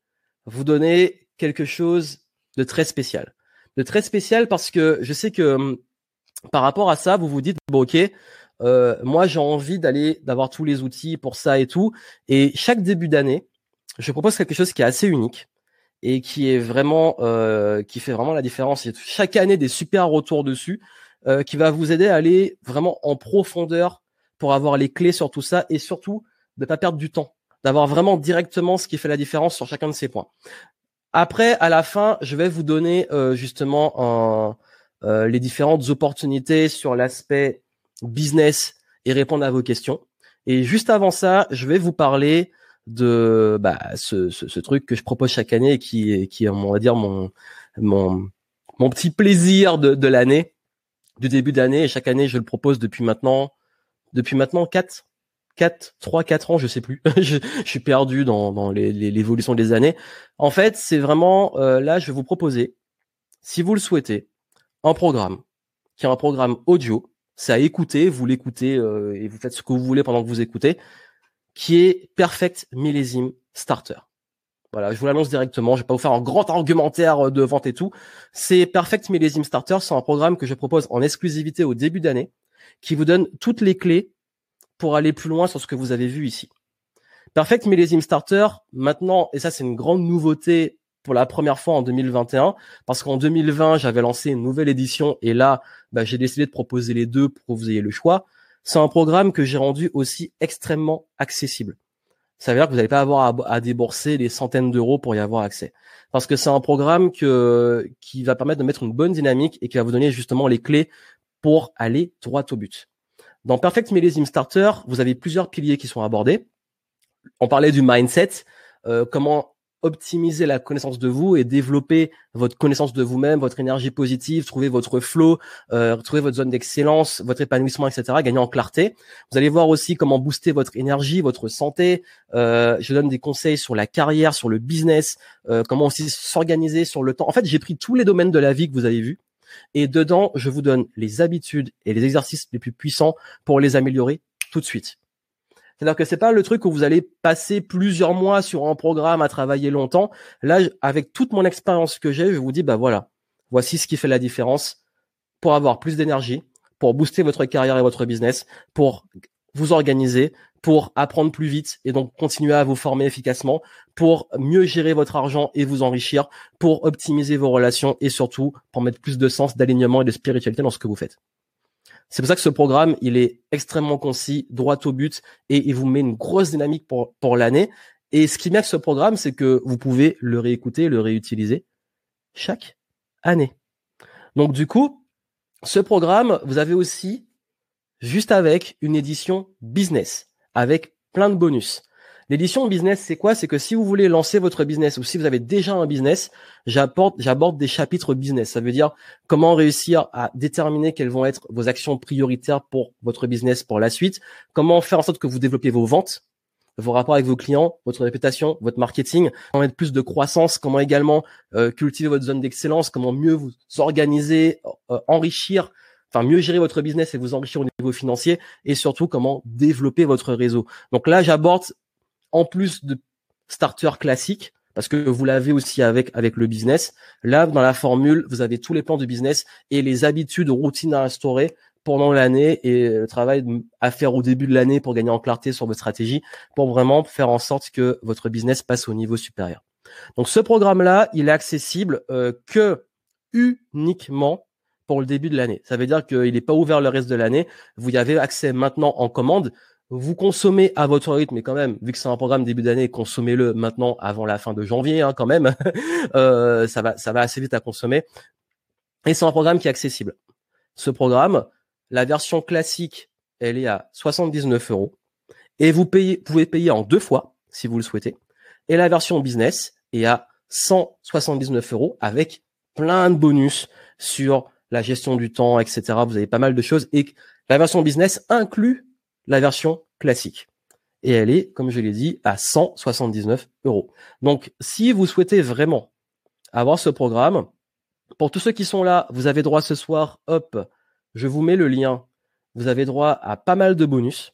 vous donner quelque chose de très spécial. de très spécial parce que je sais que hum, par rapport à ça, vous vous dites bon ok, euh, moi j'ai envie d'aller d'avoir tous les outils pour ça et tout. Et chaque début d'année, je propose quelque chose qui est assez unique et qui est vraiment euh, qui fait vraiment la différence. Chaque année des super retours dessus euh, qui va vous aider à aller vraiment en profondeur pour avoir les clés sur tout ça et surtout de pas perdre du temps, d'avoir vraiment directement ce qui fait la différence sur chacun de ces points. Après, à la fin, je vais vous donner euh, justement un, euh, les différentes opportunités sur l'aspect business et répondre à vos questions. Et juste avant ça, je vais vous parler de bah, ce, ce, ce, truc que je propose chaque année et qui, qui est, on va dire, mon, mon, mon petit plaisir de, de l'année, du début d'année. Et chaque année, je le propose depuis maintenant, depuis maintenant 4, 4, 3, 4 ans, je sais plus. je, je, suis perdu dans, dans l'évolution des années. En fait, c'est vraiment, euh, là, je vais vous proposer, si vous le souhaitez, un programme qui est un programme audio. C'est à écouter, vous l'écoutez euh, et vous faites ce que vous voulez pendant que vous écoutez, qui est Perfect Millésime Starter. Voilà, je vous l'annonce directement. Je vais pas vous faire un grand argumentaire de vente et tout. C'est Perfect Millésime Starter. C'est un programme que je propose en exclusivité au début d'année, qui vous donne toutes les clés pour aller plus loin sur ce que vous avez vu ici. Perfect Millésime Starter, maintenant, et ça c'est une grande nouveauté pour la première fois en 2021 parce qu'en 2020 j'avais lancé une nouvelle édition et là bah, j'ai décidé de proposer les deux pour que vous ayez le choix. C'est un programme que j'ai rendu aussi extrêmement accessible. Ça veut dire que vous n'allez pas avoir à, débourser des centaines d'euros pour y avoir accès. Parce que c'est un programme qui va permettre de mettre une bonne dynamique et qui va vous donner justement les clés pour aller droit au but. Dans Perfect Millésime Starter, vous avez plusieurs piliers qui sont abordés. On parlait du mindset, euh, comment optimiser la connaissance de vous et développer votre connaissance de vous-même, votre énergie positive, trouver votre flow, euh, trouver votre zone d'excellence, votre épanouissement, etc., gagner en clarté. Vous allez voir aussi comment booster votre énergie, votre santé. Euh, je donne des conseils sur la carrière, sur le business, euh, comment aussi s'organiser sur le temps. En fait, j'ai pris tous les domaines de la vie que vous avez vus et dedans, je vous donne les habitudes et les exercices les plus puissants pour les améliorer tout de suite. C'est-à-dire que c'est pas le truc où vous allez passer plusieurs mois sur un programme à travailler longtemps. Là, avec toute mon expérience que j'ai, je vous dis, bah voilà, voici ce qui fait la différence pour avoir plus d'énergie, pour booster votre carrière et votre business, pour vous organiser, pour apprendre plus vite et donc continuer à vous former efficacement, pour mieux gérer votre argent et vous enrichir, pour optimiser vos relations et surtout pour mettre plus de sens, d'alignement et de spiritualité dans ce que vous faites. C'est pour ça que ce programme, il est extrêmement concis, droit au but, et il vous met une grosse dynamique pour, pour l'année. Et ce qui met ce programme, c'est que vous pouvez le réécouter, le réutiliser chaque année. Donc du coup, ce programme, vous avez aussi, juste avec, une édition business, avec plein de bonus. L'édition business, c'est quoi? C'est que si vous voulez lancer votre business ou si vous avez déjà un business, j'aborde des chapitres business. Ça veut dire comment réussir à déterminer quelles vont être vos actions prioritaires pour votre business pour la suite, comment faire en sorte que vous développez vos ventes, vos rapports avec vos clients, votre réputation, votre marketing, comment mettre plus de croissance, comment également euh, cultiver votre zone d'excellence, comment mieux vous organiser, euh, enrichir enfin mieux gérer votre business et vous enrichir au niveau financier et surtout comment développer votre réseau. Donc là, j'aborde en plus de starter classique, parce que vous l'avez aussi avec avec le business. Là, dans la formule, vous avez tous les plans de business et les habitudes, routines à instaurer pendant l'année et le travail à faire au début de l'année pour gagner en clarté sur votre stratégie, pour vraiment faire en sorte que votre business passe au niveau supérieur. Donc ce programme-là, il est accessible euh, que uniquement pour le début de l'année. Ça veut dire qu'il n'est pas ouvert le reste de l'année. Vous y avez accès maintenant en commande vous consommez à votre rythme, mais quand même, vu que c'est un programme début d'année, consommez-le maintenant avant la fin de janvier, hein, quand même. euh, ça va, ça va assez vite à consommer. Et c'est un programme qui est accessible. Ce programme, la version classique, elle est à 79 euros. Et vous payez, pouvez payer en deux fois, si vous le souhaitez. Et la version business est à 179 euros avec plein de bonus sur la gestion du temps, etc. Vous avez pas mal de choses. Et la version business inclut la version classique. Et elle est, comme je l'ai dit, à 179 euros. Donc, si vous souhaitez vraiment avoir ce programme, pour tous ceux qui sont là, vous avez droit ce soir, hop, je vous mets le lien. Vous avez droit à pas mal de bonus.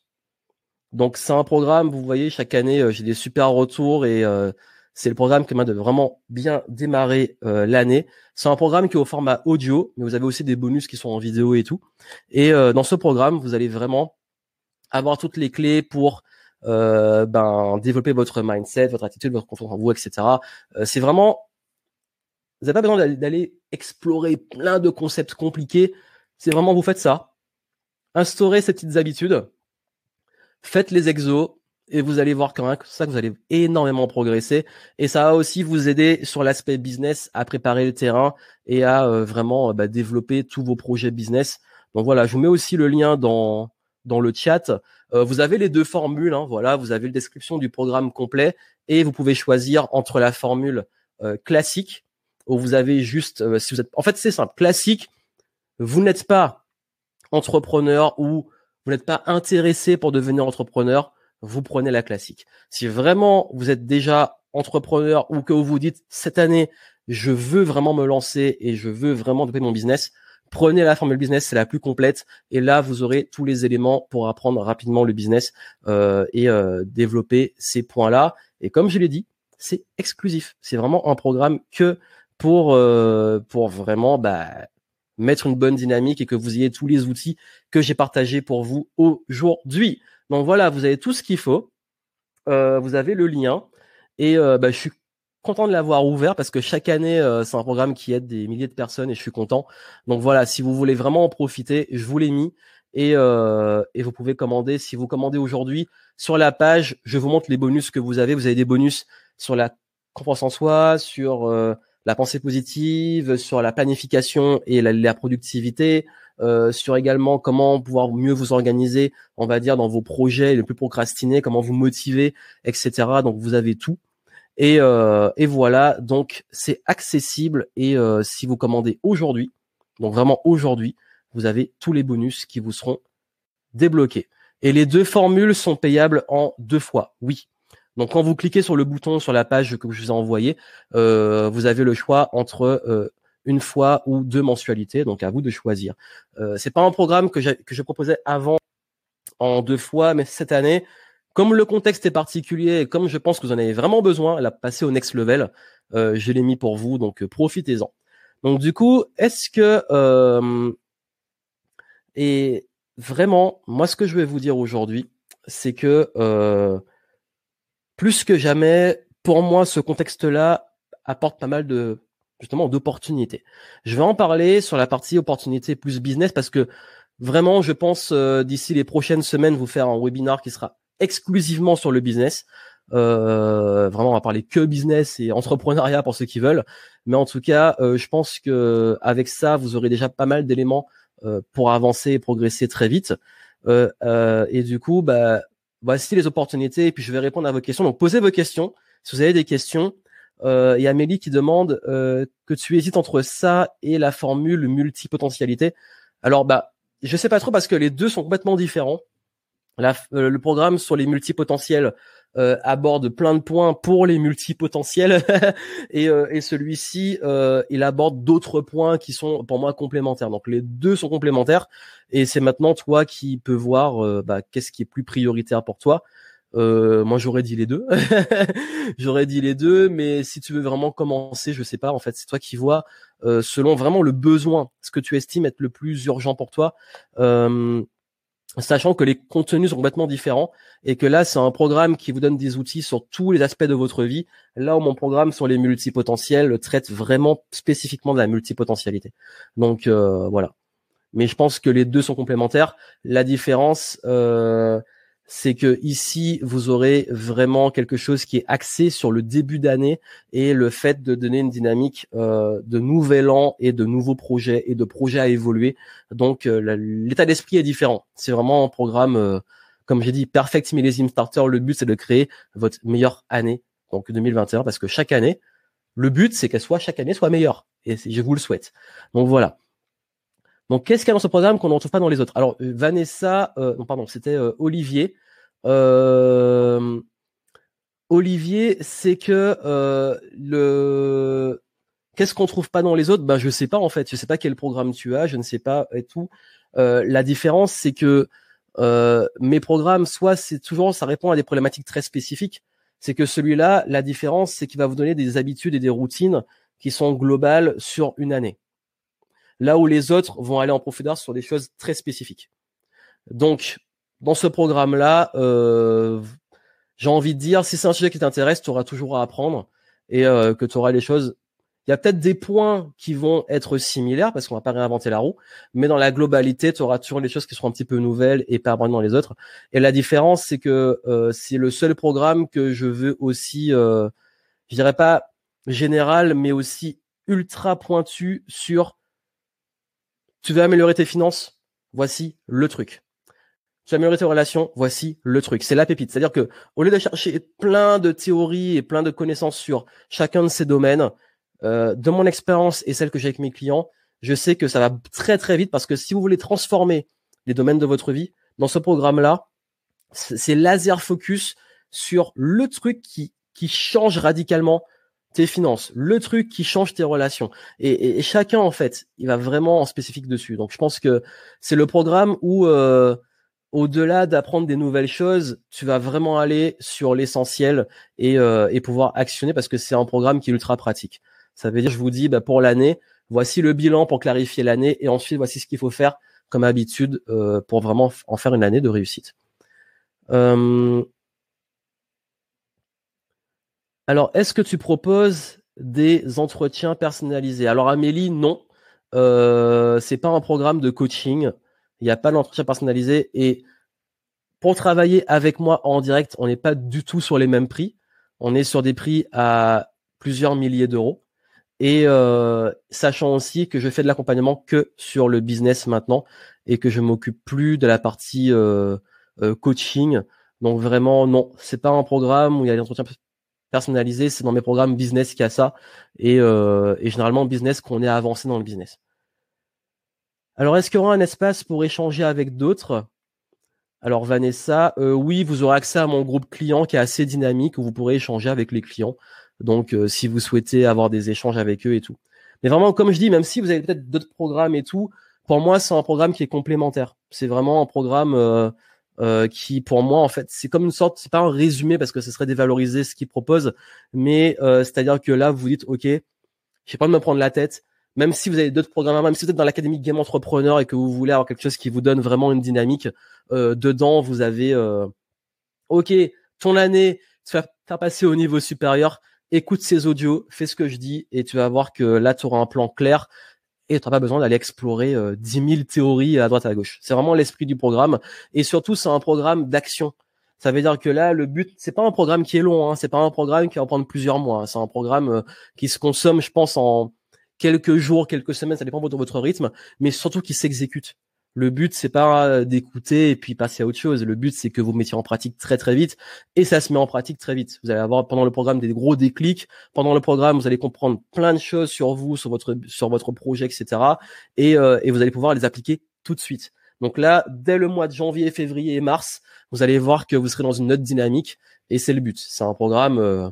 Donc, c'est un programme, vous voyez, chaque année, euh, j'ai des super retours et euh, C'est le programme qui m'a vraiment bien démarrer euh, l'année. C'est un programme qui est au format audio, mais vous avez aussi des bonus qui sont en vidéo et tout. Et dans ce programme, vous allez vraiment avoir toutes les clés pour euh, ben, développer votre mindset, votre attitude, votre confiance en vous, etc. c'est vraiment, vous n'avez pas besoin d'aller explorer plein de concepts compliqués. C'est vraiment, vous faites ça. Instaurez ces petites habitudes. Faites les exos, et vous allez voir quand même que ça que vous allez énormément progresser et ça va aussi vous aider sur l'aspect business à préparer le terrain et à euh, vraiment euh, bah, développer tous vos projets business. Donc voilà, je vous mets aussi le lien dans dans le chat. Euh, vous avez les deux formules, hein, voilà, vous avez la description du programme complet et vous pouvez choisir entre la formule classique où vous avez juste, si vous êtes, en fait c'est simple, classique, vous n'êtes pas entrepreneur ou vous n'êtes pas intéressé pour devenir entrepreneur vous prenez la classique. Si vraiment vous êtes déjà entrepreneur ou que vous vous dites cette année, je veux vraiment me lancer et je veux vraiment développer mon business, prenez la formule business, c'est la plus complète et là vous aurez tous les éléments pour apprendre rapidement le business euh, et euh, développer ces points-là. Et comme je l'ai dit, c'est exclusif. C'est vraiment un programme que pour euh, pour vraiment bah, mettre une bonne dynamique et que vous ayez tous les outils que j'ai partagés pour vous aujourd'hui. Donc voilà, vous avez tout ce qu'il faut. Vous avez le lien. Et euh, bah, je suis content de l'avoir ouvert parce que chaque année, euh, c'est un programme qui aide des milliers de personnes et je suis content. Donc voilà, si vous voulez vraiment en profiter, je vous l'ai mis. Et, et vous pouvez commander. Si vous commandez aujourd'hui sur la page, je vous montre les bonus que vous avez. Vous avez des bonus sur la confiance en soi, sur la pensée positive, sur la planification et la productivité, euh, sur également comment pouvoir mieux vous organiser, on va dire, dans vos projets, ne plus procrastiner, comment vous motiver, etc. Donc vous avez tout. Et, euh, et voilà, donc c'est accessible. Et euh, si vous commandez aujourd'hui, donc vraiment aujourd'hui, vous avez tous les bonus qui vous seront débloqués. Et les deux formules sont payables en deux fois. Oui. Donc quand vous cliquez sur le bouton sur la page que je vous ai envoyé, vous avez le choix entre une fois ou deux mensualités. Donc à vous de choisir. Euh, c'est pas un programme que, que je proposais avant en deux fois, mais cette année, comme le contexte est particulier et comme je pense que vous en avez vraiment besoin, la passer au next level, euh, je l'ai mis pour vous, donc euh, profitez-en. Donc du coup, est-ce que euh, et vraiment, moi ce que je vais vous dire aujourd'hui, c'est que plus que jamais, pour moi, ce contexte-là apporte pas mal de justement d'opportunités. Je vais en parler sur la partie opportunité plus business parce que vraiment, je pense d'ici les prochaines semaines vous faire un webinar qui sera exclusivement sur le business. Euh, vraiment, on va parler que business et entrepreneuriat pour ceux qui veulent. Mais en tout cas, euh, je pense que avec ça, vous aurez déjà pas mal d'éléments pour avancer et progresser très vite. et du coup, bah, voici les opportunités. Et puis, je vais répondre à vos questions. Donc, posez vos questions. Si vous avez des questions, euh, il y a Amélie qui demande euh, que tu hésites entre ça et la formule multipotentialité. Alors bah je sais pas trop parce que les deux sont complètement différents. Euh, le programme sur les multipotentiels euh, aborde plein de points pour les multipotentiels et, euh, et celui-ci il aborde d'autres points qui sont pour moi complémentaires. Donc les deux sont complémentaires et c'est maintenant toi qui peux voir bah, qu'est-ce qui est plus prioritaire pour toi. Euh, moi, j'aurais dit les deux. j'aurais dit les deux, mais si tu veux vraiment commencer, je sais pas. En fait, c'est toi qui vois euh, selon vraiment le besoin, ce que tu estimes être le plus urgent pour toi. Euh, sachant que les contenus sont complètement différents et que là, c'est un programme qui vous donne des outils sur tous les aspects de votre vie. Là où mon programme sur les multipotentiels traite vraiment spécifiquement de la multipotentialité. Donc voilà. Mais je pense que les deux sont complémentaires. La différence, euh, c'est que ici vous aurez vraiment quelque chose qui est axé sur le début d'année et le fait de donner une dynamique euh, de nouvel an et de nouveaux projets et de projets à évoluer. Donc euh, l'état d'esprit est différent. C'est vraiment un programme, euh, comme j'ai dit, perfect millésime starter. Le but c'est de créer votre meilleure année, donc 2021, parce que chaque année, le but c'est qu'elle soit chaque année soit meilleure et je vous le souhaite. Donc voilà. Donc, qu'est-ce qu'il y a dans ce programme qu'on ne retrouve pas dans les autres? Alors, euh, Vanessa, euh, non, pardon, c'était euh, Olivier. Olivier, c'est que le qu'est-ce qu'on trouve pas dans les autres? Ben, je sais pas en fait. Je sais pas quel programme tu as, je ne sais pas et tout. la différence, c'est que mes programmes, soit c'est toujours, ça répond à des problématiques très spécifiques. C'est que celui-là, la différence, c'est qu'il va vous donner des habitudes et des routines qui sont globales sur une année. Là où les autres vont aller en profondeur sur des choses très spécifiques. Donc, dans ce programme-là, euh, j'ai envie de dire, si c'est un sujet qui t'intéresse, tu auras toujours à apprendre et euh, que tu auras les choses. Il y a peut-être des points qui vont être similaires parce qu'on va pas réinventer la roue, mais dans la globalité, tu auras toujours les choses qui seront un petit peu nouvelles et pas dans les autres. Et la différence, c'est que euh, c'est le seul programme que je veux aussi, euh, je dirais pas général, mais aussi ultra pointu sur. Tu veux améliorer tes finances? Voici le truc tu améliorer tes relations, voici le truc. C'est la pépite. C'est-à-dire que, au lieu de chercher plein de théories et plein de connaissances sur chacun de ces domaines, euh, de mon expérience et celle que j'ai avec mes clients, je sais que ça va très très vite parce que si vous voulez transformer les domaines de votre vie, dans ce programme-là, c'est laser focus sur le truc qui, qui change radicalement tes finances, le truc qui change tes relations. Et, et, chacun, en fait, il va vraiment en spécifique dessus. Donc, je pense que c'est le programme où euh, au-delà d'apprendre des nouvelles choses, tu vas vraiment aller sur l'essentiel et, euh, et, pouvoir actionner parce que c'est un programme qui est ultra pratique. Ça veut dire, je vous dis, bah, pour l'année, voici le bilan pour clarifier l'année et ensuite voici ce qu'il faut faire comme habitude euh, pour vraiment en faire une année de réussite. Euh... Alors, est-ce que tu proposes des entretiens personnalisés? Alors, Amélie, non. Euh, c'est pas un programme de coaching. Il n'y a pas d'entretien personnalisé. Et pour travailler avec moi en direct, on n'est pas du tout sur les mêmes prix. On est sur des prix à plusieurs milliers d'euros. Et euh, sachant aussi que je fais de l'accompagnement que sur le business maintenant et que je m'occupe plus de la partie euh, euh, coaching. Donc vraiment, non, c'est pas un programme où il y a des entretiens personnalisés, c'est dans mes programmes business qu'il y a ça. Et, et généralement, business qu'on est avancé dans le business. Alors, est-ce qu'il y aura un espace pour échanger avec d'autres? Alors, Vanessa, euh, oui, vous aurez accès à mon groupe client qui est assez dynamique où vous pourrez échanger avec les clients. Donc, euh, si vous souhaitez avoir des échanges avec eux et tout. Mais vraiment, comme je dis, même si vous avez peut-être d'autres programmes et tout, pour moi, c'est un programme qui est complémentaire. C'est vraiment un programme euh, qui, pour moi, en fait, c'est comme une sorte, c'est pas un résumé parce que ce serait dévaloriser ce qu'il propose, mais c'est-à-dire que là, vous dites, ok, j'ai pas de me prendre la tête. Même si vous avez d'autres programmes, même si vous êtes dans l'académie Game Entrepreneur et que vous voulez avoir quelque chose qui vous donne vraiment une dynamique, euh, dedans, vous avez, euh, ok, ton année, tu vas faire passer au niveau supérieur, écoute ces audios, fais ce que je dis, et tu vas voir que là, tu auras un plan clair et tu pas besoin d'aller explorer euh, 10 000 théories à droite à gauche. C'est vraiment l'esprit du programme, et surtout, c'est un programme d'action. Ça veut dire que là, le but, c'est pas un programme qui est long, hein, c'est pas un programme qui va prendre plusieurs mois, hein. c'est un programme euh, qui se consomme, je pense, en quelques jours, quelques semaines, ça dépend de votre rythme, mais surtout qu'il s'exécute. Le but, c'est pas d'écouter et puis passer à autre chose. Le but, c'est que vous mettiez en pratique très très vite et ça se met en pratique très vite. Vous allez avoir pendant le programme des gros déclics. Pendant le programme, vous allez comprendre plein de choses sur vous, sur votre sur votre projet, etc. Et, euh, et vous allez pouvoir les appliquer tout de suite. Donc là, dès le mois de janvier, février et mars, vous allez voir que vous serez dans une autre dynamique et c'est le but. C'est un programme euh,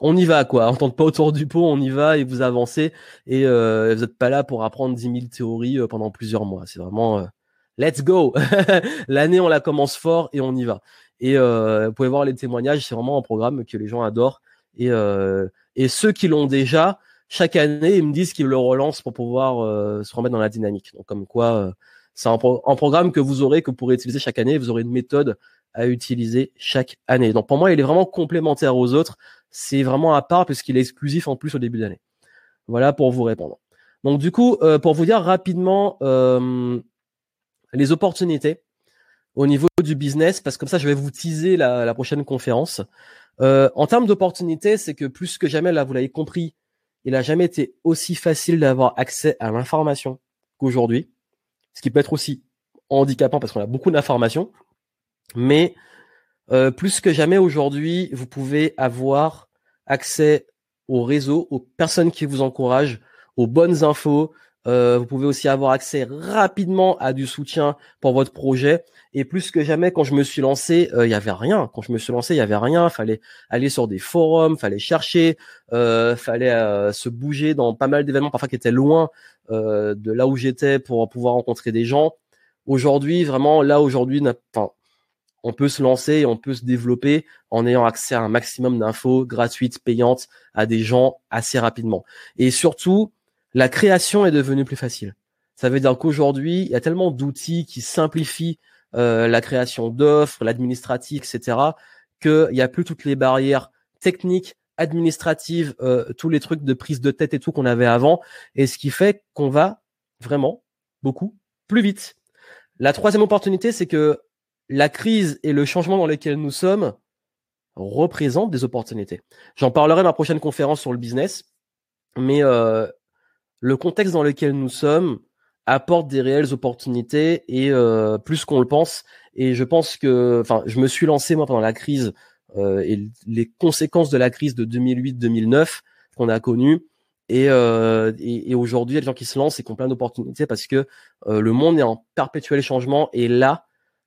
on y va quoi. On tente pas autour du pot, on y va et vous avancez et euh, vous n'êtes pas là pour apprendre 10 000 théories pendant plusieurs mois. C'est vraiment let's go. L'année on la commence fort et on y va. Et vous pouvez voir les témoignages, c'est vraiment un programme que les gens adorent et et ceux qui l'ont déjà chaque année ils me disent qu'ils le relancent pour pouvoir se remettre dans la dynamique. Donc comme quoi c'est un, un, programme que vous aurez que vous pourrez utiliser chaque année. Vous aurez une méthode à utiliser chaque année. Donc pour moi il est vraiment complémentaire aux autres c'est vraiment à part puisqu'il est exclusif en plus au début d'année. Voilà pour vous répondre. Donc du coup, euh, pour vous dire rapidement euh, les opportunités au niveau du business, parce que comme ça je vais vous teaser la, prochaine conférence. Euh, en termes d'opportunités, c'est que plus que jamais, là vous l'avez compris, il n'a jamais été aussi facile d'avoir accès à l'information qu'aujourd'hui, ce qui peut être aussi handicapant parce qu'on a beaucoup d'informations, mais euh, plus que jamais aujourd'hui, vous pouvez avoir accès au réseau, aux personnes qui vous encouragent, aux bonnes infos. Euh, vous pouvez aussi avoir accès rapidement à du soutien pour votre projet. Et plus que jamais, quand je me suis lancé, euh, il y avait rien. Quand je me suis lancé, il y avait rien. Fallait aller sur des forums, fallait chercher, euh, fallait se bouger dans pas mal d'événements, parfois qui étaient loin de là où j'étais pour pouvoir rencontrer des gens. Aujourd'hui, vraiment, là aujourd'hui, on peut se lancer on peut se développer en ayant accès à un maximum d'infos gratuites, payantes à des gens assez rapidement. Et surtout, la création est devenue plus facile. Ça veut dire qu'aujourd'hui, il y a tellement d'outils qui simplifient euh, la création d'offres, l'administratif, etc., qu'il n'y a plus toutes les barrières techniques, administratives, euh, tous les trucs de prise de tête et tout qu'on avait avant, et ce qui fait qu'on va vraiment beaucoup plus vite. La troisième opportunité, c'est que la crise et le changement dans lequel nous sommes représentent des opportunités. J'en parlerai dans la prochaine conférence sur le business, mais euh, le contexte dans lequel nous sommes apporte des réelles opportunités et euh, plus qu'on le pense. Et je pense que, enfin, je me suis lancé moi pendant la crise euh, et les conséquences de la crise de 2008-2009 qu'on a connues. Et, et, et aujourd'hui, il y a des gens qui se lancent et qui ont plein d'opportunités parce que le monde est en perpétuel changement. Et là,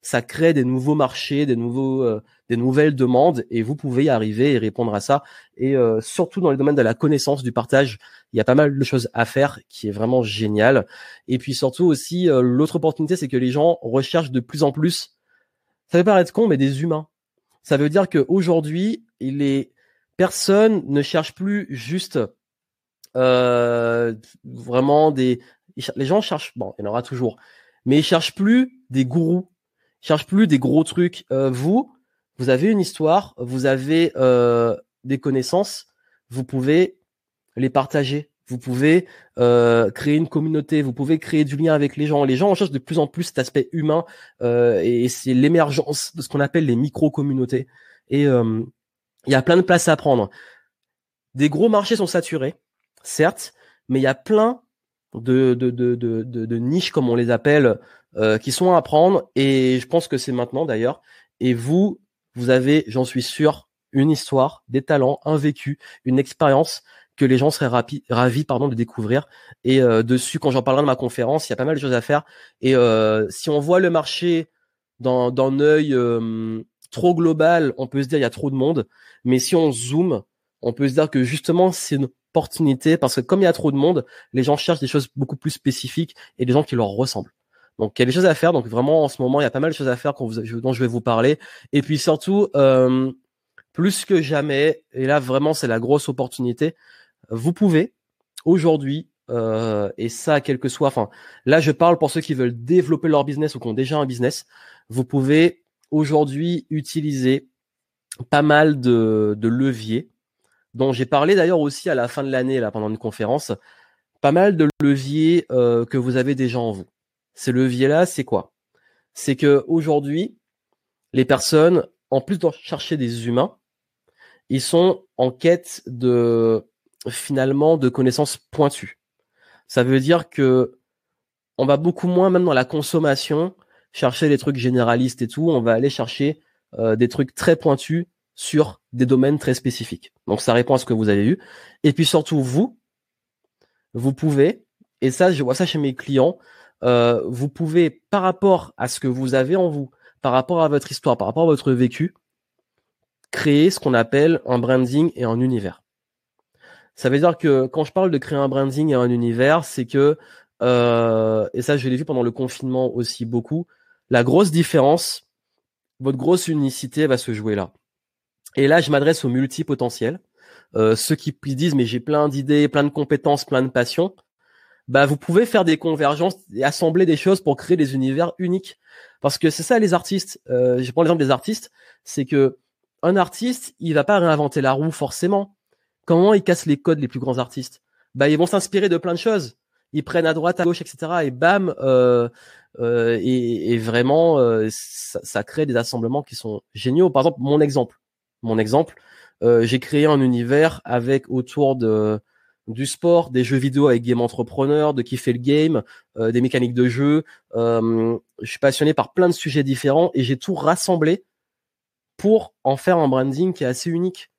ça crée des nouveaux marchés, des nouveaux, euh, des nouvelles demandes, et vous pouvez y arriver et répondre à ça. Et euh, surtout dans le domaine de la connaissance, du partage, il y a pas mal de choses à faire, qui est vraiment génial. Et puis surtout aussi, euh, l'autre opportunité, c'est que les gens recherchent de plus en plus. Ça peut paraître con, mais des humains. Ça veut dire qu'aujourd'hui, les personnes ne cherchent plus juste vraiment des. Les gens cherchent, bon, il y en aura toujours, mais ils cherchent plus des gourous cherche plus des gros trucs. Euh, vous, vous avez une histoire, vous avez euh, des connaissances, vous pouvez les partager. Vous pouvez euh, créer une communauté, vous pouvez créer du lien avec les gens. Les gens recherchent de plus en plus cet aspect humain et c'est l'émergence de ce qu'on appelle les micro-communautés. Et il y a plein de places à prendre. Des gros marchés sont saturés, certes, mais il y a plein de niches, comme on les appelle, euh, qui sont à prendre et je pense que c'est maintenant d'ailleurs. Et vous, vous avez, j'en suis sûr, une histoire, des talents, un vécu, une expérience que les gens seraient ravis pardon, de découvrir. Et euh, dessus, quand j'en parlerai de ma conférence, il y a pas mal de choses à faire. Et euh, si on voit le marché d'un œil trop global, on peut se dire il y a trop de monde. Mais si on zoome, on peut se dire que justement c'est une opportunité parce que comme il y a trop de monde, les gens cherchent des choses beaucoup plus spécifiques et des gens qui leur ressemblent. Donc il y a des choses à faire. Donc vraiment en ce moment il y a pas mal de choses à faire dont je vais vous parler. Et puis surtout euh, plus que jamais, et là vraiment c'est la grosse opportunité, vous pouvez aujourd'hui euh, et ça quel que soit, enfin là je parle pour ceux qui veulent développer leur business ou qui ont déjà un business, vous pouvez aujourd'hui utiliser pas mal de, de leviers dont j'ai parlé d'ailleurs aussi à la fin de l'année là pendant une conférence, pas mal de leviers euh, que vous avez déjà en vous. Ces leviers-là, c'est quoi? C'est que aujourd'hui, les personnes, en plus de chercher des humains, ils sont en quête de finalement de connaissances pointues. Ça veut dire que on va beaucoup moins, même dans la consommation, chercher des trucs généralistes et tout. On va aller chercher euh, des trucs très pointus sur des domaines très spécifiques. Donc ça répond à ce que vous avez eu. Et puis surtout vous, vous pouvez, et ça je vois ça chez mes clients, euh, vous pouvez, par rapport à ce que vous avez en vous, par rapport à votre histoire, par rapport à votre vécu, créer ce qu'on appelle un branding et un univers. Ça veut dire que quand je parle de créer un branding et un univers, c'est que, euh, et ça je l'ai vu pendant le confinement aussi beaucoup, la grosse différence, votre grosse unicité va se jouer là. Et là, je m'adresse aux multipotentiels, euh, ceux qui disent mais j'ai plein d'idées, plein de compétences, plein de passions bah vous pouvez faire des convergences et assembler des choses pour créer des univers uniques. Parce que c'est ça les artistes. Euh, je prends l'exemple des artistes, c'est que un artiste, il va pas réinventer la roue forcément. Comment ils cassent les codes les plus grands artistes? Bah ils vont s'inspirer de plein de choses. Ils prennent à droite, à gauche, etc. Et bam, euh, euh, et, vraiment, euh, ça, ça, crée des assemblements qui sont géniaux. Par exemple, mon exemple, mon exemple, euh, j'ai créé un univers avec autour de du sport, des jeux vidéo avec Game Entrepreneur, de kiffer le game, euh, des mécaniques de jeu. Euh, je suis passionné par plein de sujets différents et j'ai tout rassemblé pour en faire un branding qui est assez unique.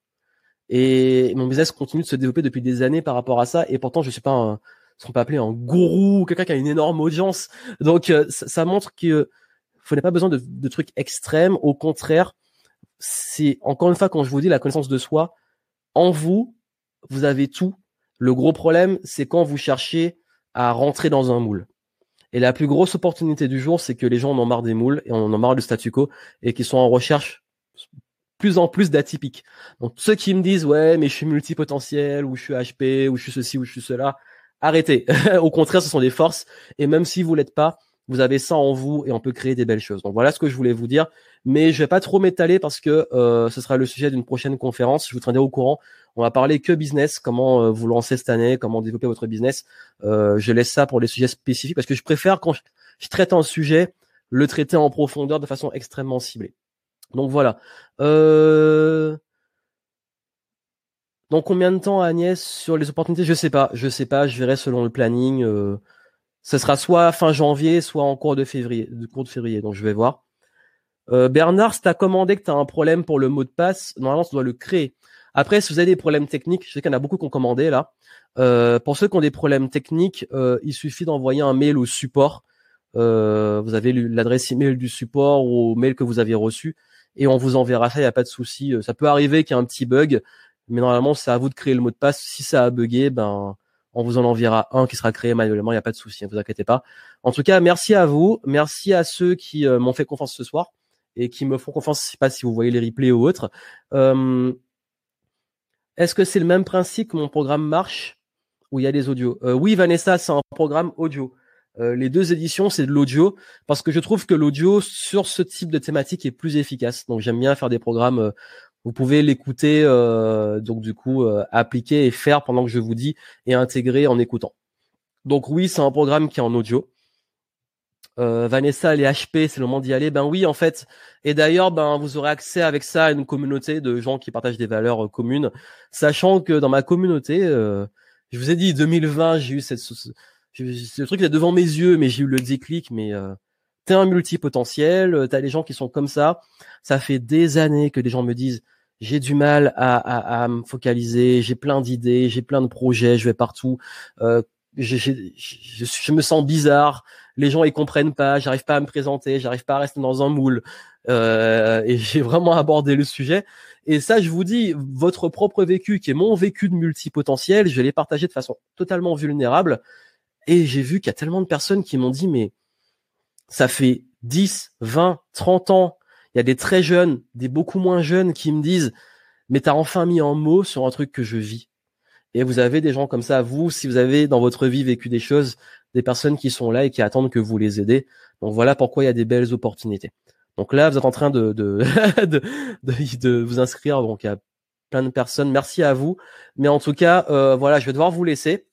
Et mon business continue de se développer depuis des années par rapport à ça. Et pourtant, je suis pas un, ce qu'on peut appeler un gourou, quelqu'un qui a une énorme audience. Donc, euh, ça, montre que vous n'avez pas besoin de, de trucs extrêmes. Au contraire, c'est encore une fois quand je vous dis la connaissance de soi, en vous, vous avez tout le gros problème, c'est quand vous cherchez à rentrer dans un moule. Et la plus grosse opportunité du jour, c'est que les gens en ont marre des moules et en ont marre du statu quo et qui sont en recherche plus en plus d'atypiques. Donc ceux qui me disent ouais mais je suis multipotentiel ou je suis HP ou je suis ceci ou je suis cela, arrêtez. Au contraire, ce sont des forces et même si vous l'êtes pas, vous avez ça en vous et on peut créer des belles choses. Donc voilà ce que je voulais vous dire, mais je vais pas trop m'étaler parce que euh, ce sera le sujet d'une prochaine conférence. Je vous tiendrai au courant. On va parler que business, comment euh, vous lancer cette année, comment développer votre business. Euh, je laisse ça pour les sujets spécifiques parce que je préfère quand je traite un sujet le traiter en profondeur de façon extrêmement ciblée. Donc voilà. Euh... Donc combien de temps Agnès sur les opportunités? Je sais pas, je sais pas, je verrai selon le planning. Ce sera soit fin janvier, soit en cours de février, de cours de février. Donc je vais voir. Euh, Bernard, si t'as commandé que tu as un problème pour le mot de passe, normalement tu dois le créer. Après, si vous avez des problèmes techniques, je sais qu'il y en a beaucoup qui ont commandé là. Euh, pour ceux qui ont des problèmes techniques, euh, il suffit d'envoyer un mail au support. Vous avez l'adresse email du support ou au mail que vous avez reçu et on vous enverra ça, il n'y a pas de souci. Ça peut arriver qu'il y ait un petit bug, mais normalement c'est à vous de créer le mot de passe. Si ça a bugué, ben on vous en enverra un qui sera créé manuellement, il n'y a pas de souci, ne vous inquiétez pas. En tout cas, merci à vous, merci à ceux qui euh, m'ont fait confiance ce soir et qui me font confiance, je sais pas si vous voyez les replays ou autres. Euh, est-ce que c'est le même principe que mon programme marche où il y a des audios? Oui, Vanessa, c'est un programme audio. Euh, les deux éditions, c'est de l'audio parce que je trouve que l'audio sur ce type de thématique est plus efficace. Donc j'aime bien faire des programmes. Euh, vous pouvez l'écouter, euh, donc du coup appliquer et faire pendant que je vous dis et intégrer en écoutant. Donc oui, c'est un programme qui est en audio. Vanessa, les HP, c'est le moment d'y aller. Ben oui, en fait. Et d'ailleurs, ben vous aurez accès avec ça à une communauté de gens qui partagent des valeurs communes, sachant que dans ma communauté, je vous ai dit 2020, j'ai eu cette le truc est devant mes yeux, mais j'ai eu le déclic. Mais euh, t'es un multipotentiel, euh, t'as des gens qui sont comme ça. Ça fait des années que des gens me disent j'ai du mal à, à, à me focaliser, j'ai plein d'idées, j'ai plein de projets, je vais partout. Euh, je, je, me sens bizarre, les gens ils comprennent pas, j'arrive pas à me présenter, j'arrive pas à rester dans un moule. Euh, et j'ai vraiment abordé le sujet. Et ça, je vous dis, votre propre vécu, qui est mon vécu de multipotentiel, je l'ai partagé de façon totalement vulnérable. Et j'ai vu qu'il y a tellement de personnes qui m'ont dit, mais ça fait 10, 20, 30 ans. Il y a des très jeunes, des beaucoup moins jeunes qui me disent, mais t'as enfin mis en mots sur un truc que je vis. Et vous avez des gens comme ça, vous, si vous avez dans votre vie vécu des choses, des personnes qui sont là et qui attendent que vous les aidez. Donc voilà pourquoi il y a des belles opportunités. Donc là, vous êtes en train de, de, de, de, vous inscrire. Donc il y a plein de personnes. Merci à vous. Mais en tout cas, euh, voilà, je vais devoir vous laisser.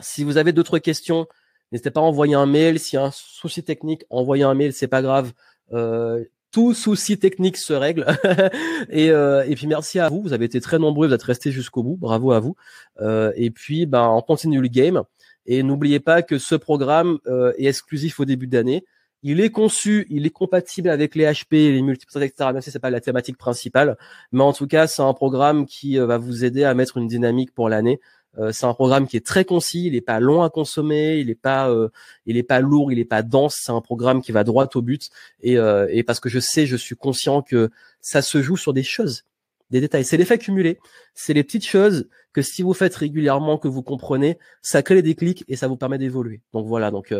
Si vous avez d'autres questions, n'hésitez pas à envoyer un mail. S'il y a un souci technique, envoyez un mail, c'est pas grave. Euh, tout souci technique se règle. et, euh, et puis merci à vous. Vous avez été très nombreux, vous êtes restés jusqu'au bout. Bravo à vous. Euh, et puis, ben, on continue le game. Et n'oubliez pas que ce programme euh, est exclusif au début d'année. Il est conçu, il est compatible avec les HP, les multiples, etc. Même si c'est pas la thématique principale, mais en tout cas, c'est un programme qui euh, va vous aider à mettre une dynamique pour l'année. Euh, c'est un programme qui est très concis, il n'est pas long à consommer, il n'est pas, euh, il est pas lourd, il n'est pas dense. C'est un programme qui va droit au but. Et, euh, et parce que je sais, je suis conscient que ça se joue sur des choses, des détails. C'est l'effet cumulé. C'est les petites choses que si vous faites régulièrement, que vous comprenez, ça crée des déclics et ça vous permet d'évoluer. Donc voilà. Donc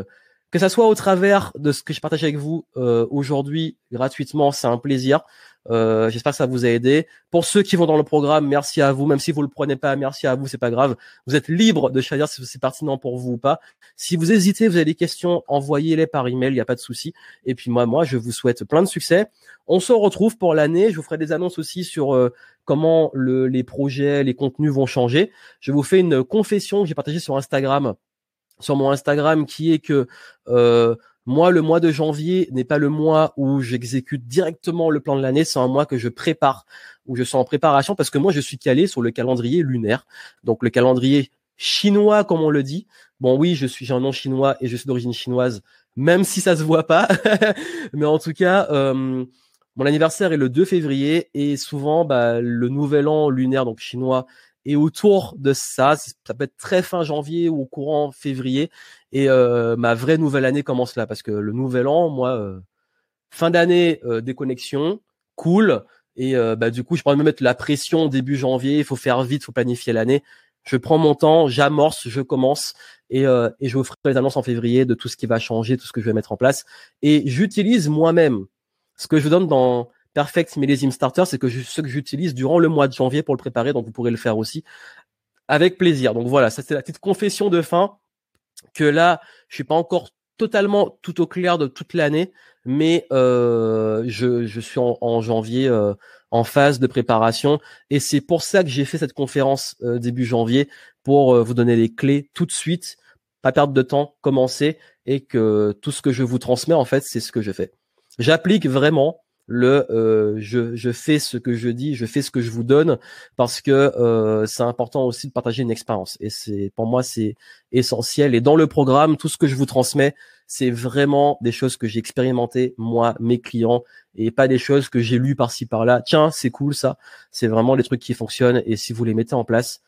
que ça soit au travers de ce que je partage avec vous aujourd'hui gratuitement, c'est un plaisir. Euh, J'espère que ça vous a aidé. Pour ceux qui vont dans le programme, merci à vous. Même si vous le prenez pas, merci à vous. C'est pas grave. Vous êtes libre de choisir si c'est pertinent pour vous ou pas. Si vous hésitez, vous avez des questions, envoyez-les par email. Il n'y a pas de souci. Et puis moi, moi, je vous souhaite plein de succès. On se retrouve pour l'année. Je vous ferai des annonces aussi sur euh, comment le, les projets, les contenus vont changer. Je vous fais une confession que j'ai partagée sur Instagram sur mon Instagram qui est que euh, moi, le mois de janvier n'est pas le mois où j'exécute directement le plan de l'année, c'est un mois que je prépare, où je suis en préparation parce que moi, je suis calé sur le calendrier lunaire. Donc, le calendrier chinois, comme on le dit. Bon, oui, je suis, j'ai un nom chinois et je suis d'origine chinoise, même si ça se voit pas. Mais en tout cas, euh, mon anniversaire est le 2 février et souvent, bah, le nouvel an lunaire, donc chinois, et autour de ça, ça peut être très fin janvier ou au courant février. Et euh, ma vraie nouvelle année commence là, parce que le nouvel an, moi, euh, fin d'année, euh, déconnexion, cool. Et bah, du coup, je pourrais me mettre la pression début janvier. Il faut faire vite, il faut planifier l'année. Je prends mon temps, j'amorce, je commence et, euh, et je vous ferai les annonces en février de tout ce qui va changer, tout ce que je vais mettre en place. Et j'utilise moi-même ce que je donne dans Perfect Millésime Starter, c'est que ce que j'utilise durant le mois de janvier pour le préparer, donc vous pourrez le faire aussi avec plaisir. Donc voilà, ça c'est la petite confession de fin que là, je suis pas encore totalement tout au clair de toute l'année, mais euh, je, suis en, janvier euh, en phase de préparation et c'est pour ça que j'ai fait cette conférence euh, début janvier pour vous donner les clés tout de suite, pas perdre de temps, commencer et que tout ce que je vous transmets en fait c'est ce que je fais. J'applique vraiment le euh, je, je fais ce que je dis, je fais ce que je vous donne parce que euh, c'est important aussi de partager une expérience. Et c'est pour moi c'est essentiel. Et dans le programme tout ce que je vous transmets c'est vraiment des choses que j'ai expérimentées moi mes clients et pas des choses que j'ai lues par-ci par-là. Tiens c'est cool ça. C'est vraiment les trucs qui fonctionnent. Et si vous les mettez en place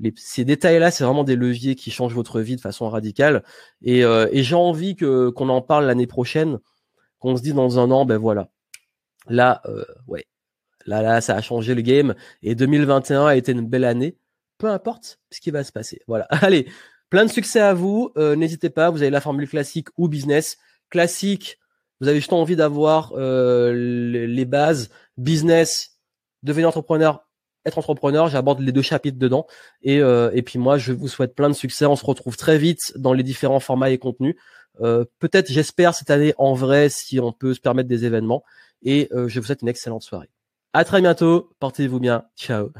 les, ces détails-là, c'est vraiment des leviers qui changent votre vie de façon radicale. Et, euh, et j'ai envie que qu'on en parle l'année prochaine, qu'on se dise dans un an, ben voilà, Là, euh, ouais, là, là, ça a changé le game. Et 2021 a été une belle année. Peu importe ce qui va se passer. Voilà. Allez, plein de succès à vous. Euh, n'hésitez pas, vous avez la formule classique ou business. Classique, vous avez juste envie d'avoir euh, les bases. Business, devenir entrepreneur, être entrepreneur. J'aborde les deux chapitres dedans. Et, et puis moi, je vous souhaite plein de succès. On se retrouve très vite dans les différents formats et contenus. Peut-être, j'espère, cette année en vrai, si on peut se permettre des événements et euh, je vous souhaite une excellente soirée. À très bientôt, portez-vous bien, ciao.